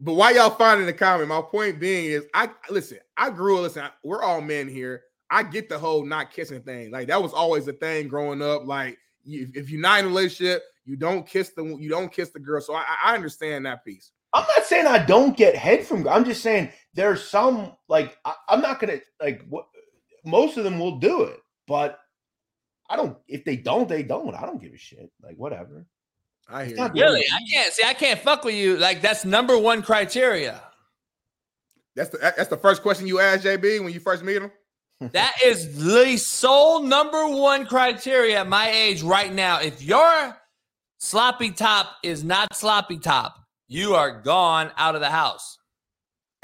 But why y'all finding the comment? My point being is, I listen. I grew. Listen, I- we're all men here. I get the whole not kissing thing. Like that was always a thing growing up. Like you, if you're not in a relationship, you don't kiss the you don't kiss the girl. So I, I understand that piece. I'm not saying I don't get head from. I'm just saying there's some like I, I'm not gonna like what. Most of them will do it, but I don't. If they don't, they don't. I don't give a shit. Like whatever. I hear you. Really? I can't see. I can't fuck with you. Like that's number one criteria. That's the that's the first question you ask JB when you first meet him. That is the sole number one criteria at my age right now. If your sloppy top is not sloppy top, you are gone out of the house.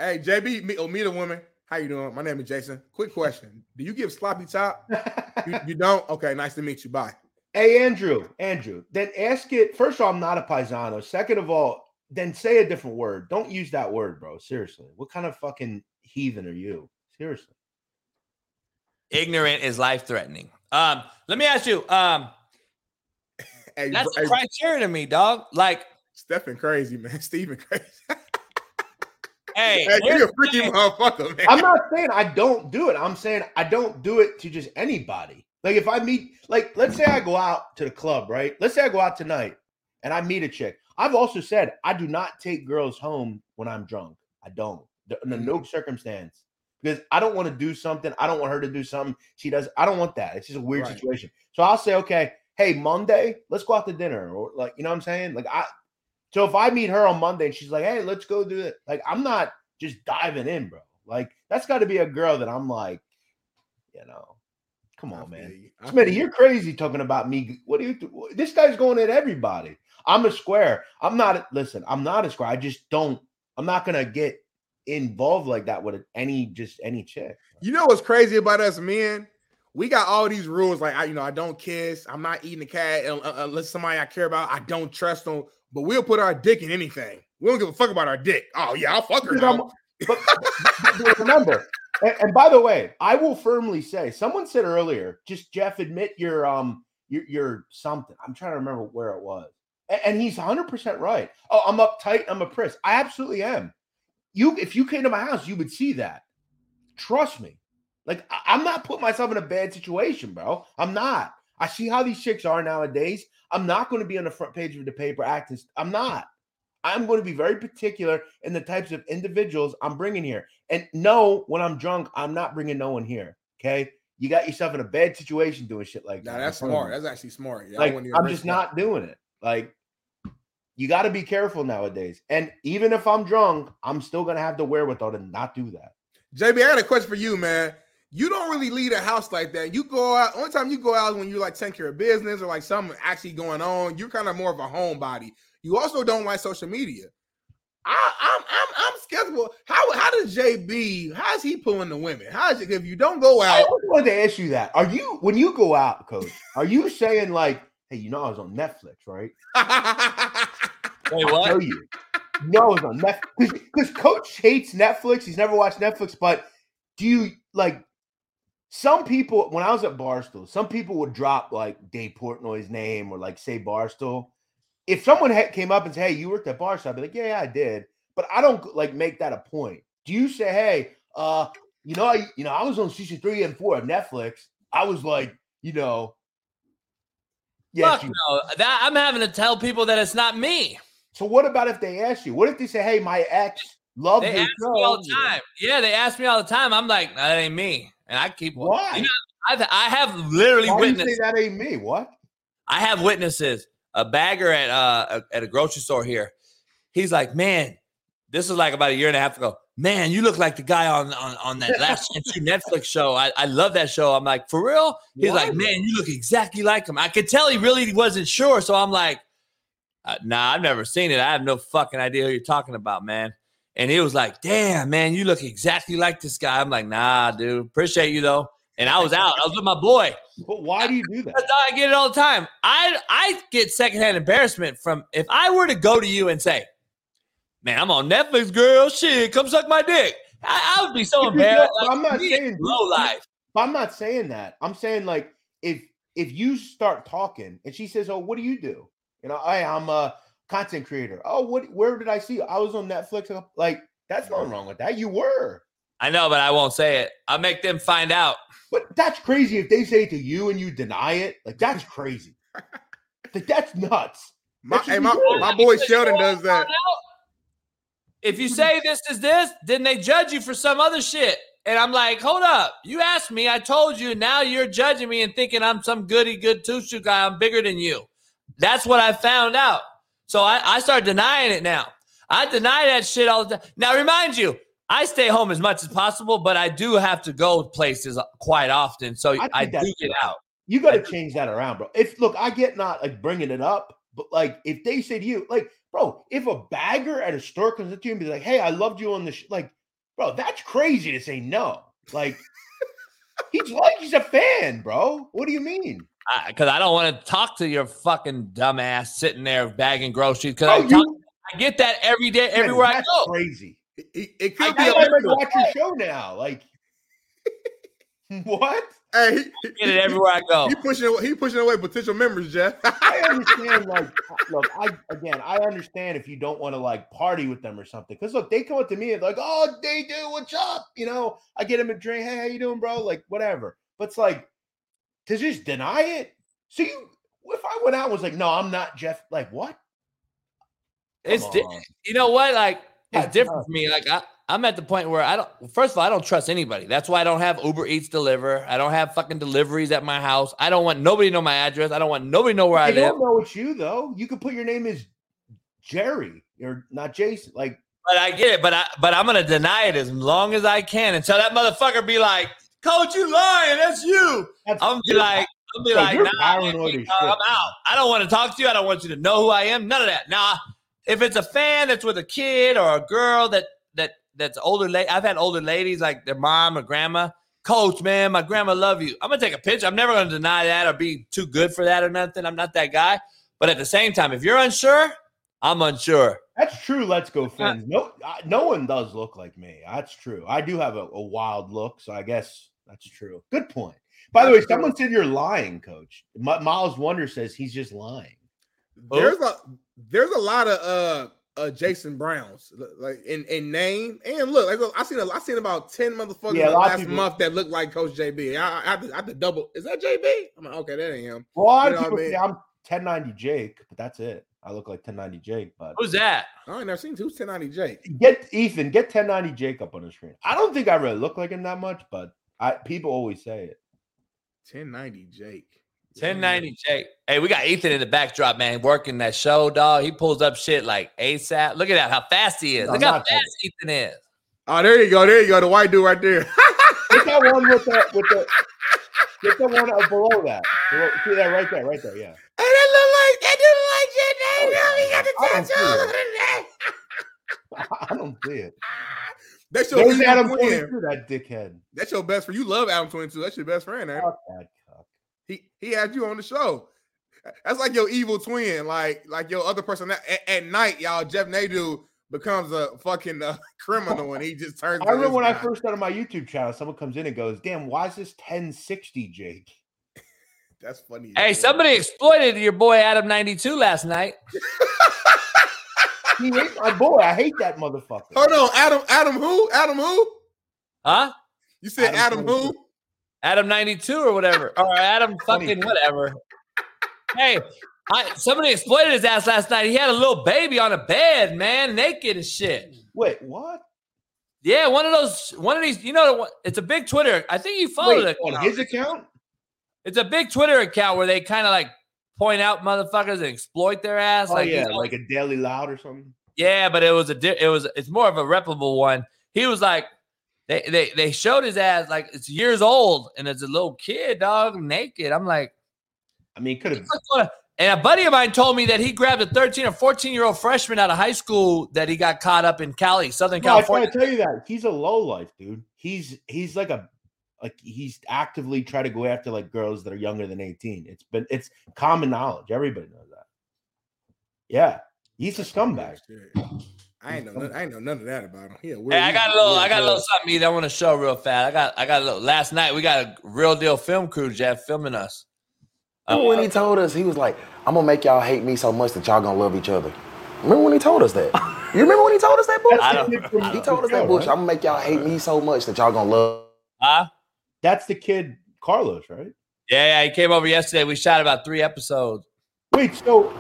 Hey JB, meet, oh, meet a woman. How you doing? My name is Jason. Quick question: Do you give sloppy top? You, you don't? Okay, nice to meet you. Bye. Hey Andrew, Andrew, then ask it. First of all, I'm not a paisano. Second of all, then say a different word. Don't use that word, bro. Seriously. What kind of fucking heathen are you? Seriously. Ignorant is life threatening. Um, let me ask you. Um, Hey, that's hey, the criteria to me, dog. Like, Stephen crazy man. Stephen crazy. Hey, hey, here's you a freaky motherfucker, man. I'm not saying I don't do it. I'm saying I don't do it to just anybody. Like if I meet, like, let's say I go out to the club, right? Let's say I go out tonight and I meet a chick. I've also said I do not take girls home when I'm drunk. I don't. Under mm. no circumstance. Because I don't want to do something. I don't want her to do something. She does. I don't want that. It's just a weird Right. situation. So I'll say, okay, hey, Monday, let's go out to dinner. Or like, you know what I'm saying? Like I so if I meet her on Monday and she's like, hey, let's go do it. Like, I'm not just diving in, bro. Like, that's got to be a girl that I'm like, you know, come on, man. you. Smitty, you're crazy talking about me. What do you do? This guy's going at everybody. I'm a square. I'm not, listen, I'm not a square. I just don't, I'm not going to get involved like that with any, just any chick. You know what's crazy about us men? We got all these rules, like I, you know, I don't kiss, I'm not eating the cat uh, uh, uh, un- un- unless somebody I care about. I don't trust them, but we'll put our dick in anything. We don't give a fuck about our dick. Oh yeah, I'll fuck her. Now. but, but remember, and, and by the way, I will firmly say, someone said earlier, just Jeff, admit you're um you're, you're something. I'm trying to remember where it was, and, and he's 100 percent right. Oh, I'm uptight. I'm a priss. I absolutely am. You, if you came to my house, you would see that. Trust me. Like I, I'm not putting myself in a bad situation, bro. I'm not. I see how these chicks are nowadays. I'm not going to be on the front page of the paper acting. I'm not. I'm going to be very particular in the types of individuals I'm bringing here. And no, when I'm drunk, I'm not bringing no one here. Okay. You got yourself in a bad situation doing shit like Nah, that. that's smart. That's actually smart. Yeah, like, I'm just that. not doing it. Like, you got to be careful nowadays. And even if I'm drunk, I'm still going to have the wherewithal to not do that. JB, I got a question for you, man. You don't really leave a house like that. You go out. Only time you go out is when you're like taking care of business or like something actually going on. You're kind of more of a homebody. You also don't like social media. I, I'm I'm I'm skeptical. How how does JB? How's he pulling the women? How is it if you don't go I out? always wanted to ask you that. Are you when you go out, coach? Are you saying like, hey, you know I was on Netflix, right? Wait, I what? tell you, you know I was on Netflix because coach hates Netflix. He's never watched Netflix, but do you like? Some people, when I was at Barstool, some people would drop like Dave Portnoy's name or like say Barstool. If someone had came up and said, "Hey, you worked at Barstool," I'd be like, "Yeah, yeah, I did," but I don't like make that a point. Do you say, "Hey, uh, you know, I, you know, I was on season three and four of Netflix. I was like, you know, yes, Fuck you no. That I'm having to tell people that it's not me. So what about if they ask you? What if they say, "Hey, my ex loved They ask me all the time. Yeah, they ask me all the time. I'm like, that ain't me, and I keep. Why? You know, I've, I have literally Why witnessed. say that ain't me? What? I have witnesses. A bagger at uh at a grocery store here. He's like, man, this is like about a year and a half ago. Man, you look like the guy on on, on that last Netflix show. I, I love that show. I'm like, for real? He's like, man, you look exactly like him. I could tell he really wasn't sure. So I'm like, uh, nah, I've never seen it. I have no fucking idea who you're talking about, man. And he was like, damn, man, you look exactly like this guy. I'm like, nah, dude, appreciate you though. And I was out. I was with my boy. But why do you do that? I get it all the time. I I get secondhand embarrassment from if I were to go to you and say, "Man, I'm on Netflix, girl. Shit, come suck my dick." I, I would be so Because, you know, embarrassed. but I'm not saying low life. But I'm not saying that. I'm saying like if if you start talking and she says, "Oh, what do you do?" You know, I I'm a content creator. Oh, what? Where did I see? you? I was on Netflix. Like that's nothing wrong with that. You were. I know, but I won't say it. I'll make them find out. But that's crazy if they say it to you and you deny it. Like that's crazy. like that's nuts. My, That hey, my, my boy Sheldon does that. If you say this is this, then they judge you for some other shit. And I'm like, hold up. You asked me. I told you. Now you're judging me and thinking I'm some goody good two shoe guy. I'm bigger than you. That's what I found out. So I, I start denying it now. I deny that shit all the time. Now, remind you, I stay home as much as possible, but I do have to go places quite often. So I I, do get out. You got to change that around, bro. If look, I get not like bringing it up, but like if they say to you, like, bro, if a bagger at a store comes up to you and be like, "Hey, I loved you on the," sh-, like, bro, that's crazy to say no. Like, he's like he's a fan, bro. What do you mean? Because I, don't want to talk to your fucking dumbass sitting there bagging groceries. Because Bro, oh, I, you- I get that every day, Man, everywhere I go. Crazy. It, it I could be I a like mental. watch your show now. Like, what? Hey, he, Get it everywhere I go. he pushing away, he pushing away potential members, Jeff. I understand, like, look, I again, I understand if you don't want to like party with them or something. Because look, they come up to me and like, oh, they do, what's up? You know, I get them a drink. Hey, how you doing, bro? Like, whatever. But it's like to just deny it. So you, if I went out and was like, no, I'm not Jeff. Like, what? It's di- you know what? Like it's That's different tough. for me. Like I, I'm at the point where I don't. First of all, I don't trust anybody. That's why I don't have Uber Eats deliver. I don't have fucking deliveries at my house. I don't want nobody to know my address. I don't want nobody to know where I They live. don't know it's you though. You could put your name as Jerry or not Jason. Like, But I get it. But I, but I'm gonna deny it as long as I can until that motherfucker be like, "Coach, you lying? That's you." that's I'm be like, I'm be Bro, like, nah, paranoid man, as shit. I'm out. I don't want to talk to you. I don't want you to know who I am. None of that. Now, if it's a fan that's with a kid or a girl that that that's older lady, I've had older ladies like their mom or grandma. Coach, man, my grandma love you. I'm gonna take a picture. I'm never gonna deny that or be too good for that or nothing. I'm not that guy. But at the same time, if you're unsure, I'm unsure. That's true. Let's go, friends. No, no one does look like me. That's true. I do have a, a wild look, so I guess that's true. Good point. By the way, someone said you're lying, Coach. Mi- Miles Wonder says he's just lying. there's a there's a lot of uh uh Jason Browns like in, in name and look like I seen a, I seen about ten motherfuckers Yeah, a in the lot of last month that look like Coach JB. I, I, have to, I have to double. Is that JB? I'm like, okay, that ain't him. Well, a You know people what I mean? say I'm 1090 Jake, but that's it. I look like 1090 Jake, but Who's that? I ain't never seen who's 1090 Jake. get Ethan, get 1090 Jake up on the screen. I don't think I really look like him that much, but I people always say it. 1090 Jake. 1090 Jake. Hey, we got Ethan in the backdrop, man, working that show, dog. He pulls up shit like ASAP. Look at that, how fast he is. No, Look how not that. fast Ethan is. Oh, there you go. There you go. The white dude right there. Get that one with the with the get the one up below that. See that right there, right there. Yeah. Hey, that look like that dude like Jay He got the tattoo see all it. over the neck. I don't see it. That's your There's Adam 22, that dickhead. That's your best friend. You love Adam 22. That's your best friend, ain't? Fuck that cuck. He he had you on the show. That's like your evil twin, like like your other person. At, at night, y'all, Jeff Nadu becomes a fucking uh, criminal, and he just turns. I to remember this when I first started my YouTube channel, someone comes in and goes, "Damn, why is this 1060, Jake?" That's funny. Hey, somebody exploited your boy Adam 92 last night. He ain't my boy. I hate that motherfucker. Hold on, Adam. Adam who? Adam who? Huh? You said Adam, Adam who? Adam 92 or whatever. Or Adam fucking whatever. Hey, I, somebody exploited his ass last night. He had a little baby on a bed, man, naked and shit. Wait, what? Yeah, one of those, one of these, you know, it's a big Twitter. I think you followed Wait, it. on his account? It's a big Twitter account where they kind of like point out motherfuckers and exploit their ass. Oh like, yeah, he's all- like a Daily Loud or something. Yeah, but it was a di- it was it's more of a reputable one. He was like they they they showed his ass like it's years old and it's a little kid dog naked. I'm like, I mean, could have. and a buddy of mine told me that he grabbed a 13 or 14 year old freshman out of high school that he got caught up in Cali, Southern No, I California. to tell you that he's a low life dude. He's he's like a like he's actively trying to go after like girls that are younger than 18. It's been it's common knowledge. Everybody knows that. Yeah, he's a scumbag. I ain't know. None, I ain't know none of that about him. Yeah, Hey, I got a little, I got a little something either I want to show real fast. I got, I got a little. Last night we got a real deal film crew, Jeff, filming us. Remember uh, when uh, he told us he was like, "I'm gonna make y'all hate me so much that y'all gonna love each other." Remember when he told us that? You remember when he told us that bullshit? I don't- he told us that bullshit. I'm gonna make y'all hate me so much that y'all gonna love. Huh? That's the kid Carlos, right? Yeah, yeah. He came over yesterday. We shot about three episodes. Wait, so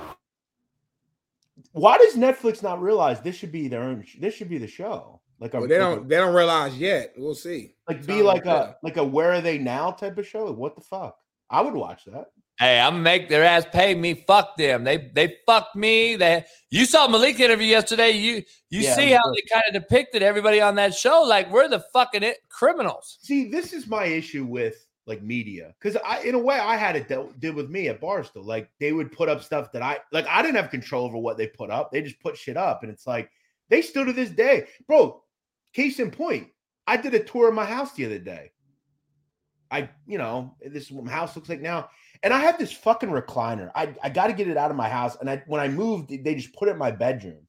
why does Netflix not realize this should be their own? This should be the show. Like a, Well, they like a- don't. They don't realize yet. We'll see. like be Time like a like a where are they now type of show. What the fuck? I would watch that. Hey, I'm gonna make their ass pay me. Fuck them. They they fucked me. They you saw Malik interview yesterday. You you Yeah, see how they kind of depicted everybody on that show like we're the fucking it, criminals. See, this is my issue with like media because I, in a way, I had it dealt, did with me at Barstool. Like they would put up stuff that I like. I didn't have control over what they put up. They just put shit up, and it's like they still to this day, bro. Case in point, I did a tour of my house the other day. I, you know, this is what my house looks like now. And I have this fucking recliner. I, I got to get it out of my house. And I when I moved, they just put it in my bedroom.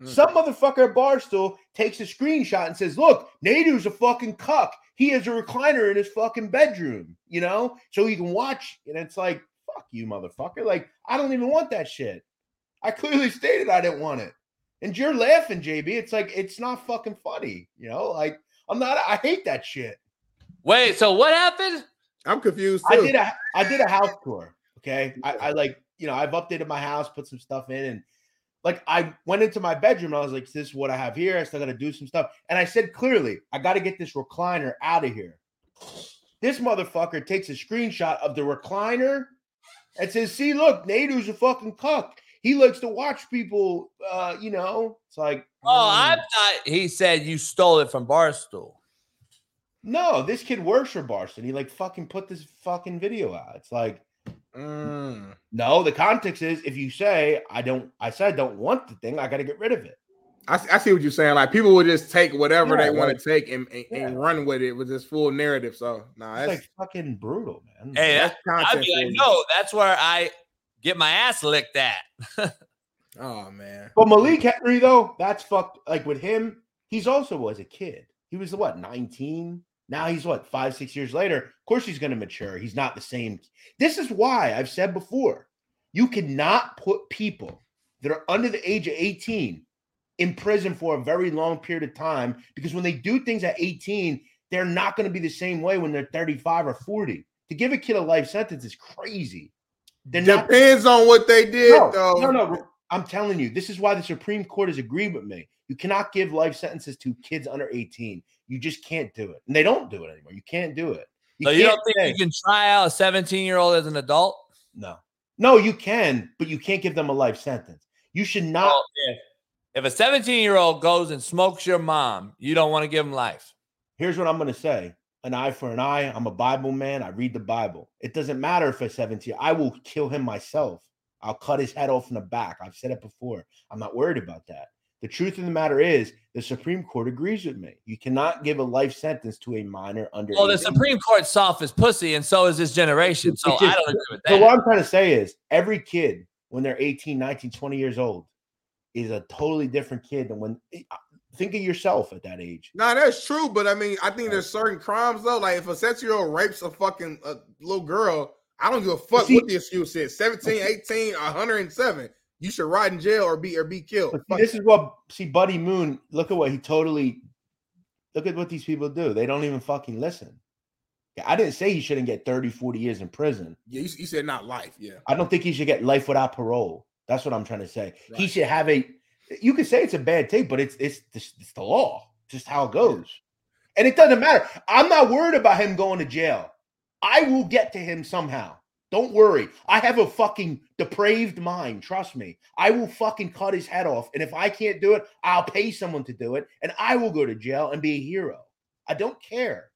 Hmm. Some motherfucker at Barstool takes a screenshot and says, Look, Nadu's a fucking cuck. He has a recliner in his fucking bedroom, you know, so he can watch. And it's like, fuck you, motherfucker. Like, I don't even want that shit. I clearly stated I didn't want it. And you're laughing, JB. It's like, it's not fucking funny, you know? Like, I'm not, I hate that shit. Wait, so what happened? I'm confused Too. I did a I did a house tour. Okay. I, I like, you know, I've updated my house, put some stuff in, and like I went into my bedroom. And I was like, this is what I have here. I still gotta do some stuff. And I said clearly, I gotta get this recliner out of here. This motherfucker takes a screenshot of the recliner and says, see, look, Nadu's a fucking cuck. He likes to watch people uh, you know. It's like Oh, I thought he said you stole it from Barstool. No, this kid works for Barstool. He like fucking put this fucking video out. It's like Mm. No, the context is if you say I don't, I said I don't want the thing, I got to get rid of it. I, I see what you're saying. Like people will just take whatever Yeah, they want like- to take and, and, and run with it with this full narrative. So nah, It's that's like fucking brutal, man. Hey, That's that, I'd content be for like, no, that's where I get my ass licked at. oh man. But Malik Henry, though, that's fucked. Like with him, he's also was a kid. He was what 19. Now he's what five, six years later. Of course, he's going to mature. He's not the same. This is why I've said before you cannot put people that are under the age of 18 in prison for a very long period of time because when they do things at 18, they're not going to be the same way when they're 35 or 40. To give a kid a life sentence is crazy. They're not Depends on what they did, no, though. No, no, I'm telling you, this is why the Supreme Court has agreed with me. You cannot give life sentences to kids under 18. You just can't do it. And they don't do it anymore. You can't do it. so you don't think say- you can try out a 17 year old as an adult? No. No, you can, but you can't give them a life sentence. You should not. Well, if, If a 17 year old goes and smokes your mom, you don't want to give him life. Here's what I'm going to say an eye for an eye. I'm a Bible man. I read the Bible. It doesn't matter if it's 17. I will kill him myself. I'll cut his head off in the back. I've said it before. I'm not worried about that. The truth of the matter is, the Supreme Court agrees with me. You cannot give a life sentence to a minor under. Well, the Supreme Court's soft as pussy, and so is this generation. So It's I don't agree with that. So what I'm trying to say is every kid when they're 18, 19, 20 years old is a totally different kid than when uh, think of yourself at that age. No, that's true, but I mean, I think there's certain crimes though. Like if a seven year old rapes a fucking uh, little girl, I don't give a fuck see- what the excuse is 17, 18, 107. You should ride in jail or be or be killed. See, this is what see Buddy Moon, look at what he totally look at what these people do. They don't even fucking listen. I didn't say he shouldn't get 30, 40 years in prison. Yeah, you, said not life. Yeah. I don't think he should get life without parole. That's what I'm trying to say. He should have a. You could say it's a bad take, but it's it's it's, it's the law, just how it goes. And it doesn't matter. I'm not worried about him going to jail. I will get to him somehow. Don't worry. I have a fucking depraved mind. Trust me. I will fucking cut his head off. And if I can't do it, I'll pay someone to do it. And I will go to jail and be a hero. I don't care.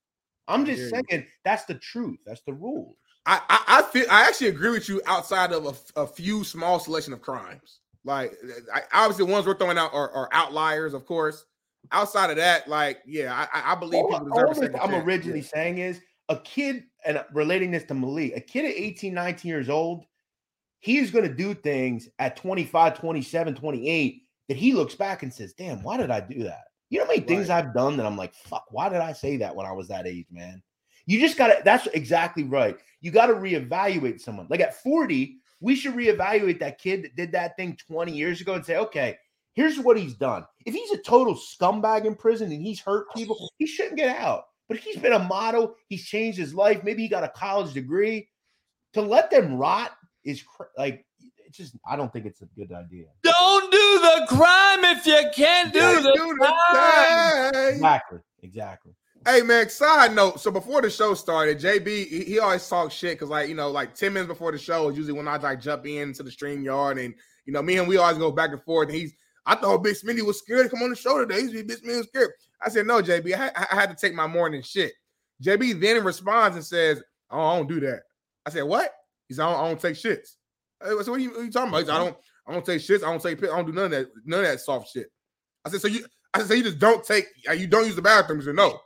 I'm just hear you. saying that's the truth. That's the rules. I, I I feel I actually agree with you outside of a, a few small selection of crimes. Like I, obviously, the ones we're throwing out are, are outliers, of course. Outside of that, like yeah, I- I, believe all, people all deserve a this second I'm originally Yeah. saying is a kid, and relating this to Malik, a kid at 18, 19 years old, he's going to do things at 25, 27, 28 that he looks back and says, damn, why did I do that? You know how many things I've done that I'm like, fuck, why did I say that when I was that age, man? You just got to, that's exactly right. You got to reevaluate someone. Like at 40, we should reevaluate that kid that did that thing 20 years ago and say, okay, here's what he's done. If he's a total scumbag in prison and he's hurt people, he shouldn't get out. But he's been a model, he's changed his life. Maybe he got a college degree. To let them rot is cr- like, it's just, I don't think it's a good idea. Don't do the crime if you can't do Can't the do the crime. thing. Exactly. Exactly. Hey man, side note. So before the show started, JB he, he always talks shit because like you know like ten minutes before the show is usually when I like jump into the StreamYard and you know me and we always go back and forth. And he's I thought Big Smitty was scared to come on the show today. He's Big Smitty was scared. I said no, JB. I, I had to take my morning shit. JB then responds and says, "Oh, I don't do that." I said, "What?" He said, "I don't, I don't take shits." I said, "What are you, what are you talking about?" He said, "I don't I don't take shits. I don't take. I don't do none of that none of that soft shit." I said, "So you?" I said, "So you just don't take? uh, You don't use the bathroom?" He said, "No."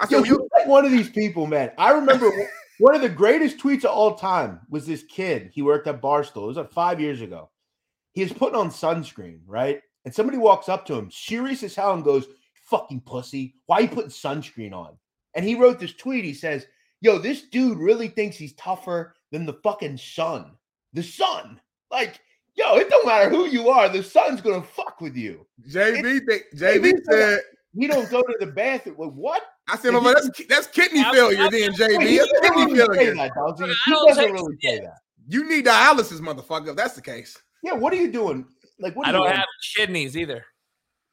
I said, Yo, you're like one of these people, man. I remember one of the greatest tweets of all time was this kid. He worked at Barstool. It was like five years ago. He was putting on sunscreen, right? And somebody walks up to him, serious as hell, and goes, "Fucking pussy, why are you putting sunscreen on?" And he wrote this tweet. He says, "Yo, this dude really thinks he's tougher than the fucking sun. The sun, like." Yo, it don't matter who you are, the sun's gonna fuck with you. JB, think, JB JB said, "We don't go to the bathroom." Like, what? I said, "Mama, that's that's kidney I'm- failure." I'm- Then He JB, doesn't that's kidney really say failure. that, Dawsey. But He don't doesn't really say that. You need dialysis, motherfucker. If that's the case, Yeah, what are you doing? Like, what do I you don't want? have kidneys either.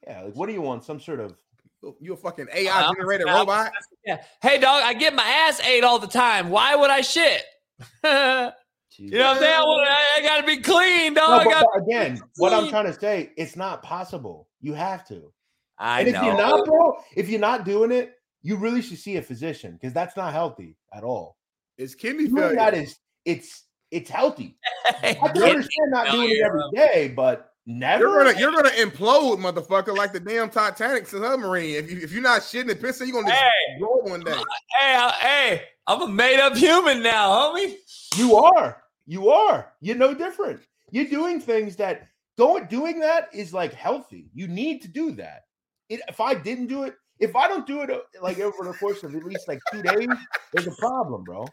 Yeah, like, what do you want? Some sort of you you a fucking AI uh, I'm- generated I'm- robot. Yeah. Hey, dog, I get my ass ate all the time. Why would I shit? you know what I'm saying? I, I- I gotta be clean, dog. No, but, but again, what I'm trying to say, it's not possible. You have to. I and if you're not, bro, if you're not doing it, you really should see a physician because that's not healthy at all. It's kidney Doing failure. that is it's it's healthy. I can understand not doing it failure, every bro. day, but never. You're gonna you're gonna implode, motherfucker, like the damn Titanic submarine. If you if you're not shitting and pissing, you're gonna just Hey. blow one day. Hey, I, hey, I'm a made up human now, homie. You are. You are. You're no different. You're doing things that going doing that is like healthy. You need to do that. It, if I didn't do it, if I don't do it uh, like over the course of at least like two days, there's a problem, bro.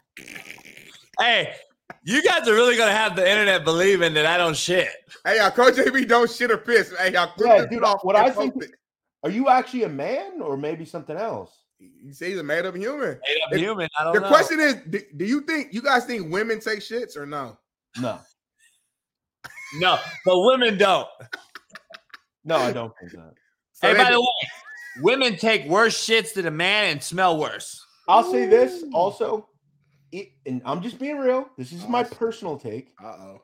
Hey, you guys are really gonna have the internet believing that I don't shit. Hey, y'all, Coach JB don't shit or piss. Hey, y'all, clip Yeah, dude. off What I think, it. are you actually a man or maybe something else? you say he's a made up human. Made up If- human. I don't The know. question is, do, do you think you guys think women take shits or no? No, no, but women don't. no, I don't think that. So hey, they- by the way, women take worse shits than a man and smell worse. I'll say this also, it, and I'm just being real. This is oh, my Oh. personal take. Uh-oh.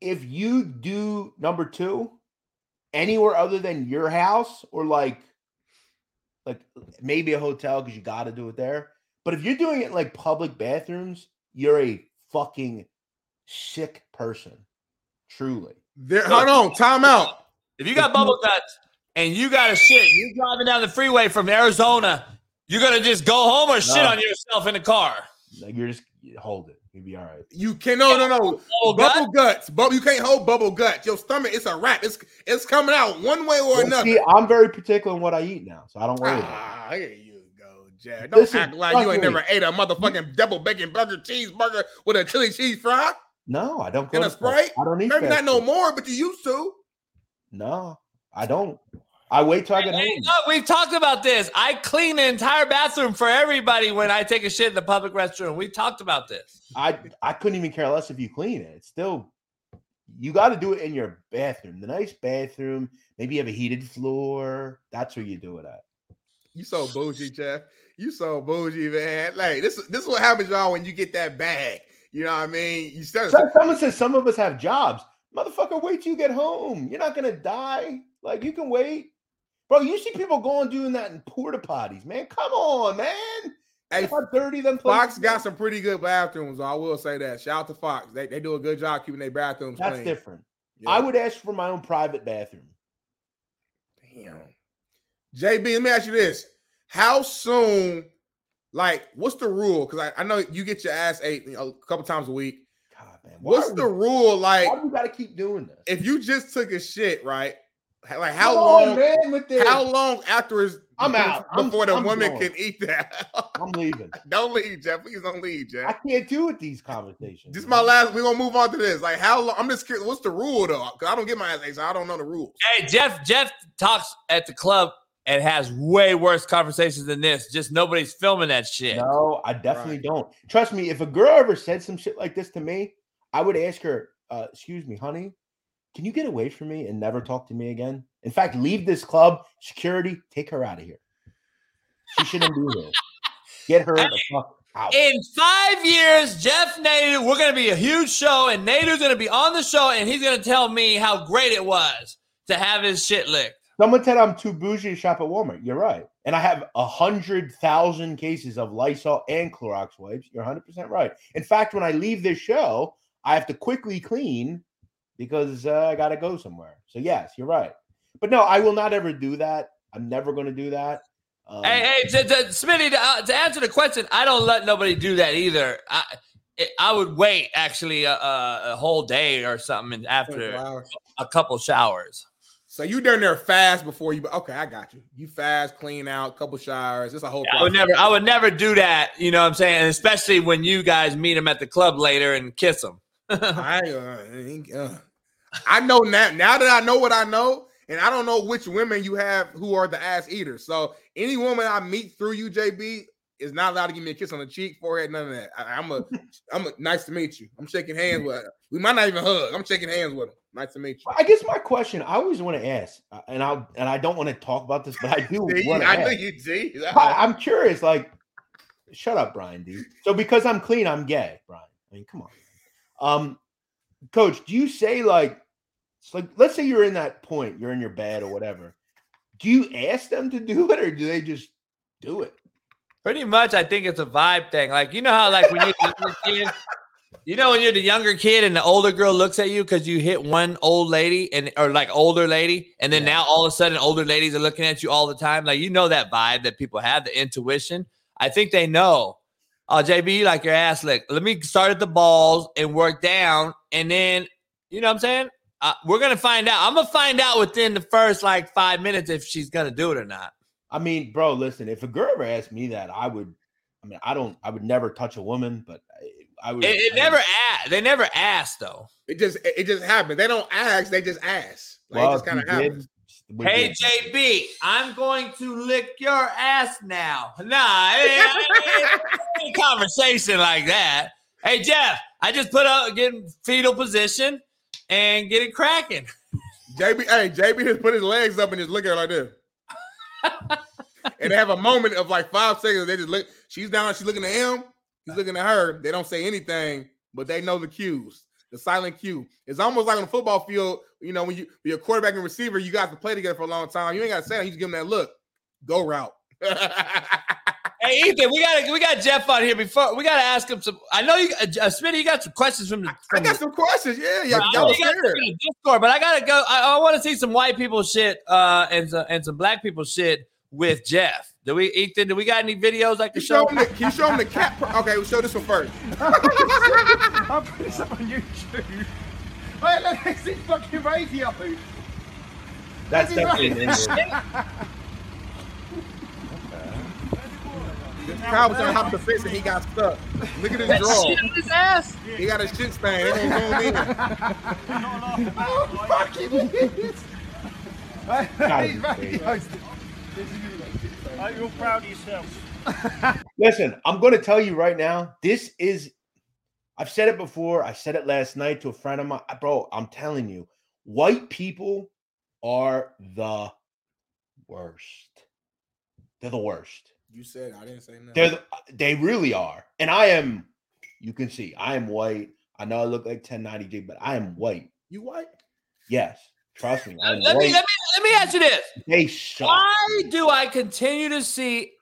If you do number two, anywhere other than your house or like like maybe a hotel because you got to do it there. But if you're doing it in like public bathrooms, you're a fucking sick person. Truly. There, hold on, time out. If you got bubble guts and you got a shit, you're driving down the freeway from Arizona, you're gonna just go home or shit on yourself in the car. Like you're just hold it. You'll be all right. You can no no no Bubble bubble guts. Bubble you can't hold bubble guts. Your stomach it's a wrap. It's it's coming out one way or Well, another. see, I'm very particular in what I eat now, so I don't worry about it. Ah, here you go, Jack. Don't Listen, act like you ain't me. never ate a motherfucking double bacon burger cheeseburger with a chili cheese fry No, I don't. Go and a sprite. I don't eat Maybe not no more, but you used to. No, I don't. I wait till I get Hey, home. look, we've talked about this. I clean the entire bathroom for everybody when I take a shit in the public restroom. We talked about this. I I couldn't even care less if you clean it. It's still you got to do it in your bathroom, the nice bathroom. Maybe you have a heated floor. That's where you do it at. You so bougie, Jeff. You so bougie, man. Like this, this is what happens, y'all, when you get that bag. You know what I mean? You start. So- Someone says some of us have jobs. Motherfucker, wait till you get home. You're not gonna die. Like you can wait, bro. You see people going doing that in porta potties, man. Come on, man. Hey, How dirty them Fox got are. some pretty good bathrooms. I will say that. Shout out to Fox. They, they do a good job keeping their bathrooms That's clean. different. Yeah. I would ask for my own private bathroom. Damn. JB, let me ask you this. How soon, like, what's the rule? Because I, I know you get your ass ate you know, a couple times a week. God, man. Why What's are the rule? Like, Why do we got to keep doing this? if you just took a shit, right? Like, how Come on, long? man, with this? How long after is I'm out. I'm- before the I'm woman going. can eat that? I'm leaving. don't leave, Jeff. Please don't leave, Jeff. I can't do with these conversations. This is my last. We're gonna move on to this. Like, how long? I'm just curious. What's the rule though? Because I don't get my ass so I don't know the rules. Hey, Jeff, Jeff talks at the club and has way worse conversations than this. Just nobody's filming that shit. No, I definitely Right. don't. Trust me, if a girl ever said some shit like this to me, I would ask her, uh, excuse me, honey, can you get away from me and never talk to me again? In fact, leave this club, security, take her out of here. She shouldn't be here. Get her the fuck out. In five years, Jeff Nadu, we're going to be a huge show, and Nadu's going to be on the show, and he's going to tell me how great it was to have his shit licked. Someone said I'm too bougie to shop at Walmart. You're right. And I have a hundred thousand cases of Lysol and Clorox wipes. You're 100 percent right. In fact, when I leave this show, I have to quickly clean because uh, I got to go somewhere. So yes, you're right. But no, I will not ever do that. I'm never going to do that. Um, hey, hey, to, to, Smitty, to, uh, to answer the question, I don't let nobody do that either. I, I would wait actually a, a, a whole day or something after a couple showers. So you down there fast before you? Okay, I got you. You fast, clean out, couple showers. It's a whole. I would never, I would never do that. You know what I'm saying? Especially when you guys meet him at the club later and kiss him. I, uh, ain't- uh, I know now. Now that I know what I know, and I don't know which women you have who are the ass eaters. So any woman I meet through you, JB, is not allowed to give me a kiss on the cheek, forehead, none of that. I, I'm a, I'm a. Nice to meet you. I'm shaking hands with. Her. We might not even hug. I'm shaking hands with him. Nice to meet you. I guess my question I always want to ask, uh, and I and I don't want to talk about this, but I do See, want to I know ask. you see. I, I'm curious. Like, shut up, Brian. Dude. So because I'm clean, I'm gay, Brian. I mean, come on. Um, Coach, do you say like, it's like, let's say you're in that point, you're in your bed or whatever. Do you ask them to do it, or do they just do it? Pretty much, I think it's a vibe thing. Like you know how like when you're kid, you know when you're the younger kid and the older girl looks at you because you hit one old lady and or like older lady, and then now all of a sudden older ladies are looking at you all the time. Like you know that vibe that people have, the intuition. I think they know. Oh, JB, you like your ass licked. Let me start at the balls and work down, and then you know what I'm saying. Uh, we're gonna find out. I'm gonna find out within the first like five minutes if she's gonna do it or not. I mean, bro, listen, if a girl ever asked me that, I would. I mean, I don't. I would never touch a woman, but I, I would. It, it never asked. They never asked though. It just it just happens. They don't ask. They just ask. Like, Well, it just kind of happens. Hey did. JB, I'm going to lick your ass now. Nah, it ain't, it conversation like that. Hey Jeff, I just put up get in fetal position and get it cracking. JB, hey, JB just put his legs up and just look at her like this. and they have a moment of like five seconds. They just look. She's down. She's looking at him. He's looking at her. They don't say anything, but they know the cues. The silent Q. It's almost like on the football field. You know, when you be a quarterback and receiver, you guys to play together for a long time. You ain't got to say it. You just give them that look. Go route. Hey Ethan, we got we got Jeff on here before. We got to ask him some. I know you, uh, Smitty, you got some questions from the. I got some questions. Yeah, yeah. I Y'all was got some in the Discord, but I gotta go. I, I want to see some white people shit uh, and some and some black people shit with Jeff. Do we, Ethan? Do we got any videos like Can can show show? them the, can you show him the cat? pro- Okay, we'll show this one first. I'll put this up on YouTube. Wait, look, it's in fucking radio. That's definitely an inward. Kyle was trying to hop the fence and he got stuck. Look at his That draw. shit his ass. He got a shit stain. They won't zoom in. Oh, fucking idiot. Guys, He's radio's- Are you proud of yourself? Listen, I'm going to tell you right now. This is. I've said it before. I said it last night to a friend of mine, bro. I'm telling you, white people are the worst. They're the worst. You said I didn't say nothing. They're the, they really are. And I am. You can see I am white. I know I look like 1090G, but I am white. You white? Yes, trust me. Let me let me let me ask you this. They suck. Why do I continue to see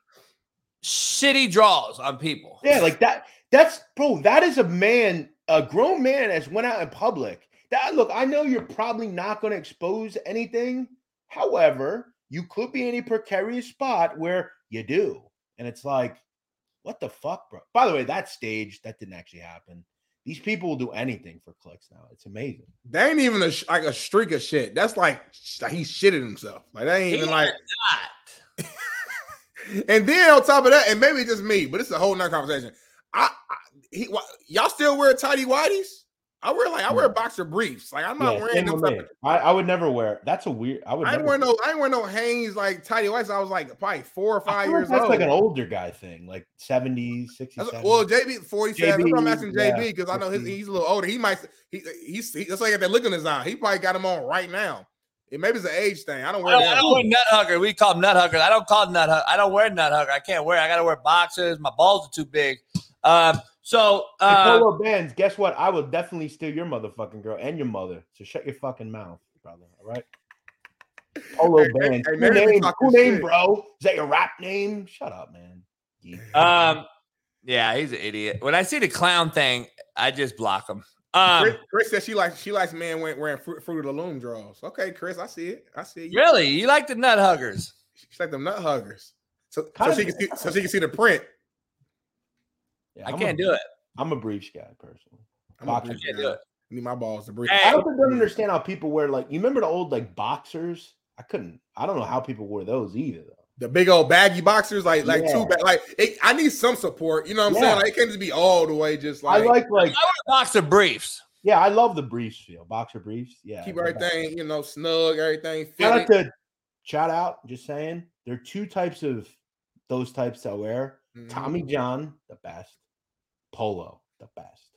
shitty draws on people? Yeah, like that. That's bro. That is a man, a grown man, that's went out in public. That look, I know you're probably not going to expose anything. However, you could be in a precarious spot where you do, and it's like, what the fuck, bro? By the way, that stage that didn't actually happen. These people will do anything for clicks now. It's amazing. They ain't even a like a streak of shit. That's like he shitted himself. Like they ain't even like. not. And then on top of that, and maybe it's just me, but it's a whole nother conversation. I, I he, wh- y'all still wear tidy whities? I wear like I wear boxer briefs. Like I'm not Yeah, wearing same them. Type I, I would never wear. That's a weird. I would. I wear no. I ain't wear no Hanes like tidy whities. I was like probably four or I five feel like years that's old. like an older guy thing, like 70s, 60s. That's- 70s. well, JB 47. That's I'm asking yeah, JB because I know his, he's a little older. He might he he's he, that's like that look in his eye. He probably got him on right now. It maybe it's an age thing. I don't I wear don't, I don't wear nut hugger. We call them nut huggers. I don't call them nut hugger. I don't wear nut hugger. I can't wear. I got to wear boxers. My balls are too big. Um. So. Hey, Uh, polo bands. Guess what? I will definitely steal your motherfucking girl and your mother. So shut your fucking mouth, brother. All right. Polo Hey, hey, bands. hey, Cool name, cool name, shit. bro. Is that your rap name? Shut up, man. Geek. um. Yeah, he's an idiot. When I see the clown thing, I just block him. Um. Chris, Chris said she likes she likes men wearing, wearing fruit, fruit of the loom draws. Okay, Chris, I see it. I see it. You, Really, you like the nut huggers? She's like them nut huggers. So, so she can see so she can see the print. Yeah, I I'm can't a, do it. I'm a briefs guy personally. I'm a Boxers. brief can't guy. do it. I need my balls to breathe. Hey. I don't don't understand how people wear like you remember the old like boxers. I couldn't. I don't know how people wore those either. Though. The big old baggy boxers, like like Yeah. two ba- like it, I need some support. You know what I'm Yeah. saying? Like it can't just be all the way just like, I like like I wear boxer briefs. yeah. I love the briefs feel boxer briefs. Yeah, keep everything, you know, snug, everything Shout out to shout out. Just saying, there are two types of those types I wear. Mhm. Tommy John, the best. Polo, the best.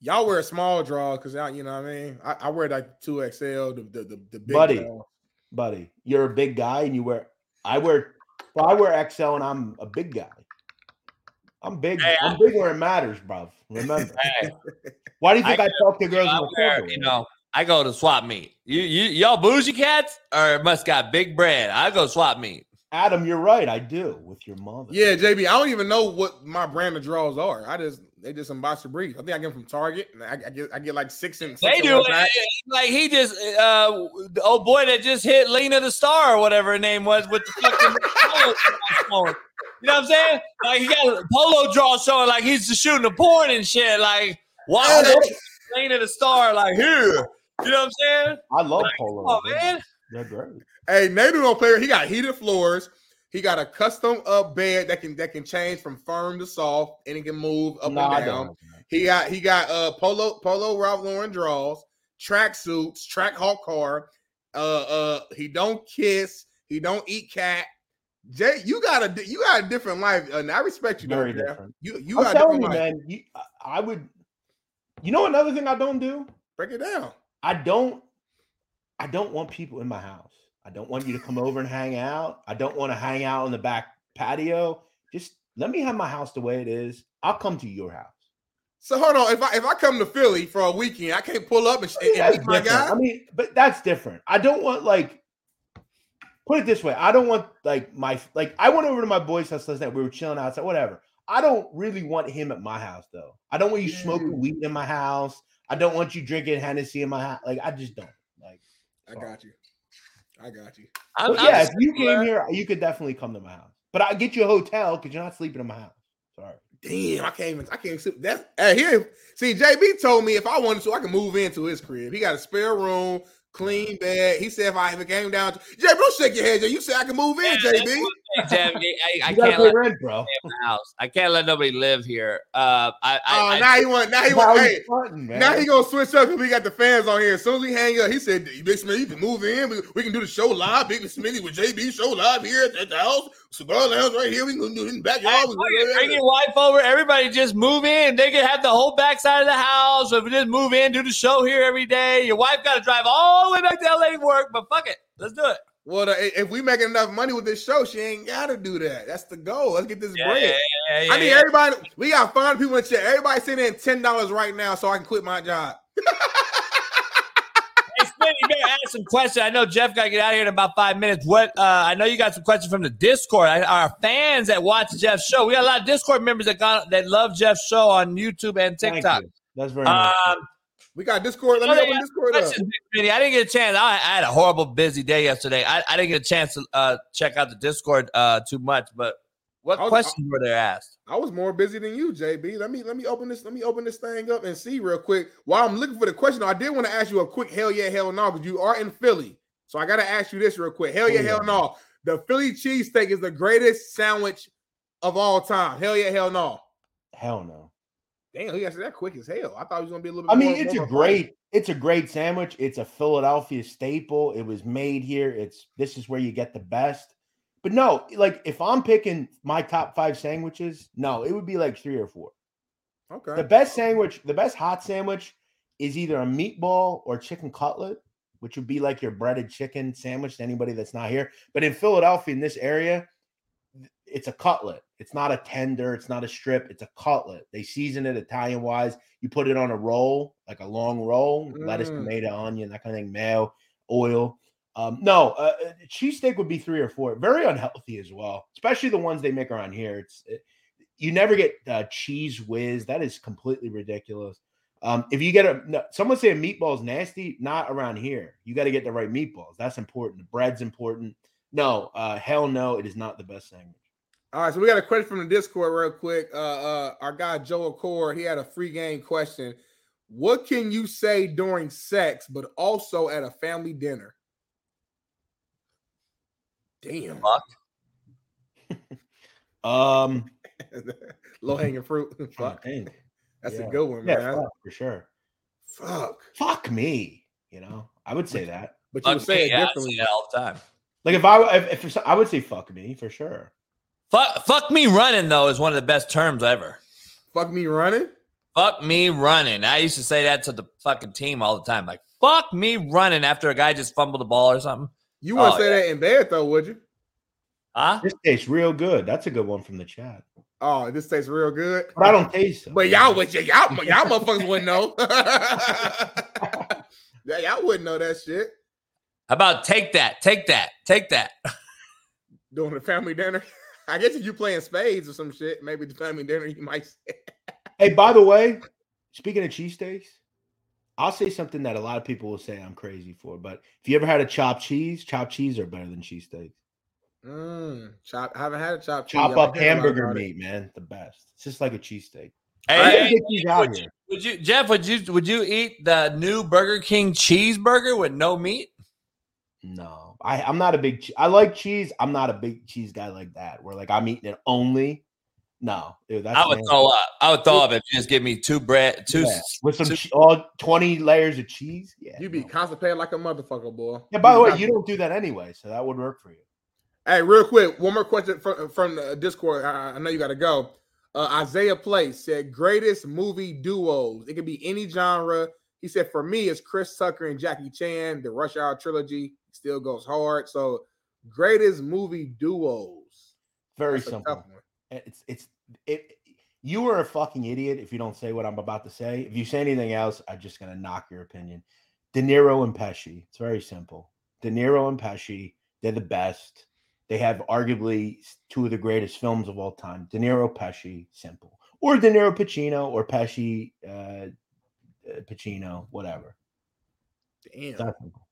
Y'all wear a small draw because y'all, you know what I mean. I, I wear like two XL, the the the, the big Buddy. draw. Buddy, you're a big guy and you wear. I wear. Well, I wear XL and I'm a big guy. I'm big. Hey, I'm big where it matters, bro. Remember. Hey, Why do you think I, talk to girls? I in the wear, you know, I go to swap meet. You, you, y'all bougie cats or must got big bread. I go swap meet. Adam, you're right. I do with your mother. Yeah, JB. I don't even know what my brand of draws are. I just they just some boxer briefs. I think I get them from Target, and I, I get I get like six and six They do it like he just uh the old boy that just hit Lena the Star or whatever her name was with the fucking polo. You know what I'm saying? Like he got a polo draw showing like he's just shooting the porn and shit. Like wow, Lena the Star like here. You know what I'm saying? I love polo. Oh They're- man. They're great. Hey, Nadu don't play. He got heated floors. He got a custom up bed that can that can change from firm to soft, and it can move up No, and down. He got he got uh polo polo Ralph Lauren draws, track suits, track hawk car. Uh uh he don't kiss, he don't eat cat. Jay, you got a you got a different life, and I respect you. though, Very Jeff. different. You you I'm got a telling different you, life. man. You, I would. You know another thing I don't do. Break it down. I don't. I don't want people in my house. I don't want you to come over and hang out. I don't want to hang out on the back patio. Just let me have my house the way it is. I'll come to your house. So hold on. If I if I come to Philly for a weekend, I can't pull up and, and That's meet my guy. I mean, but that's different. I don't want like put it this way. I don't want like my like I went over to my boy's house last night. We were chilling outside, whatever. I don't really want him at my house though. I don't want you smoking mm. weed in my house. I don't want you drinking Hennessy in my house. Like I just don't. Like I got you. I got you. I'm, But yeah, I'm if you similar. came here, you could definitely come to my house. But I get you a hotel because you're not sleeping in my house. Sorry. Damn, I can't even. I can't. sit- That's hey, here. See, JB told me if I wanted to, I could move into his crib. He got a spare room, clean bed. He said if I ever came down to JB, don't shake your head. Jay. You said I can move in, yeah, JB. Jay, I, I can't let rent, bro. in house. I can't let nobody live here. Uh, I, I, Oh, I now he want. Now he Now want. Hey, fronting, man. now he gonna switch up because we got the fans on here. As soon as we hang up, he said, "Big Smith, you can move in. We, we can do the show live. Big Smitty with JB show live here at, at the house. Cigar lounge right here. We can do it in the backyard. We can- Bring your wife over. Everybody just move in. They can have the whole backside of the house. If we just move in, do the show here every day. Your wife got to drive all the way back to LA to work, but fuck it. Let's do it. Well, the, if we making enough money with this show, she ain't got to do that. That's the goal. Let's get this Yeah, bread. yeah, yeah, yeah, I need yeah. everybody. We got five people in chat. Everybody send in ten dollars right now so I can quit my job. Hey, Smitty, you better ask some questions. I know Jeff got to get out of here in about five minutes. What? Uh, I know you got some questions from the Discord. I, our fans that watch Jeff's show. We got a lot of Discord members that got that love Jeff's show on YouTube and Thank TikTok. you. That's very nice. We got Discord. Let me Oh, open yeah. Discord up. questions, I didn't get a chance. I, I had a horrible busy day yesterday. I, I didn't get a chance to uh, check out the Discord uh, too much. But what I was- questions were there asked? I was more busy than you, JB. Let me let me open this. Let me open this thing up and see real quick. While I'm looking for the question, I did want to ask you a quick hell yeah, hell no, because you are in Philly. So I gotta ask you this real quick. Hell yeah, Oh, yeah. hell no. The Philly cheesesteak is the greatest sandwich of all time. Hell yeah, hell no. Hell no. Damn, he answered that quick as hell. I thought he was gonna be a little bit I mean, more- it's more a great, it's a great sandwich. It's a Philadelphia staple. It was made here. It's this is where you get the best. But no, like if I'm picking my top five sandwiches, no, it would be like three or four. Okay. The best sandwich, the best hot sandwich is either a meatball or chicken cutlet, which would be like your breaded chicken sandwich to anybody that's not here. But in Philadelphia, in this area, it's a cutlet. It's not a tender, it's not a strip, it's a cutlet. They season it Italian wise. You put it on a roll, like a long roll, lettuce, Mm. tomato, onion, that kind of thing, mayo, oil. Um, no, uh, uh, cheesesteak would be three or four. Very unhealthy as well, especially the ones they make around here. It's it, you never get uh, Cheez Whiz. That is completely ridiculous. Um, if you get a no, someone say a meatball is nasty, not around here. You got to get the right meatballs. That's important. The bread's important. No, uh, hell no, it is not the best sandwich. All right, so we got a question from the Discord real quick. Uh, uh, our guy Joe Accord, he had a free game question. What can you say during sex, but also at a family dinner? Damn, Fuck. Um, low hanging fruit. Fuck, that's Yeah. a good one, Yeah, man. fuck, for sure. Fuck, Fuck me. You know, I would say that. but you would say me, it yeah, differently. say all the time. Like if I if, if I would say fuck me for sure. Fuck, fuck me running though is one of the best terms ever. Fuck me running. Fuck me running. I used to say that to the fucking team all the time. Like, fuck me running after a guy just fumbled the ball or something. You wouldn't Oh, say yeah. that in bed though, would you? Huh? This tastes real good. That's a good one from the chat. Oh, this tastes real good. But I don't taste it. But y'all would, y'all, y'all motherfuckers wouldn't know. yeah, y'all wouldn't know that shit. How about take that? Take that. Take that. Doing a family dinner. I guess if you playing spades or some shit, maybe the family dinner you might say. Hey, by the way, speaking of cheesesteaks, I'll say something that a lot of people will say I'm crazy for. But if you ever had a chopped cheese, chopped cheese are better than cheesesteaks. Mm, chop. I haven't had a chop. cheese. Chop up been hearing a lot hamburger meat, man, the best. It's just like a cheesesteak. Hey, hey, gotta get these out would, you, would you, Jeff? Would you would you eat the new Burger King cheeseburger with no meat? No, I, I'm not a big. che- I like cheese. I'm not a big cheese guy like that. Where like I'm eating it only. No, dude, that's I would throw up. I would throw up if you just give me two bread, two. Yeah, with some two- che- all 20 layers of cheese. Yeah. You be no. constipated like a motherfucker, boy. Yeah. By the way, you don't do that anyway, so that would work for you. Hey, real quick, one more question from, from the Discord. I, I know you got to go. Uh, Isaiah Place said, greatest movie duos. It could be any genre. He said, for me, it's Chris Tucker and Jackie Chan. The Rush Hour trilogy still goes hard. So, greatest movie duos. Very That's simple. It's it's it. You are a fucking idiot if you don't say what I'm about to say. If you say anything else, I'm just gonna knock your opinion. De Niro and Pesci. It's very simple. De Niro and Pesci, they're the best. They have arguably two of the greatest films of all time. De Niro, Pesci, simple. Or De Niro, Pacino, or Pesci, uh, uh, Pacino, whatever. Damn, simple.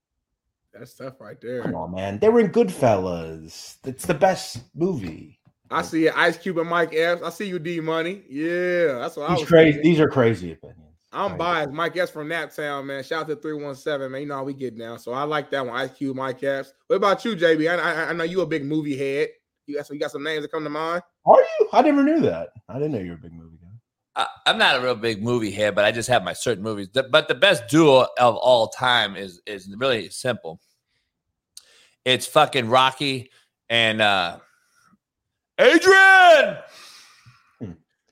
That's tough right there. Come on, man. They were in Goodfellas. It's the best movie. I see it. Ice Cube and Mike Epps. I see you, D Money. Yeah, that's what I These was. crazy. thinking. These are crazy opinions. I'm Crazy. biased. Mike Epps from Naptown, man. Shout out to 317, man. You know how we get down. So I like that one. Ice Cube, Mike Epps. What about you, JB? I, I, I know you a big movie head. You got some, you got some names that come to mind? Are you? I never knew that. I didn't know you were a big movie guy. I, I'm not a real big movie head, but I just have my certain movies. But the best duo of all time is is really simple. It's fucking Rocky and uh Adrian.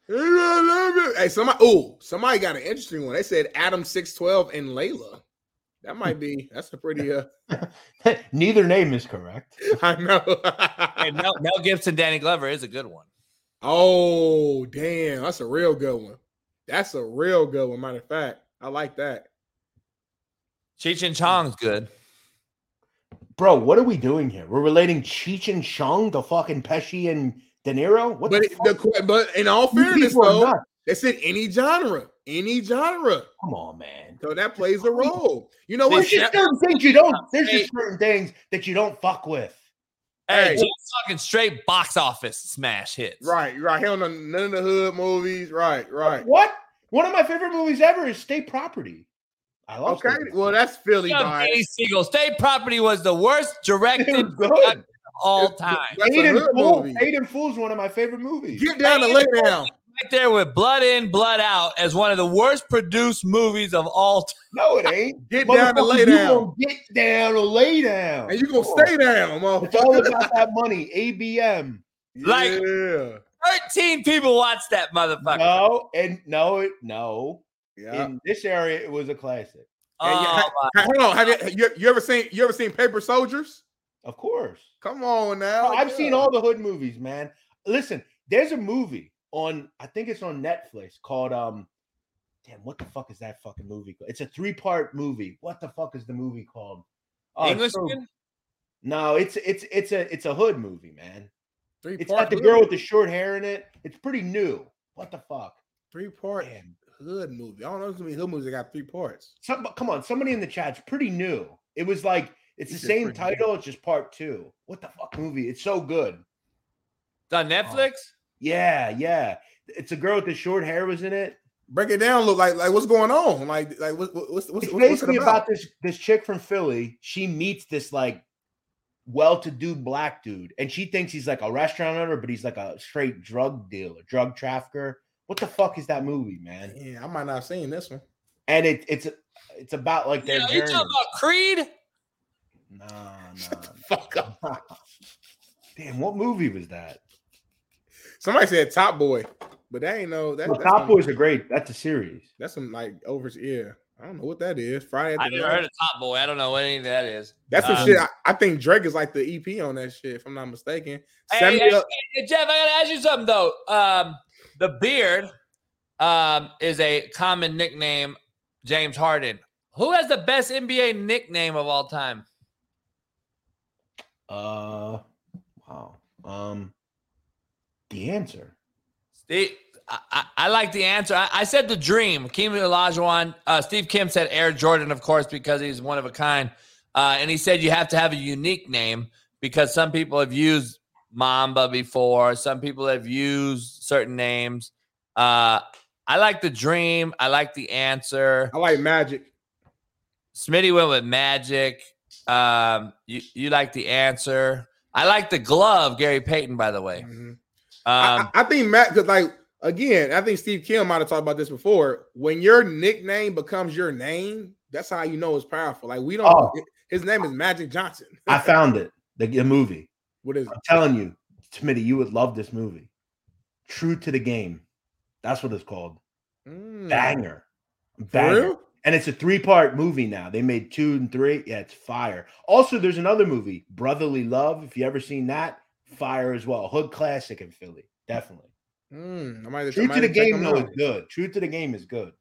Hey, somebody, oh, somebody got an interesting one. They said Adam 612 and Layla. That might be, that's a pretty, uh, Neither name is correct. I know. Hey, Mel, Mel Gibson, Danny Glover is a good one. oh, damn. That's a real good one. That's a real good one. Matter of fact, I like that. Cheech and Chong's good. Bro, what are we doing here? We're relating Cheech and Chong to fucking Pesci and De Niro? What But, the fuck? the, but in all You fairness, people are though, nuts. they said any genre, any genre. Come on, man. So that plays a role. You know what? There's just certain things you don't. There's just certain things that you don't fuck with. Hey, Hey. just talking straight box office smash hits. Right, right. Hell, none none of the hood movies. Right, right. What? One of my favorite movies ever is State Property. I love Okay, State well, that's Philly Young bias. Sigel. State Property was the worst directed It of all time. Aiden Paid a in hood Full. movie. Paid in Full is one of my favorite movies. Get down to lay down. Right there with Blood In, Blood Out as one of the worst produced movies of all time. No, it ain't. Get down to Motherfucker, lay you down. gonna Get down to lay down. And you gonna Come stay down, It's all about that money. ABM. Like- yeah, 13 people watched that motherfucker. No, and no, no. Yeah. In this area, it was a classic. Hey, Oh, yeah, hold on, have you, you you ever seen you ever seen Paper Soldiers? Of course. Come on now. I've yeah. seen all the hood movies, man. Listen, there's a movie on I think it's on Netflix called um damn, what the fuck is that fucking movie called? It's a three-part movie. What the fuck is the movie called? Oh, it's so- Englishman? no, it's it's it's a it's a hood movie, man. three It's part got the girl with the short hair in it. It's pretty new. What the fuck? three part Damn. Hood movie. I don't know so many hood movies that got three parts. Some, come on, somebody in the chat's pretty new. It was like it's He the same pretty new. title, it's just part two. What the fuck movie? It's so good. It's on Netflix? Oh. Yeah, yeah. It's a girl with the short hair was in it. Break it down. Look like like what's going on? Like like what, what- what's what's, It's what's, what's it basically about? about this this chick from Philly. She meets this like well-to-do black dude, and she thinks he's like a restaurant owner, but he's like a straight drug dealer, drug trafficker. What the fuck is that movie, man? Yeah, I might not have seen this one. And it, it's it's about like their Yeah, you journey. talking about Creed? Nah, nah. Fuck up. Damn, what movie was that? Somebody said Top Boy, but that ain't no that, Well, Top some- Boys are great. That's a series. That's some like over yeah. I don't know what that is. Friday. I the never heard of Top Boy. I don't know what any of that is. That's some Um, shit. I, I think Drake is like the EP on that shit, if I'm not mistaken. Hey, Send hey, hey, Jeff, I gotta ask you something though. Um, the beard um, is a common nickname. James Harden. Who has the best NBA nickname of all time? Uh, wow. Um, the answer. Steve, I, I, I like the answer. I, I said the dream. Kim Olajuwon. Uh, Steve Kim said Air Jordan, of course, because he's one of a kind. Uh, and he said you have to have a unique name because some people have used Mamba before. Some people have used certain names. Uh, I like the dream. I like the answer. I like Magic. Smitty went with Magic. Um, you, you like the answer. I like the glove, Gary Payton, by the way. Mhm. Um, I, I I think Matt, because like again, I think Steve Kim might have talked about this before. When your nickname becomes your name, that's how you know it's powerful. Like we don't. Oh. His name is Magic Johnson. I found it. The, the movie. What is? I'm telling you, Smitty, you would love this movie. True to the game. That's what it's called. Mm. Banger. Banger. real? And it's a three-part movie now. They made two and three. Yeah, it's fire. Also, there's another movie, Brotherly Love. If you ever seen that, fire as well. Hood classic in Philly. Definitely. Mm, I might, I to the have to check game him though is good. Truth to the game is good.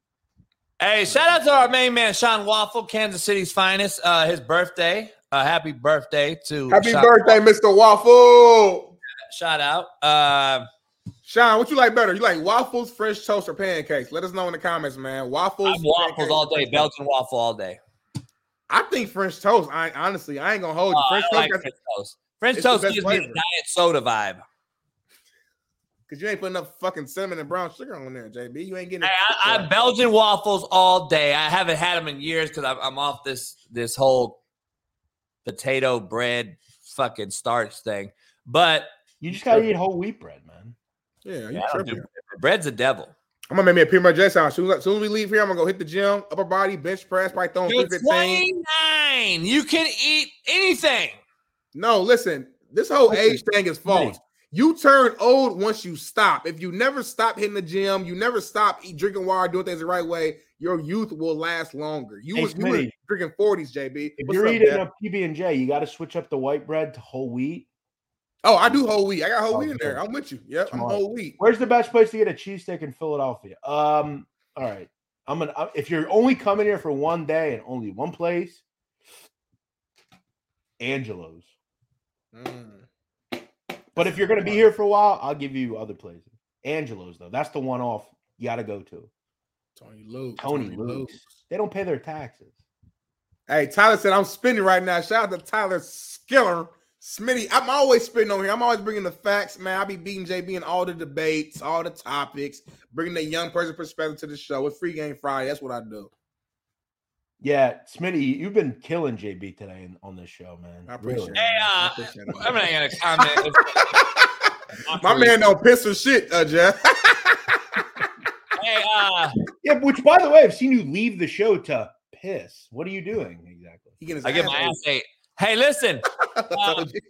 Hey, shout out to our main man Sean Waffle, Kansas City's finest. Uh, his birthday. Uh, happy birthday to Happy birthday, Mr. Waffle. Shout out. Uh, Sean, what you like better? You like waffles, French toast, or pancakes? Let us know in the comments, man. Waffles, waffles all day. Belgian waffle all day. I think French toast. I honestly, I ain't gonna hold you. Oh, French I toast, like French toast. French toast gives me a diet soda vibe. Cause you ain't putting enough fucking cinnamon and brown sugar on there, JB. You ain't getting. It. I, I Belgian waffles all day. I haven't had them in years because I'm, I'm off this this whole potato bread fucking starch thing. But You just gotta eat whole wheat bread, man. yeah, you Yeah, I don't tripping. do- bread's a devil. I'm gonna make me a peanut butter jelly sandwich. As soon as, as soon as we leave here, I'm gonna go hit the gym, upper body, bench press, probably throwing You're 315. 29. You can eat anything. No, listen, this whole Listen, age thing is false. You turn old once you stop. If you never stop hitting the gym, you never stop eat, drinking water, doing things the right way, your youth will last longer. You Hey, was you were drinking 40s, JB. If What's you're up, eating Dad? a PB and J, you got to switch up the white bread to whole wheat. Oh, I do whole wheat. I got whole Oh, wheat in there. I'm with you. Yep, I'm whole wheat. Where's the best place to get a cheesesteak in Philadelphia? Um, all right. I'm gonna uh, if you're only coming here for one day and only one place, Angelo's. Mm. But if you're gonna be here for a while, I'll give you other places. Angelo's though, that's the one off you got to go to. Tony Luke. Tony Luke's. They don't pay their taxes. Hey, Tyler said I'm spinning right now. Shout out to Tyler Skiller. Smitty, I'm always spitting on here. I'm always bringing the facts, man. I be beating JB in all the debates, all the topics, bringing the young person perspective to the show. It's free game Friday. That's what I do. Yeah, Smitty, you've been killing JB today in, on this show, man. I appreciate Really. it. Hey, man. I uh, appreciate it. I'm not gonna comment. My man don't piss or shit, uh, Jeff. hey, uh, Yeah, which by the way, I've seen you leave the show to piss. What are you doing exactly? He getting I get my ass ass ate. Hey, listen, ate.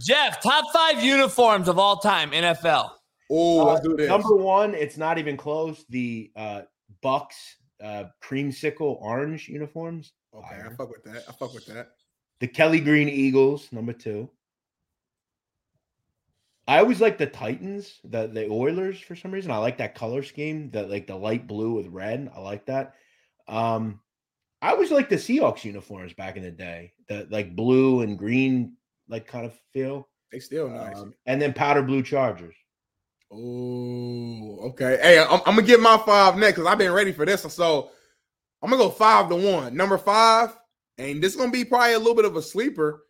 Jeff, top five uniforms of all time, NFL. oh, let's do this. Number one, it's not even close. The uh Bucs uh creamsicle orange uniforms. Okay, I fuck with that. I fuck with that. The Kelly Green Eagles, number two. I always like the Titans, the the Oilers for some reason. I like that color scheme, the like the light blue with red. I like that. Um, I always like the Seahawks uniforms back in the day, the like blue and green, like kind of feel. They still nice. Um, and then powder blue Chargers. Oh, okay. Hey, I'm, I'm gonna get my five next because I've been ready for this. So I'm gonna go five to one. Number five, and this is gonna be probably a little bit of a sleeper.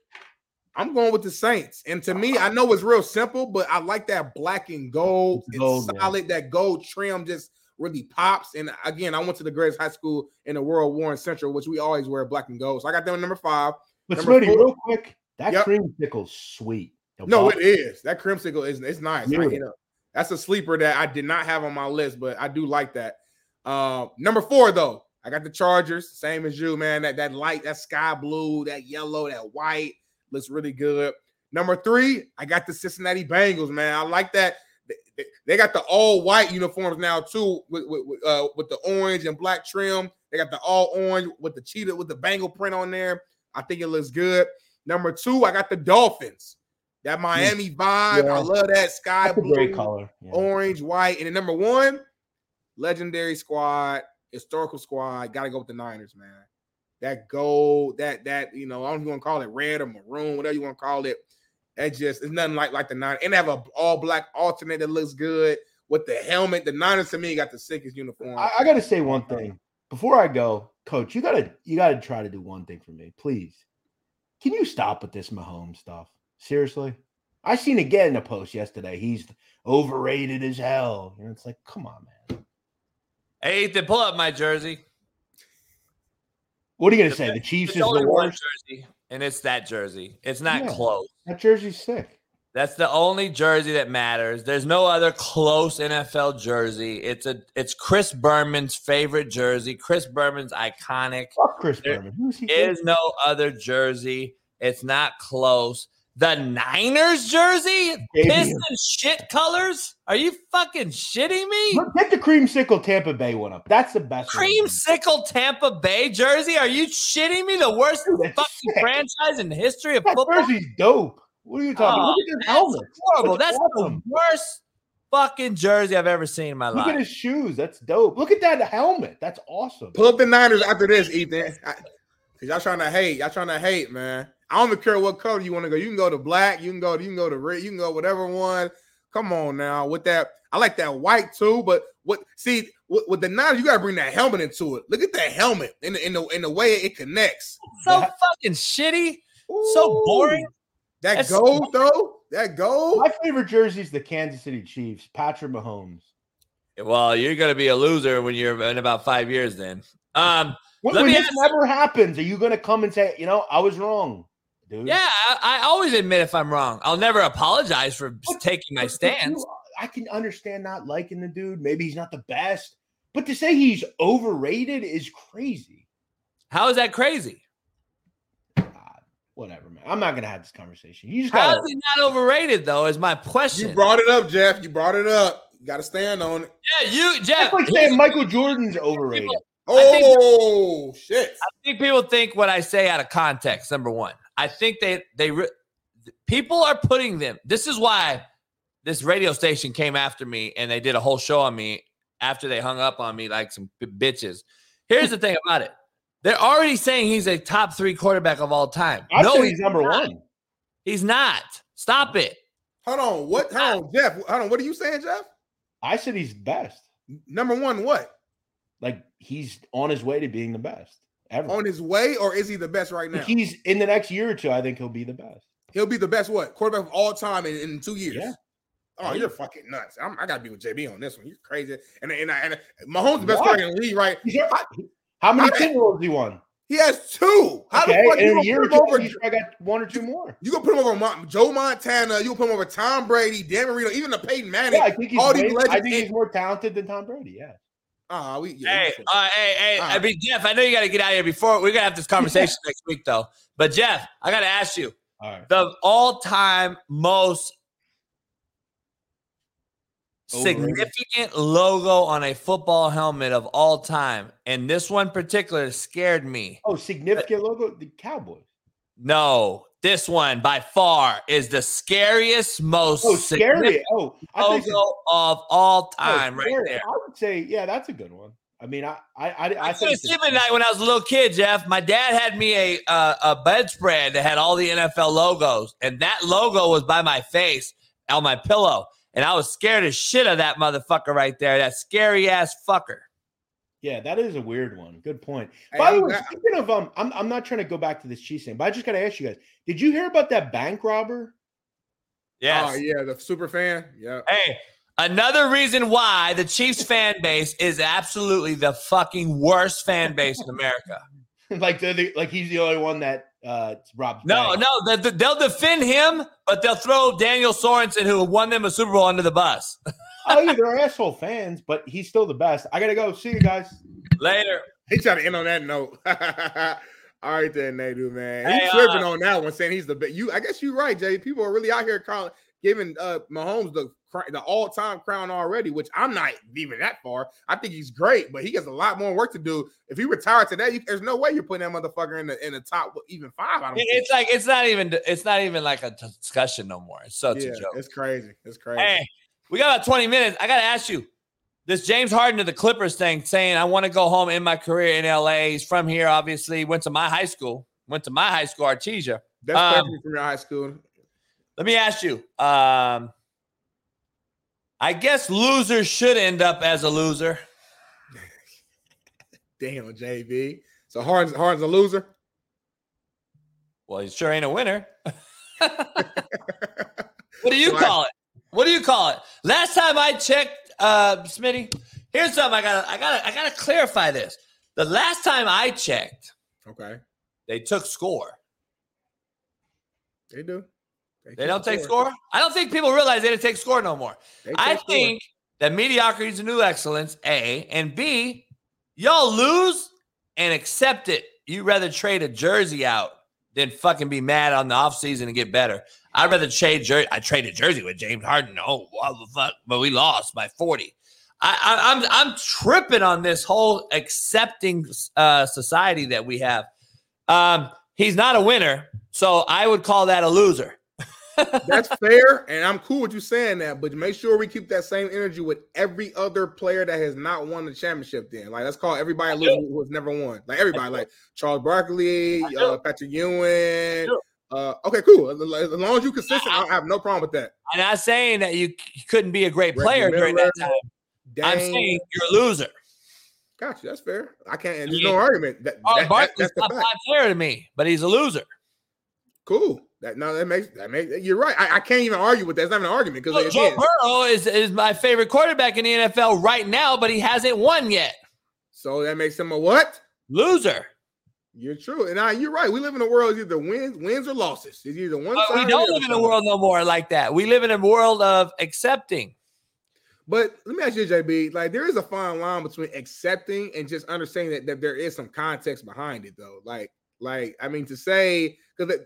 I'm going with the Saints. And to me, I know it's real simple, but I like that black and gold. It's Gold, man. solid. That gold trim just really pops. And again, I went to the greatest high school in the world, Warren Central, which we always wear black and gold. So I got them at number five. But Number Smitty, real quick, that Yep. creamsicle's sweet. The No, Bucs- it is. That creamsicle is it's nice. I- you know, that's a sleeper that I did not have on my list, but I do like that. Uh, number four, though, I got the Chargers, same as you, man. That that light, that sky blue, that yellow, that white looks really good. Number three, I got the Cincinnati Bengals, man. I like that. They- got the all white uniforms now too, with with, uh, with the orange and black trim. They got the all orange with the cheetah with the Bengal print on there. I think it looks good. Number two, I got the Dolphins. That Miami vibe. Yeah. I love that sky That's a blue, great color. Yeah. orange, white. And then number one, legendary squad, historical squad. Got to go with the Niners, man. That gold, that that you know, I don't know if you want to call it red or maroon, whatever you want to call it. That just it's nothing like like the Niners. And they have a all black alternate that looks good with the helmet. The Niners to me got the sickest uniform. I, I gotta say one thing before I go, Coach. You gotta you gotta try to do one thing for me, please. Can you stop with this Mahomes stuff? Seriously, I seen again in a post yesterday. He's overrated as hell, and it's like, come on, man. Hey, Ethan, pull up my jersey. What are you gonna say? The Chiefs is the worst. jersey, and it's that jersey. It's not Yeah. close. That jersey's sick. That's the only jersey that matters. There's no other close NFL jersey. It's a it's Chris Berman's favorite jersey. Chris Berman's iconic. Fuck Chris There Berman. Who's he? is no other jersey. It's not close. The Niners jersey, Baby. Piston shit colors. Are you fucking shitting me? Get the creamsicle Tampa Bay one up. That's the best. one. Creamsicle Tampa Bay jersey? Are you shitting me? The worst Dude, fucking sick. franchise in the history of That football. jersey's dope. What are you talking? Oh, Look at their That's helmets. horrible. Look That's at the worst fucking jersey I've ever seen in my Look life. Look at his shoes. That's dope. Look at that helmet. That's awesome. Pull up the Niners after this, Ethan. I- Cause y'all trying to hate. Y'all trying to hate, man. I don't even care what color you want to go. You can go to black. You can go. You can go to red. You can go whatever one. Come on now, with that. I like that white too. But what? See, with, with the Niners, you gotta bring that helmet into it. Look at that helmet in the in the, in the way it connects. so fucking shitty. So boring. That That's- gold though. That gold. My favorite jersey is the Kansas City Chiefs. Patrick Mahomes. Well, you're gonna be a loser when you're in about five years. Then, um, When, Let when me this ask- never happens, are you going to come and say, you know, I was wrong, dude? yeah, I, I always admit if I'm wrong. I'll never apologize for taking my But- but stance. you- I can understand not liking the dude. Maybe he's not the best, but to say he's overrated is crazy. How is that crazy? Ah, whatever, man. I'm not going to have this conversation. You just How got is he not overrated though? Is my question. You brought it up, Jeff. You brought it up. You got to stand on it. yeah, you Jeff. That's like saying Michael Jordan's overrated. think- Oh shit! I think people think what I say out of context. Number one, I think they they re- people are putting them. This is why this radio station came after me and they did a whole show on me after they hung up on me like some b- bitches. Here's the thing about it: they're already saying he's a top three quarterback of all time. I no, said he's number not. one. He's not. Stop it. Hold on. What? Hold on, Jeff. Hold on. What are you saying, Jeff? I said he's best. Number one, what? Like he's on his way to being the best ever. On his way, or is he the best right now? He's in the next year or two, I think he'll be the best. He'll be the best what quarterback of all time in, in two years. Yeah. Oh, you're fucking nuts. I'm, I gotta be with JB on this one. You're crazy. And and, and Mahomes the best quarterback in the league, right? How many Super Bowls he won? He has two. How okay, the fuck in you gonna put him over? he's probably got one or two more. You gonna put him over Mon- Joe Montana? You gonna put him over Tom Brady, Dan Marino, even the Peyton Manning? Yeah, I think he's. all these legends. I think he's more talented than Tom Brady. Yeah. Ah, we yeah, Hey, we- uh, hey, hey! All I mean, Jeff, I know you got to get out of here before we're gonna have this conversation next week, though. But Jeff, I got to ask you: All right. the all-time most Overrated. significant logo on a football helmet of all time, and this one particular scared me. Oh, significant logo. The Cowboys. No, this one by far is the scariest, most Oh, scary. Oh, I think logo of all oh, time, right there. I would say, yeah, that's a good one. I mean, I, I, I, I I think couldn't sleep at night when I was a little kid, Jeff. My dad had me a uh, a bedspread that had all the NFL logos, and that logo was by my face on my pillow, and I was scared as shit of that motherfucker right there. That scary ass fucker. Yeah, that is a weird one. Good point. By the I'm way, speaking of um, I'm I'm not trying to go back to this Chiefs thing, but I just gotta ask you guys: Did you hear about that bank robber? Yes. Oh yeah, the super fan. Yeah. Hey, another reason why the Chiefs fan base is absolutely the fucking worst fan base in America. like the, the like he's the only one that uh robbed. No, banks. no, the, the- they'll defend him, but they'll throw Daniel Sorensen, who won them a Super Bowl, under the bus. oh yeah, they're asshole fans, but he's still the best. I gotta go. See you guys. Later. He tried to end on that note. All right, then, Nadu, man. Hey, He's tripping uh, on that one, saying he's the best. You, I guess you're right, Jay. People are really out here calling, giving uh Mahomes the the all time crown already, which I'm not even that far. I think he's great, but he has a lot more work to do. If he retired today, you, there's no way you're putting that motherfucker in the in the top even five. I don't. It- think. It's like it's not even it's not even like a discussion no more. It's such yeah, a joke. it's crazy. It's crazy. Hey, we got about 20 minutes. I gotta ask you. This James Harden to the Clippers thing saying I want to go home in my career in LA. He's from here, obviously. Went to my high school. Went to my high school, Artesia. That's Um, perfect from your high school. Let me ask you. Um, I guess losers should end up as a loser. Damn, JB. So Harden's Harden's a loser. Well, he sure ain't a winner. what do you So I- call it? What do you call it? Last time I checked, uh, Smitty, here's something I gotta, I gotta, I gotta clarify this. The last time I checked, Okay, they took score. they do. They don't take score. I don't think people realize they didn't take score no more. I score. think that mediocrity is the new excellence. A and B, y'all lose and accept it. You rather trade a jersey out than fucking be mad on the offseason and get better. I'd rather trade jersey. I traded jersey with James Harden. Oh, what the fuck? But we lost by 40. I, I, I'm I'm tripping on this whole accepting uh, society that we have. Um, he's not a winner, so I would call that a loser. That's fair, and I'm cool with you saying that. But make sure we keep that same energy with every other player that has not won the championship. Then, like, let's call everybody who has never won. Like everybody, like Charles Barkley, uh, Patrick Ewing. Uh, okay, cool. As long as you're consistent, I have no problem with that. I'm not saying that you couldn't be a great player during that Miller, time. I'm saying you're a loser. Gotcha. That's fair. I can't. There's Yeah. no argument. That, Oh, that- that- Barkley's that's the top fact. five player to me, but he's a loser. Cool. That no, that makes that makes. You're right. I, I can't even argue with that. It's not an argument because Joe Burrow is, is my favorite quarterback in the NFL right now, but he hasn't won yet. So that makes him a what? Loser. You're true, and I, you're right. We live in a world of either wins, wins or losses. It's either one uh, But side. we don't live in a world no more like that. We live in a world of accepting. But let me ask you, JB. Like, there is a fine line between accepting and just understanding that, that there is some context behind it, though. Like, like I mean, to say because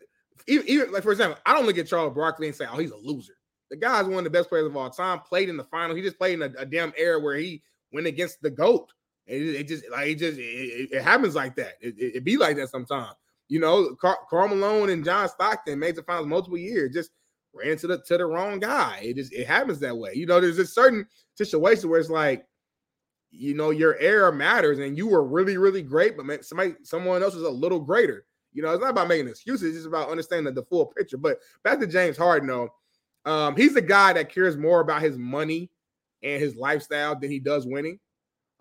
even, even like for example, I don't look at Charles Barkley and say, "Oh, he's a loser." The guy's one of the best players of all time. Played in the final. He just played in a, a damn era where he went against the goat. It, it just like it just it, it- happens like that. It, it, be like that sometimes. You know, Car- Karl Malone and John Stockton made the finals multiple years. Just ran into the to the wrong guy. It just it happens that way. You know, there's a certain situation where it's like, you know, your era matters, and you were really really great, but man, somebody someone else was a little greater. You know, it's not about making excuses; it's just about understanding the full picture. But back to James Harden, though, um, he's the guy that cares more about his money and his lifestyle than he does winning.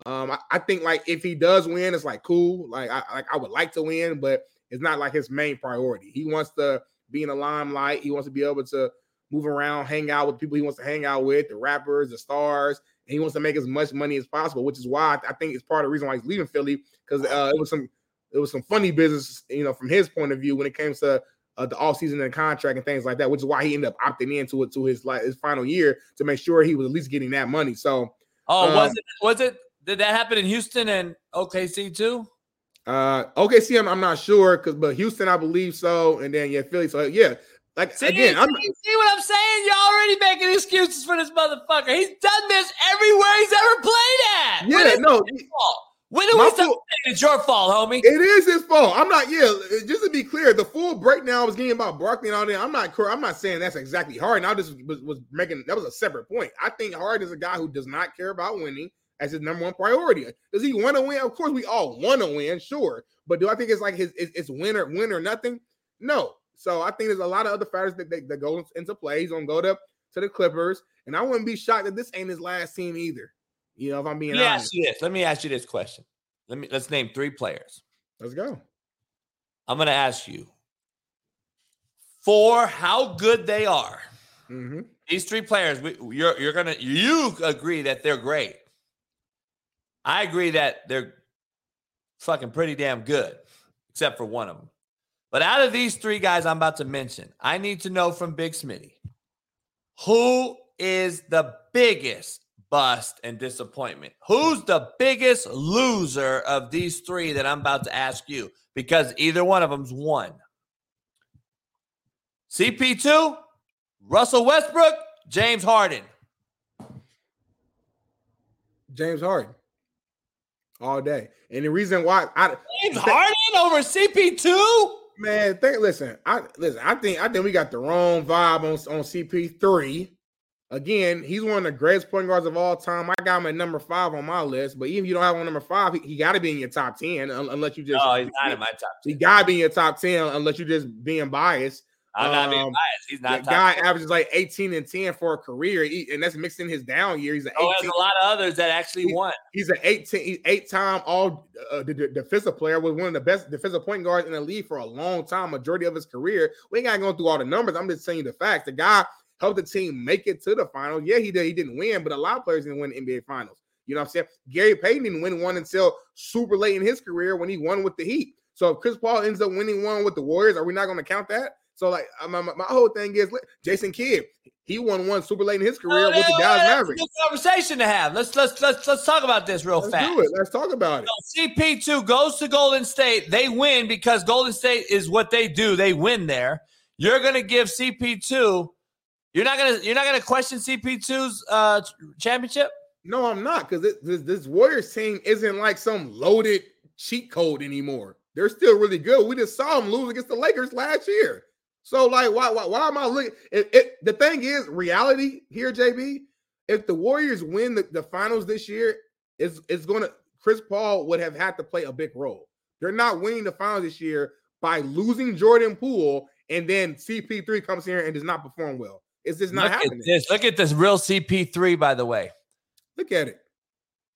Um, I, I think like if he does win, it's like cool. Like I like I would like to win, but it's not like his main priority. He wants to be in the limelight. He wants to be able to move around, hang out with people he wants to hang out with, the rappers, the stars, and he wants to make as much money as possible, which is why I think it's part of the reason why he's leaving Philly because uh, it was some it was some funny business, you know, from his point of view when it came to uh, the offseason and contract and things like that, which is why he ended up opting into it to his like his final year to make sure he was at least getting that money. So, Oh, was um, it? Was it? Did that happen in Houston and OKC too? Uh, OKC, I'm, I'm not sure because, but Houston, I believe so, and then yeah, Philly. So yeah, like See, again, I'm see, see what I'm saying? You're already making excuses for this motherfucker. He's done this everywhere he's ever played at. Yeah, no, it his fault? When do my we stop fault- saying it's your fault, homie? It is his fault. I'm not. Yeah, just to be clear, the full breakdown I was getting about Barkley and all that. I'm not. I'm not saying that's exactly Harden. I just was, was making that was a separate point. I think Harden is a guy who does not care about winning as his number one priority. Does he want to win? Of course, we all want to win, sure. But do I think it's like his it's, it's win or win or nothing? No. So I think there's a lot of other factors that, that, that go into play. He's gonna go to to the Clippers, and I wouldn't be shocked that this ain't his last team either. You know, if I'm being Let me honest. ask you this. Let me ask you this question. Let me let's name three players. Let's go. I'm gonna ask you for how good they are. Mm-hmm. These three players, we, you're you're gonna you agree that they're great. I agree that they're fucking pretty damn good, except for one of them. But out of these three guys I'm about to mention, I need to know from Big Smitty who is the biggest bust and disappointment? Who's the biggest loser of these three that I'm about to ask you? Because either one of them's won. CP2, Russell Westbrook, James Harden. James Harden all day. And the reason why I James Harden over CP2? man, think listen, I listen, I think I think we got the wrong vibe on, on CP3. Again, he's one of the greatest point guards of all time. I got him at number five on my list, but even if you don't have him number five, he, he got to be in your top 10 unless you just No, he's not in my top. he got to be in your top 10 unless you're just being biased. I'm not being Um, biased. He's not top. guy 10. averages like 18 and 10 for a career, he- and that's mixed in his down year. He's an Oh, 18 there's a lot of others that actually won. He's an 18, eight time all uh, the, the defensive player, was one of the best defensive point guards in the league for a long time, majority of his career. We ain't got to go through all the numbers. I'm just saying the facts. The guy helped the team make it to the finals. Yeah, he did. He didn't win, but a lot of players didn't win NBA finals. You know what I'm saying? Gary Payton didn't win one until super late in his career when he won with the Heat. So if Chris Paul ends up winning one with the Warriors, are we not going to count that? So like uh, my, my my whole thing is Jason Kidd. He won one super late in his career Oh, with the Dallas that's a Mavericks. good conversation to have. Let's let's let's let's talk about this real Let's fast. do it. Let's talk about it. So CP2 goes to Golden State. They win because Golden State is what they do. They win there. You're gonna give CP2. You're not gonna you're not gonna question CP2's uh championship. No, I'm not because this, this Warriors team isn't like some loaded cheat code anymore. They're still really good. We just saw them lose against the Lakers last year. So like, why why, why am I looking? It, it, the thing is, reality here, JB. If the Warriors win the, the finals this year, it's it's to Chris Paul would have had to play a big role. They're not winning the finals this year by losing Jordan Poole, and then CP3 comes here and does not perform well. It's just not Look happening. at this. Look at this real CP3, by the way. Look at it.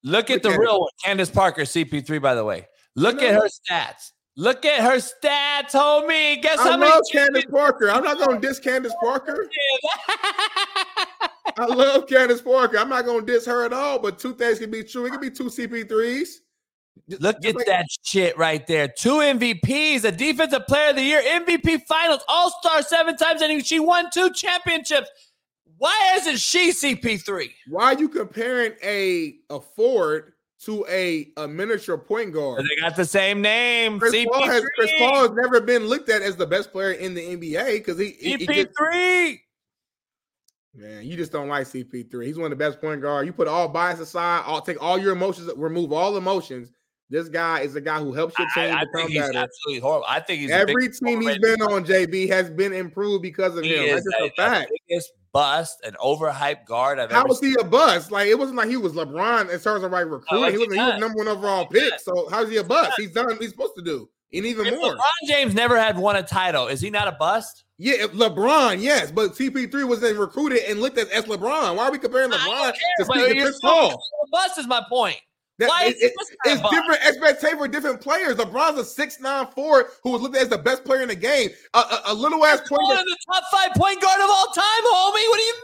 Look at Look the at real it. one. Candace Parker, CP3, by the way. Look at her stats. Look at her stats, homie. Guess I how many love Candace Parker. I'm not going to diss Candace Parker. I love Candace Parker. I'm not going to diss her at all. But two things can be true. It could be two CP3s. Look at that shit right there. Two MVPs, a defensive player of the year, MVP finals, all star seven times, and she won two championships. Why isn't she CP3? Why are you comparing a a forward to a, a miniature point guard? They got the same name. Chris Paul, has, Chris CP3. Paul has never been looked at as the best player in the NBA because he, he, he gets- CP3. man, you just don't like CP3. He's one of the best point guard. You put all bias aside, I'll take all your emotions, remove all emotions. This guy is a guy who helps your team I, I become think he's better. absolutely horrible. I think he's Every team he's been on, JB, has been improved because of He him. is That's just a a, a fact. biggest bust, an overhyped guard I've How was he a bust? Like it wasn't like he was LeBron in terms of like oh, recruiting. like he wasn't. He was number one overall pick. So how's he a bust? He's done. what He's supposed to do, and even If more. LeBron James never had won a title. Is he not a bust? Yeah, LeBron, yes, but CP3 was then recruited and looked at as LeBron. Why are we comparing LeBron care, to speak to you're Chris Paul? bust is my point. That- Why is it- supposed to be a it's different expectation for different players. LeBron's a six nine four who was looked at as the best player in the game. A, a, a little ass point. One of the top five point guard of all time, homie. What do you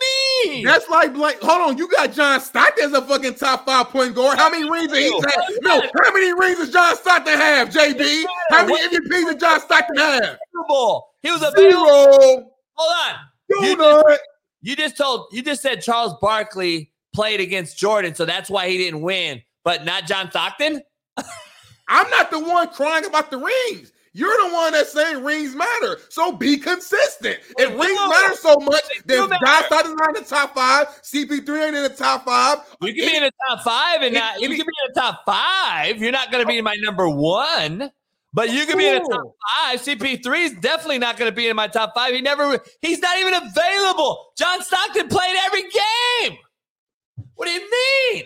mean? That's like like hold on, you got John Stockton as a fucking top five point guard. How many rings did he have? No, how many rings does John Stockton have, JB? How many MVPs did John Stockton have? He was a Zero. Hold on. You just, you just told you just said Charles Barkley played against Jordan, so that's why he didn't win, but not John Stockton. I'm not the one crying about the rings. You're the one that's saying rings matter. So be consistent. If rings do. matter so much, then matter. John Stockton's not in the top five. CP3 ain't in the top five. You can be in the top five, and It- not, you it- can be in the top five. You're not going to be in my number one, but you can be in the top five. CP3 is definitely not going to be in my top five. He never. He's not even available. John Stockton played every game. What do you mean?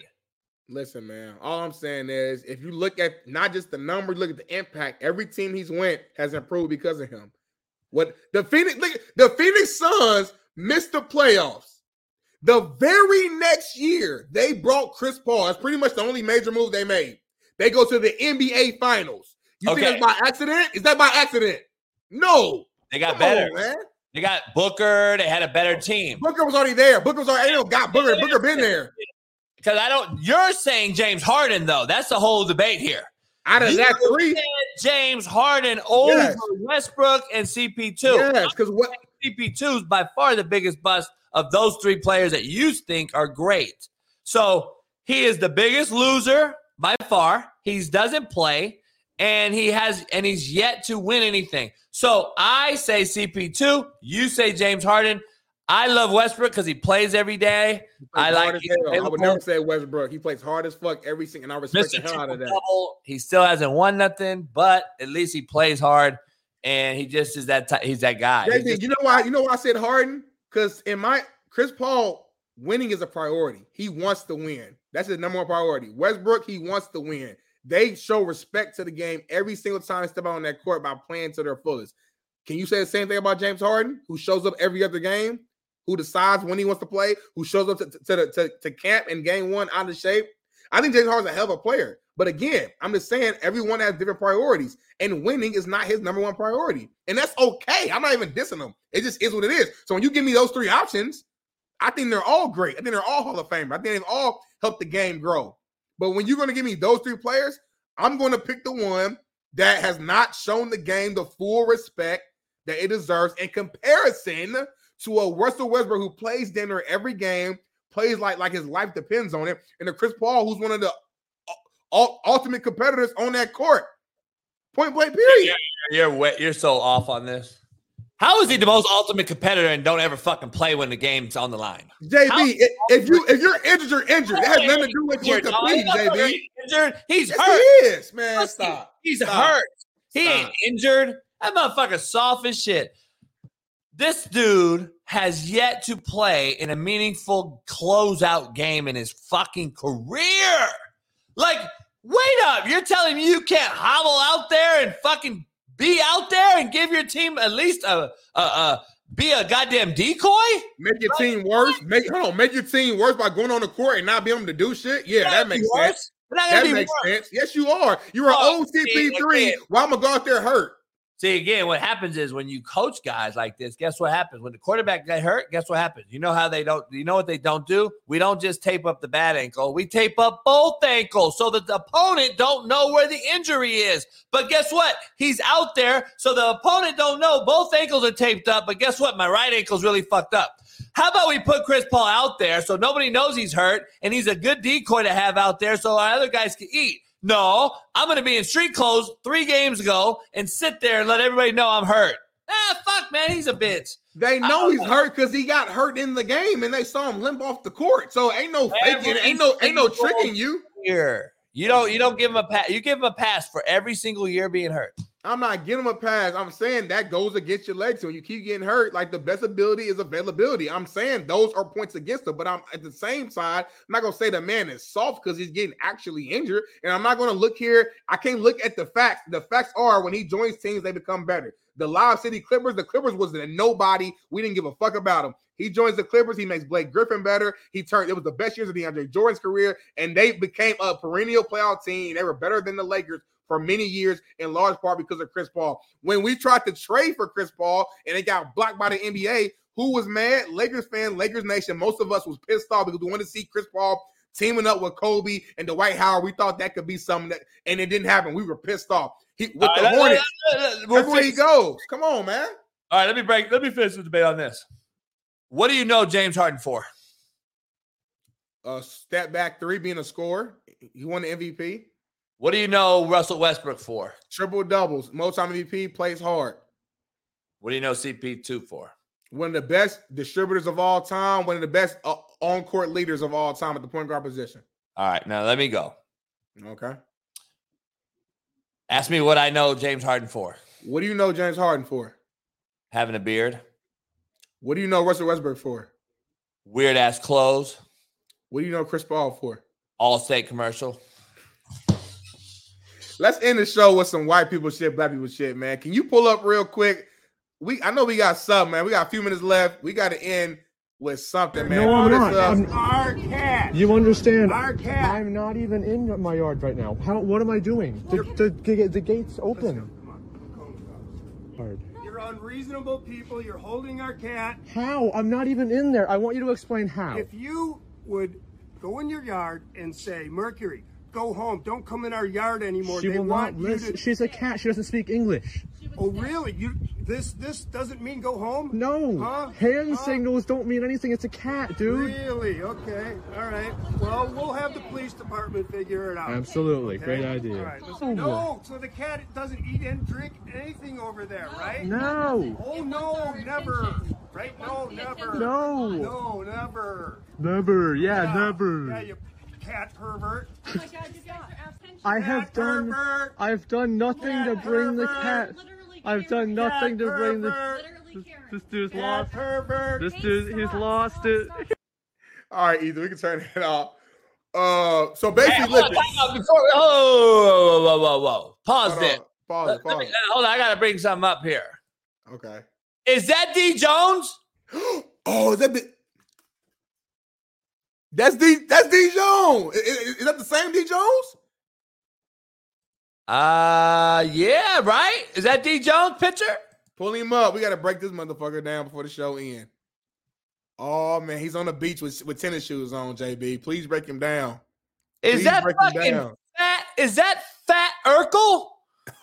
Listen, man. All I'm saying is, if you look at not just the numbers, look at the impact. Every team he's went has improved because of him. What the Phoenix, look, the Phoenix Suns missed the playoffs. The very next year, they brought Chris Paul. That's pretty much the only major move they made. They go to the NBA Finals. You Okay. think that's by accident? Is that by accident? No. They got Come better. on, man. They got Booker. They had a better team. Booker was already there. Booker was already. They don't got Booker. Booker been there. Because I don't. You're saying James Harden though. That's the whole debate here. Out of You that three, James Harden over Yes. Westbrook and CP2. yes, because what CP2 is by far the biggest bust of those three players that you think are great. So he is the biggest loser by far. He doesn't play, and he has and he's yet to win anything. So I say CP2. You say James Harden. I love Westbrook because he plays every day. I like hard as he's hell. I would never say Westbrook. He plays hard as fuck every single, and I respect Mr. the hell out of that. Triple-double. He still hasn't won nothing, but at least he plays hard, and he just is that. Ty- he's that guy. He's just- you know why? You know why I said Harden? Because in my Chris Paul, winning is a priority. He wants to win. That's his number one priority. Westbrook, he wants to win. They show respect to the game every single time they step out on that court by playing to their fullest. Can you say the same thing about James Harden, who shows up every other game, who decides when he wants to play, who shows up to, to, to, to camp in game one out of shape? I think James Harden's a hell of a player. But again, I'm just saying everyone has different priorities, and winning is not his number one priority. And that's okay. I'm not even dissing him. It just is what it is. So when you give me those three options, I think they're all great. I think they're all Hall of Fame. I think they've all helped the game grow. But when you're going to give me those three players, I'm going to pick the one that has not shown the game the full respect that it deserves in comparison to a Russell Westbrook who plays dinner every game, plays like like his life depends on it, and a Chris Paul who's one of the uh, ul- ultimate competitors on that court. Point blank, period. You're wet. You're so off on this. How is he the most ultimate competitor and don't ever fucking play when the game's on the line? JB, How- if you if you're injured, you're injured. It has nothing to do with your dog. competing, He's JB. Injured. He's Yes, hurt. he is, man. Stop. He's Stop. hurt. He ain't injured. That motherfucker soft as shit. This dude has yet to play in a meaningful closeout game in his fucking career. Like, wait up. You're telling me you can't hobble out there and fucking be out there and give your team at least a, a, a be a goddamn decoy? Make your team worse. Make hold on, make your team worse by going on the court and not being able to do shit. Yeah, that makes sense. They're not gonna That makes worse. sense. Yes, you are. You're an Oh, see, CP3. again. Why I'm gonna go out there hurt? See, again, what happens is when you coach guys like this, guess what happens? When the quarterback get hurt, guess what happens? You know how they don't, you know what they don't do? We don't just tape up the bad ankle. We tape up both ankles so that the opponent don't know where the injury is. But guess what? He's out there, so the opponent don't know both ankles are taped up. But guess what? My right ankle's really fucked up. How about we put Chris Paul out there so nobody knows he's hurt and he's a good decoy to have out there so our other guys can eat? No, I'm going to be in street clothes three games ago and sit there and let everybody know I'm hurt. Ah, fuck, man, he's a bitch. They know he's hurt because he got hurt in the game and they saw him limp off the court. So ain't no faking, ain't no ain't no tricking you. Year, you don't you don't give him a pass. You give him a pass for every single year being hurt. I'm not giving him a pass. I'm saying that goes against your legs. When you keep getting hurt, like the best ability is availability. I'm saying those are points against him. But I'm at the same side, I'm not gonna say the man is soft because he's getting actually injured. And I'm not gonna look here. I can't look at the facts. The facts are when he joins teams, they become better. The Lob City Clippers, the Clippers was a nobody. We didn't give a fuck about him. He joins the Clippers. He makes Blake Griffin better. He turned. It was the best years of DeAndre Jordan's career, and they became a perennial playoff team. They were better than the Lakers for many years, in large part because of Chris Paul. When we tried to trade for Chris Paul and it got blocked by the NBA, who was mad? Lakers fan, Lakers nation. Most of us was pissed off because we wanted to see Chris Paul teaming up with Kobe and Dwight Howard. We thought that could be something that, and it didn't happen. We were pissed off. He with the let- Hornets. let- let- That's where he goes. Come on, man. All right, let me break. Let me finish the debate on this. What do you know James Harden for? A step back three, being a scorer. He won the MVP. What do you know Russell Westbrook for? Triple doubles, most time MVP, plays hard. What do you know CP2 for? One of the best distributors of all time. One of the best uh, on-court leaders of all time at the point guard position. All right, now let me go. Okay. Ask me what I know James Harden for. What do you know James Harden for? Having a beard, What do you know Russell Westbrook for? weird ass clothes, What do you know Chris Paul for? all state commercial. Let's end the show with some white people shit, black people shit, man. Can you pull up real quick? We I know we got some, man. We got a few minutes left. We got to end with something, man. No, I'm not. Uh, I'm- Our cat. You understand? Our cat. I'm not even in my yard right now. How? What am I doing? The, the, the, the gate's open. Hard. You're unreasonable people. You're holding our cat. How? I'm not even in there. I want you to explain how. If you would go in your yard and say, Mercury, go home. Don't come in our yard anymore. She they will want not listen. to. She's a cat. She doesn't speak English. Oh, really? You this this doesn't mean go home? No. Huh? Hand Huh? signals don't mean anything. It's a cat, dude. Really? Okay. All right. Well, we'll have the police department figure it out. Absolutely. Okay? Great idea. Right. listen- No. So the cat doesn't eat and drink anything over there, right? No. Oh no, never. Right? No, never. No. No, never. Never. Yeah, never. Yeah, you cat pervert. I have Cat done. pervert. I've done nothing to Cat bring the pervert. cat. I've done nothing to bring the. This, this dude's Cat lost. pervert. This dude, he's lost it. All right, either we can turn it off. Uh, so basically, hold on, listen. time out before. Oh, whoa, whoa, whoa, whoa! Pause Hold on. there. Pause Let- it, let me- hold on, I gotta bring something up here. Okay. Is that D Jones? Oh, is that the, that's D that's D Jones. Is, is- that the same D Jones? Uh, yeah, right. Is that D Jones pitcher? Pull him up. We gotta break this motherfucker down before the show ends. Oh man, he's on the beach with, with tennis shoes on, JB. Please break him down. Is Please that fucking fat? Is that fat Urkel?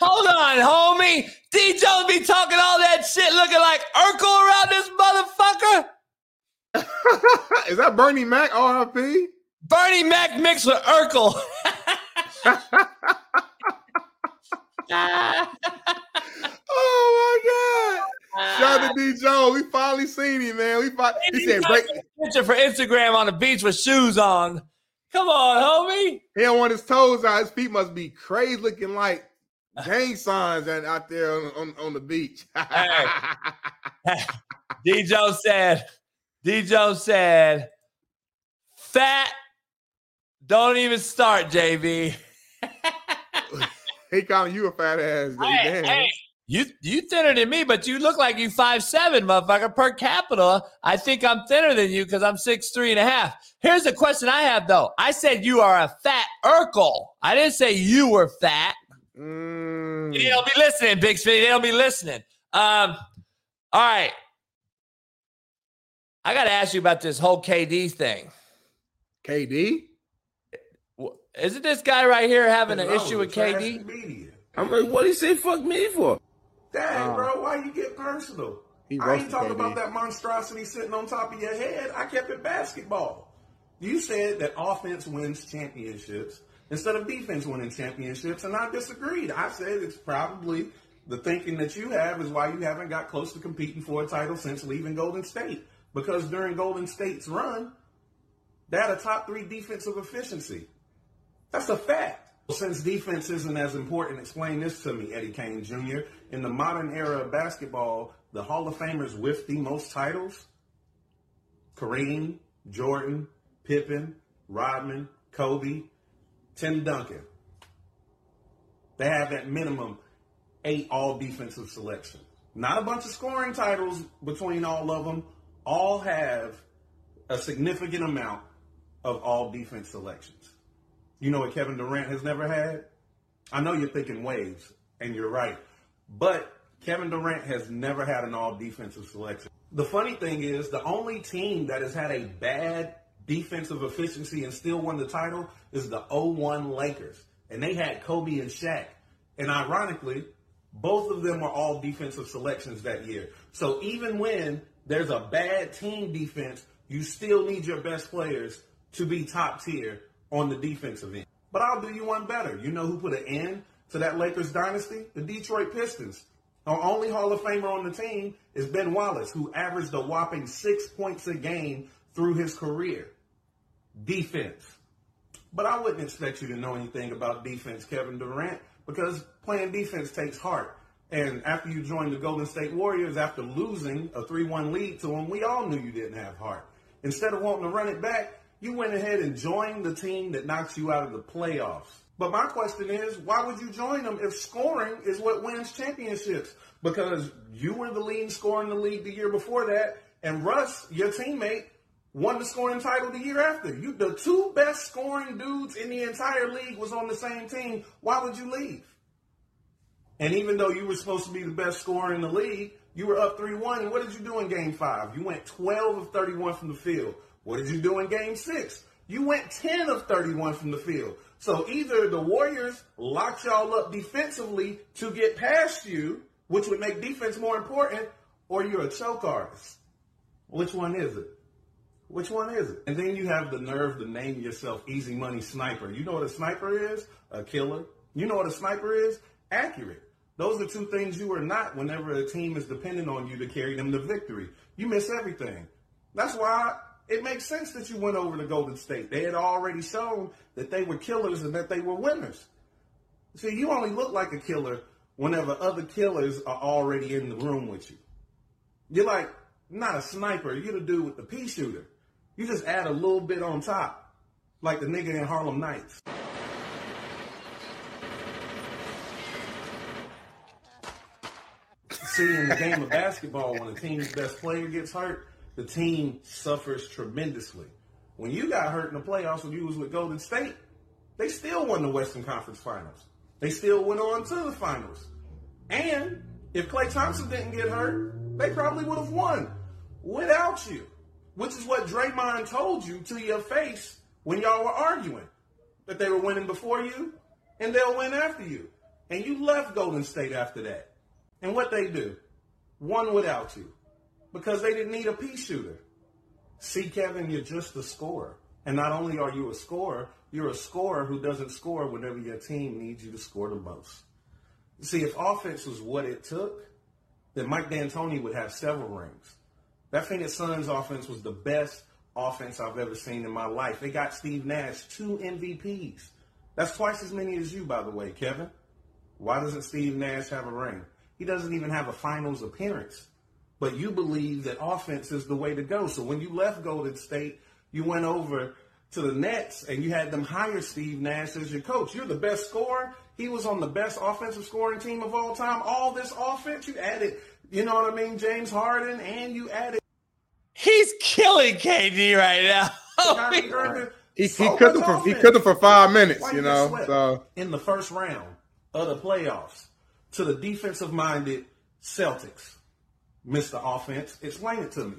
Hold on, homie. D Jones be talking all that shit, looking like Urkel around this motherfucker. Is that Bernie Mac RFP? Bernie Mac mixed with Urkel. Oh my god! Shout out to ah. D Jones. We finally seen him, man. We fi- he said break. picture for Instagram on the beach with shoes on. Come on, homie. He don't want his toes out. His feet must be crazy looking like gang signs and out there on, on, on the beach. D Jones said, D Jones said, fat, don't even start, JV. he calling you a fat ass. Hey, hey, you you thinner than me, but you look like you five seven, motherfucker. Per capita, I think I'm thinner than you because I'm six three and a half. Here's a question I have though. I said you are a fat Urkel. I didn't say you were fat. Mm. They don't be listening, Big Smitty. They don't be listening. Um, all right. I got to ask you about this whole KD thing. KD? Isn't this guy right here having an issue with KD? Media. I'm like, what he say fuck me for? Dang, Oh. bro, why you get personal? He I ain't talking KD. about that monstrosity sitting on top of your head. I kept it basketball. You said that offense wins championships instead of defense winning championships, and I disagreed. I said it's probably the thinking that you have is why you haven't got close to competing for a title since leaving Golden State. Because during Golden State's run, they had a top three defensive efficiency. That's a fact. Since defense isn't as important, explain this to me, Eddie Kane Jr. In the modern era of basketball, the Hall of Famers with the most titles Kareem, Jordan, Pippen, Rodman, Kobe, Tim Duncan. They have at minimum eight all defensive selections. Not a bunch of scoring titles between all of them. All have a significant amount of all defense selections. You know what Kevin Durant has never had? I know you're thinking waves, and you're right. But Kevin Durant has never had an all defensive selection. The funny thing is, the only team that has had a bad defensive efficiency and still won the title is the 01 Lakers. And they had Kobe and Shaq. And ironically, both of them were all defensive selections that year. So even when there's a bad team defense, you still need your best players to be top tier on the defensive end. But I'll do you one better. You know who put an end to that Lakers dynasty? The Detroit Pistons. Our only Hall of Famer on the team is Ben Wallace, who averaged a whopping six points a game through his career. Defense. But I wouldn't expect you to know anything about defense, Kevin Durant, because playing defense takes heart. And after you joined the Golden State Warriors, after losing a 3 1 lead to them, we all knew you didn't have heart. Instead of wanting to run it back, you went ahead and joined the team that knocks you out of the playoffs. But my question is, why would you join them if scoring is what wins championships? Because you were the leading scorer in the league the year before that, and Russ, your teammate, won the scoring title the year after. You, the two best scoring dudes in the entire league was on the same team. Why would you leave? And even though you were supposed to be the best scorer in the league, you were up 3 1. And what did you do in game five? You went 12 of 31 from the field. What did you do in game six? You went 10 of 31 from the field. So either the Warriors locked y'all up defensively to get past you, which would make defense more important, or you're a choke artist. Which one is it? Which one is it? And then you have the nerve to name yourself Easy Money Sniper. You know what a sniper is? A killer. You know what a sniper is? Accurate. Those are two things you are not whenever a team is dependent on you to carry them to victory. You miss everything. That's why it makes sense that you went over to Golden State. They had already shown that they were killers and that they were winners. See, you only look like a killer whenever other killers are already in the room with you. You're like not a sniper. You're the dude with the pea shooter. You just add a little bit on top, like the nigga in Harlem Nights. See, in the game of basketball, when a team's best player gets hurt, the team suffers tremendously. When you got hurt in the playoffs when you was with Golden State, they still won the Western Conference Finals. They still went on to the finals. And if Klay Thompson didn't get hurt, they probably would have won without you. Which is what Draymond told you to your face when y'all were arguing. That they were winning before you and they'll win after you. And you left Golden State after that. And what they do? Won without you. Because they didn't need a pea shooter. See, Kevin, you're just a scorer. And not only are you a scorer, you're a scorer who doesn't score whenever your team needs you to score the most. See, if offense was what it took, then Mike D'Antoni would have several rings. That Phoenix Suns offense was the best offense I've ever seen in my life. They got Steve Nash two MVPs. That's twice as many as you, by the way, Kevin. Why doesn't Steve Nash have a ring? He doesn't even have a finals appearance. But you believe that offense is the way to go. So when you left Golden State, you went over to the Nets and you had them hire Steve Nash as your coach. You're the best scorer. He was on the best offensive scoring team of all time. All this offense, you added, you know what I mean, James Harden, and you added. He's killing KD right now. Kyrie Irving. He, he So cooked him much for he offense. cooked him for five minutes, Why you know. So in the first round of the playoffs to the defensive minded Celtics, Mr. Offense, explain it to me.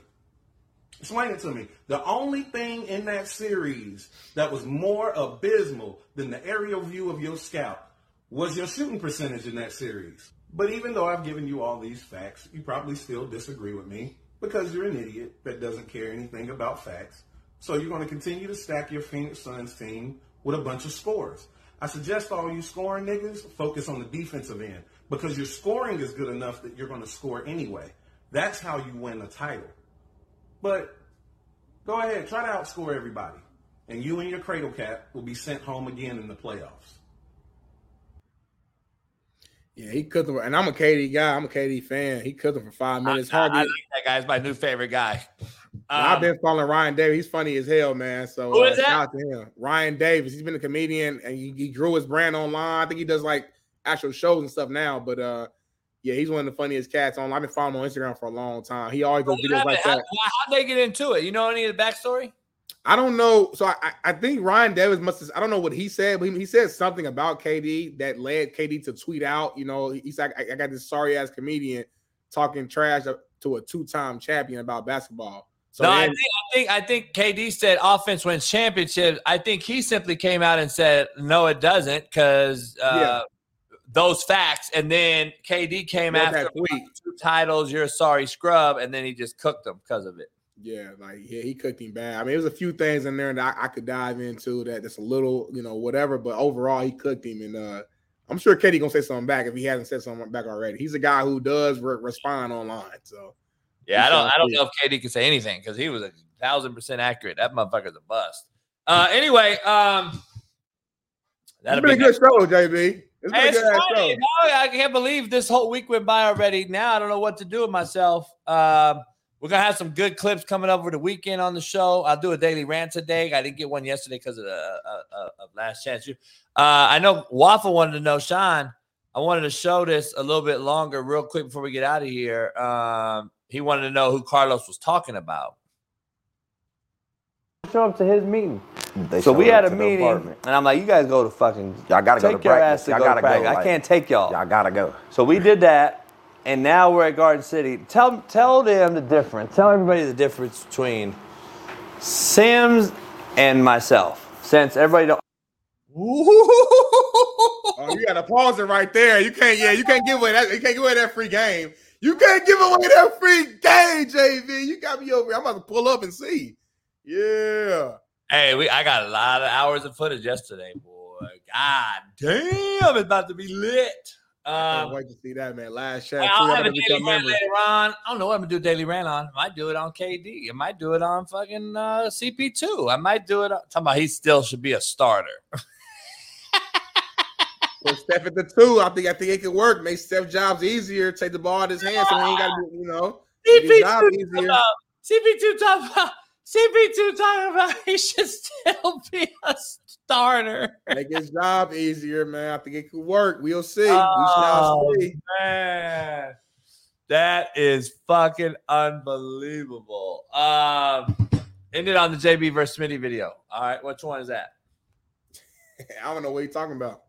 Explain it to me. The only thing in that series that was more abysmal than the aerial view of your scout was your shooting percentage in that series. But even though I've given you all these facts, you probably still disagree with me because you're an idiot that doesn't care anything about facts. So you're going to continue to stack your Phoenix Suns team with a bunch of scores. I suggest all you scoring niggas focus on the defensive end because your scoring is good enough that you're going to score anyway. That's how you win a title. But go ahead, try to outscore everybody. And you and your cradle cap will be sent home again in the playoffs. yeah, he cooked him. And I'm a KD guy. I'm a KD fan. He cooked him for five minutes. I, I Hardly. like that guy. He's my new favorite guy. I've Um, been following Ryan Davis. He's funny as hell, man. So Who uh, that? shout out to him. Ryan Davis. He's been a comedian and he, he grew his brand online. I think he does like actual shows and stuff now. But uh, yeah, he's one of the funniest cats on. I've been following him on Instagram for a long time. He always does videos like that. how'd they get into it? You know any of the backstory? I don't know. So I, I- I think Ryan Davis must have, I don't know what he said, but he, he said something about KD that led KD to tweet out. You know, he's like, I, I got this sorry ass comedian talking trash to a two time champion about basketball. So no, I think I think I think KD said offense wins championships. I think he simply came out and said no, it doesn't, because uh, Yeah. Those facts. And then KD came Wrote after two titles. You're a sorry scrub, and then he just cooked them because of it. Yeah, like yeah, he cooked him bad. I mean, there's a few things in there that I, I could dive into that that's a little, you know, whatever. But overall, he cooked him, and uh I'm sure KD gonna say something back if he hasn't said something back already. He's a guy who does re- respond online, so Yeah, I don't. I don't know if KD can say anything because he was a thousand percent accurate. That motherfucker's a bust. Uh, anyway, um, that'll been a good show, JB. It's Hey, it's good ass show. Friday. No, I can't believe this whole week went by already. Now I don't know what to do with myself. Um, we're gonna have some good clips coming over the weekend on the show. I'll do a daily rant today. I didn't get one yesterday because of the uh, uh, of last chance. You, uh, I know Waffle wanted to know, Sean. I wanted to show this a little bit longer, real quick before we get out of here. Um, he wanted to know who Carlos was talking about. Show up to his meeting. They so we had a to meeting, apartment. and I'm like, you guys go to fucking. Y'all gotta go take to your practice. ass to Y'all go gotta to go, practice. I can't take y'all. Y'all gotta go. So we did that, and now we're at Garden City. Tell tell them the difference. Tell everybody the difference between Sims and myself. Since everybody don't. Oh, you gotta pause it right there. You can't, yeah, you can't give away that. You can't give away that free game. You can't give away that free game, JB. You got me over. here. I'm about to pull up and see. Yeah. Hey, we I got a lot of hours of footage yesterday, boy. God damn, it's about to be lit. I Um, can't wait to see that, man. Last chat. I'll. I have a daily rant later on. I don't know what I'm gonna do daily rant on. I might do it on KD. I might do it on fucking uh, CP2. I might do it. On, talking about he still should be a starter. Put Steph at the two. I think I think it could work. Make Steph jobs easier. Take the ball out of his hands so he ain't got to, you know, make his job CP2 easier. CP2 talking about CP2 talking about he should still be a starter. Make his job easier, man. I think it could work. We'll see. we shall Oh, see. man. That is fucking unbelievable. Um, ended on the JB versus Smitty video. All right, which one is that? I don't know what you're talking about.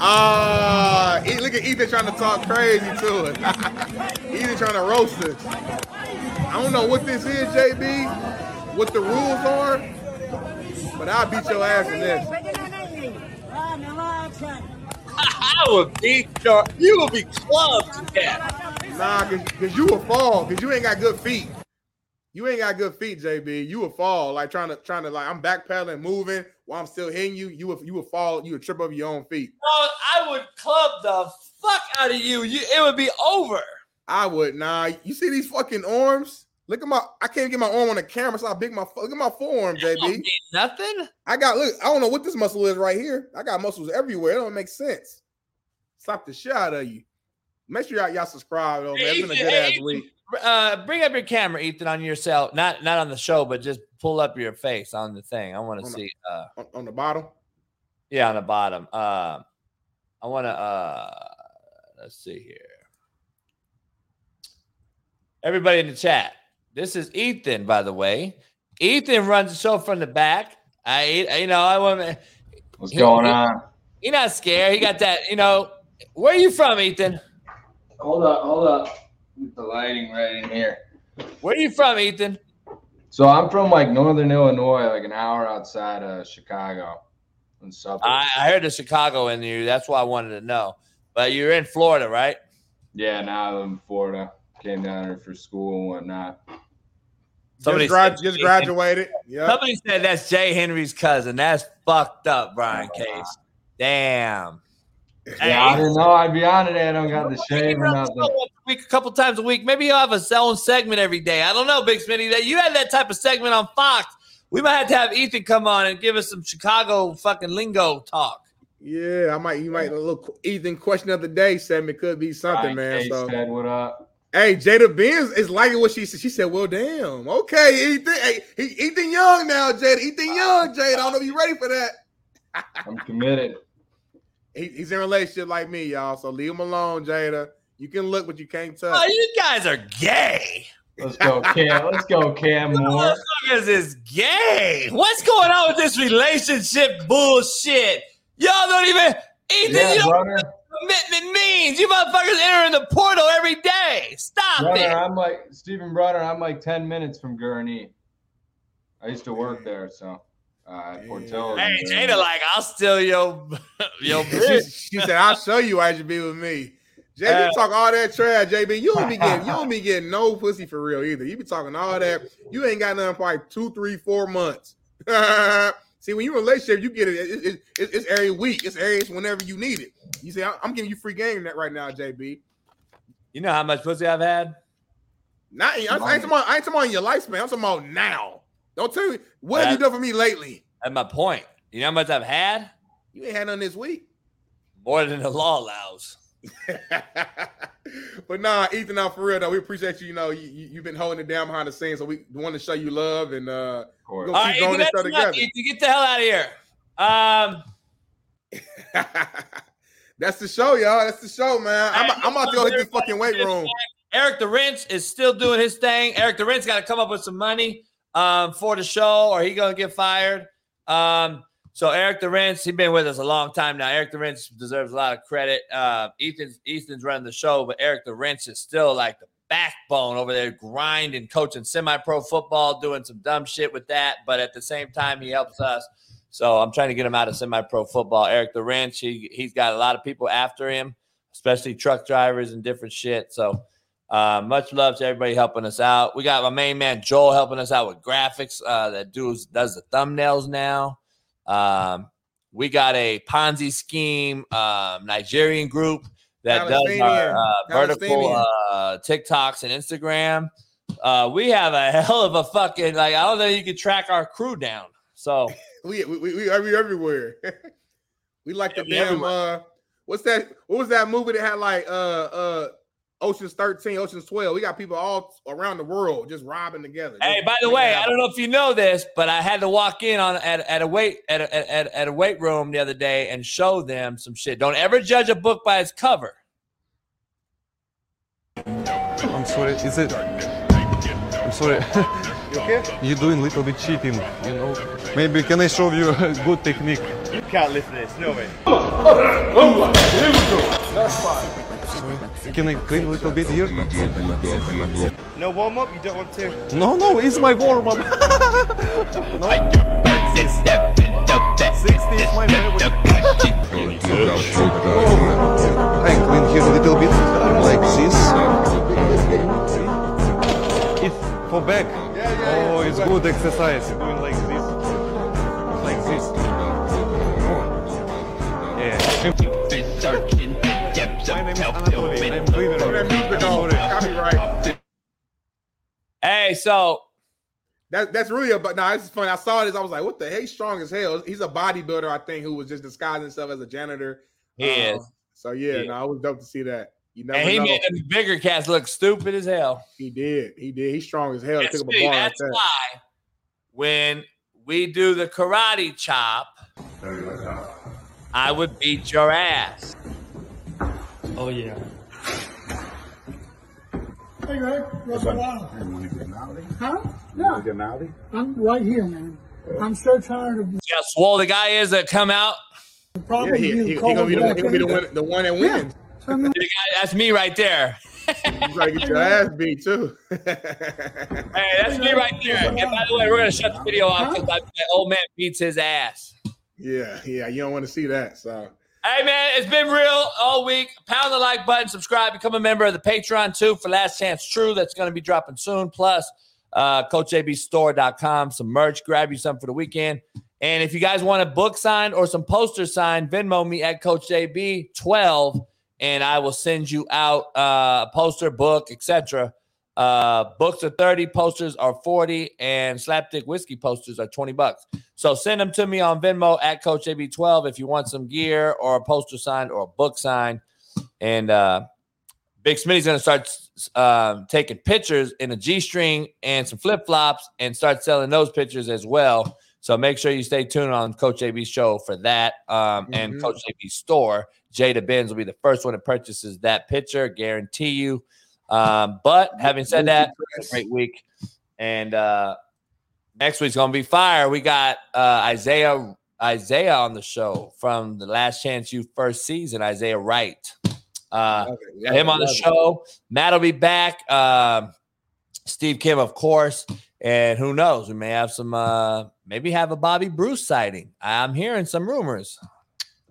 Ah, E- look at Ethan trying to talk crazy to it. Ethan trying to roast us. I don't know what this is, JB, what the rules are, but I'll beat your ass in this. I would beat your. You will be clubbed to death. Nah, cause, cause you will fall, cause you ain't got good feet. You ain't got good feet, JB. You will fall, like trying to trying to like I'm backpedaling, moving while I'm still hitting you. You will you will fall. You would trip over your own feet. Bro, I would club the fuck out of you. You, it would be over. I would. Nah, you see these fucking arms? Look at my. I can't get my arm on the camera, so I big my. Look at my forearm, JB. Nothing. I got. Look, I don't know what this muscle is right here. I got muscles everywhere. It don't make sense. Stop the shit out of you. Make sure y'all, y'all subscribe though, man. It's been a good ass week. Uh, bring up your camera, Ethan, on yourself. Not not on the show, but just pull up your face on the thing. I want to On the- see. Uh, On, on the bottom. yeah, on the bottom. Uh, I want to. Uh, let's see here. Everybody in the chat. This is Ethan, by the way. Ethan runs the show from the back. I, you know, I want. What's going on? He not scared. He got that. You know, where are you from, Ethan? Hold up, hold up. Get the lighting right in here. Where are you from, Ethan? So I'm from like northern Illinois, like an hour outside of Chicago. In suburbs. I, I heard the Chicago in you. That's why I wanted to know. But you're in Florida, right? yeah, now I live in Florida. Came down here for school and whatnot. Somebody just, grad- said- just graduated. Yeah. Somebody said that's Jay Henry's cousin. That's fucked up, Brian Case. Damn. Yeah, I didn't know. I'd be on today. I don't got the shave or nothing. a week, a couple times a week. Maybe you'll have a own segment every day. I don't know, Big Smitty. That you had that type of segment on Fox. We might have to have Ethan come on and give us some Chicago fucking lingo talk. Yeah, I might. You might. A little Ethan question of the day segment could be something, Brian man. Case So, said, "What up?" Hey, Jada Benz is liking what she said. She said, "Well, damn, okay, Ethan. Hey, he, Ethan Young now, Jada. Ethan Young, Jada. I don't know if you ready for that. I'm committed. He, he's in a relationship like me, y'all. So leave him alone, Jada. You can look, but you can't touch. Oh, you guys are gay. Let's go, Cam. Let's go, Cam Moore. Motherfuckers is gay. What's going on with this relationship bullshit? Y'all don't even Ethan, Yeah, you don't brother. What commitment means. You motherfuckers entering the portal every day. Stop Brother, it. I'm like Stephen Brother. I'm like ten minutes from Gurnee. I used to work there, so uh, at Hey, Jada, like I'll steal your your she, bitch. she said, "I'll show you why you should be with me." JB Uh, talk all that trash, JB. You don't be getting you don't be getting no pussy for real either. You be talking all that. You ain't got nothing for like two, three, four months. See, when you in a relationship, you get it. it- it- it- it's every week. It's every it's whenever you need it. You say, "I'm giving you free game that right now, JB." You know how much pussy I've had? Not, I ain't talking about, I ain't talking about your lifespan. I'm talking about now. Don't tell me what have you done for me lately. That's my point. You know how much I've had? You ain't had none this week. More than the law allows. But nah, Ethan, now for real though, we appreciate you. You know, you, have been holding it down behind the scenes, so we want to show you love and uh, we're All gonna right, keep Ethan, going this enough. together. Ethan, get the hell out of here. Um, That's the show, y'all. That's the show, man. I'm, I'm about to go hit this fucking weight room. Eric the Wrench is still doing his thing. Eric the Wrench got to come up with some money um, for the show, or he gonna get fired. Um, so Eric the Wrench, he's been with us a long time now. Eric the Wrench deserves a lot of credit. Uh, Ethan's Ethan's running the show, but Eric the Wrench is still like the backbone over there, grinding, coaching semi-pro football, doing some dumb shit with that. But at the same time, he helps us. So I'm trying to get him out of semi-pro football. Eric the Wrench, he he's got a lot of people after him, especially truck drivers and different shit. So uh, much love to everybody helping us out. We got my main man Joel helping us out with graphics. Uh, that dude does the thumbnails now. Um, we got a Ponzi scheme um, Nigerian group that does our uh, vertical uh, TikToks and Instagram. Uh, we have a hell of a fucking like I don't know you can track our crew down. So We we we, we, we everywhere. we like the we damn uh, what's that? What was that movie that had like uh uh Ocean's 13, Ocean's 12? We got people all around the world just robbing together. Hey, Just by the way, it I don't know if you know this, but I had to walk in on at, at a weight at a, at, at a weight room the other day and show them some shit. Don't ever judge a book by its cover. I'm sorry, is it? I'm sorry. You okay? You're doing a little bit cheating, you know. Maybe can I show you a good technique? You can't lift this, no way. That's fine. Can I clean a little bit here? No warm up, you don't want to? No, no, it's my warm up. no. 60 is my favorite. Oh. I clean here a little bit, like this. It's for back. oh, it's good exercise. Doing. Like Hey, so that that's really a but no, it's funny. I saw this. I was like, what the hell? He's strong as hell. He's a bodybuilder, I think, who was just disguising himself as a janitor. He Uh, is. So yeah, He no, it was dope to see that. You never and he know. made the bigger cats look stupid as hell. He did. He did. He's strong as hell. to And pick a see, bar like that's that. why when we do the karate chop, I would beat your ass. Oh yeah. Hey, Greg. What's going on? Huh? Yeah. I'm right here, man. I'm so tired of See how swole the guy is that come out? the Yeah, problems he, you he, he gonna be the, he gonna be the, one, the one that wins. The guy- that's me right there. You gotta get your ass beat too. Hey, that's me right there. And by the way, we're gonna shut the video off because my old man beats his ass. Yeah, yeah. You don't want to see that. So Hey man, it's been real all week. Pound the like button, subscribe, become a member of the Patreon too for Last Chance True. That's going to be dropping soon. Plus, uh, CoachJBStore.com, some merch. Grab you some for the weekend. And if you guys want a book signed or some posters signed, Venmo me at Coach JB 12 and I will send you out uh, a poster, book, etc. Uh, books are 30, posters are 40, and slapstick whiskey posters are 20 bucks. So send them to me on Venmo at Coach JB12 if you want some gear or a poster signed or a book signed. And uh, Big Smitty's going to start um, taking pictures in a G string and some flip flops and start selling those pictures as well. So make sure you stay tuned on Coach JB's show for that um, and Mhm. Coach JB's store. Jada Benz will be the first one that purchases that picture, guarantee you. Um, but having said that, great week. And uh, next week's gonna be fire. We got uh, Isaiah Isaiah on the show from the Last Chance U first season. Isaiah Wright. Uh, got him on the love it. show. Matt will be back. Um, Steve Kim, of course. And who knows? We may have some. Uh, maybe have a Bobby Bruce sighting. I'm hearing some rumors.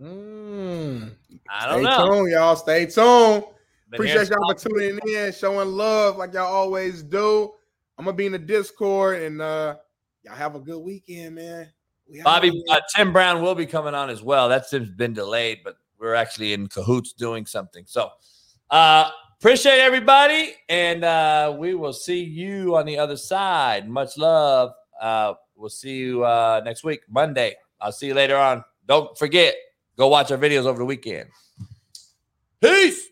Mm. I don't Stay know. tuned, y'all. Stay tuned. Appreciate y'all for tuning in, showing love like y'all always do. I'm gonna be in the Discord and uh y'all have a good weekend, man. We Bobby uh, Tim Brown will be coming on as well. That's been delayed, but we're actually in cahoots doing something. So uh appreciate everybody, and uh we will see you on the other side. Much love. Uh we'll see you uh next week, Monday. I'll see you later on. Don't forget, go watch our videos over the weekend. Peace.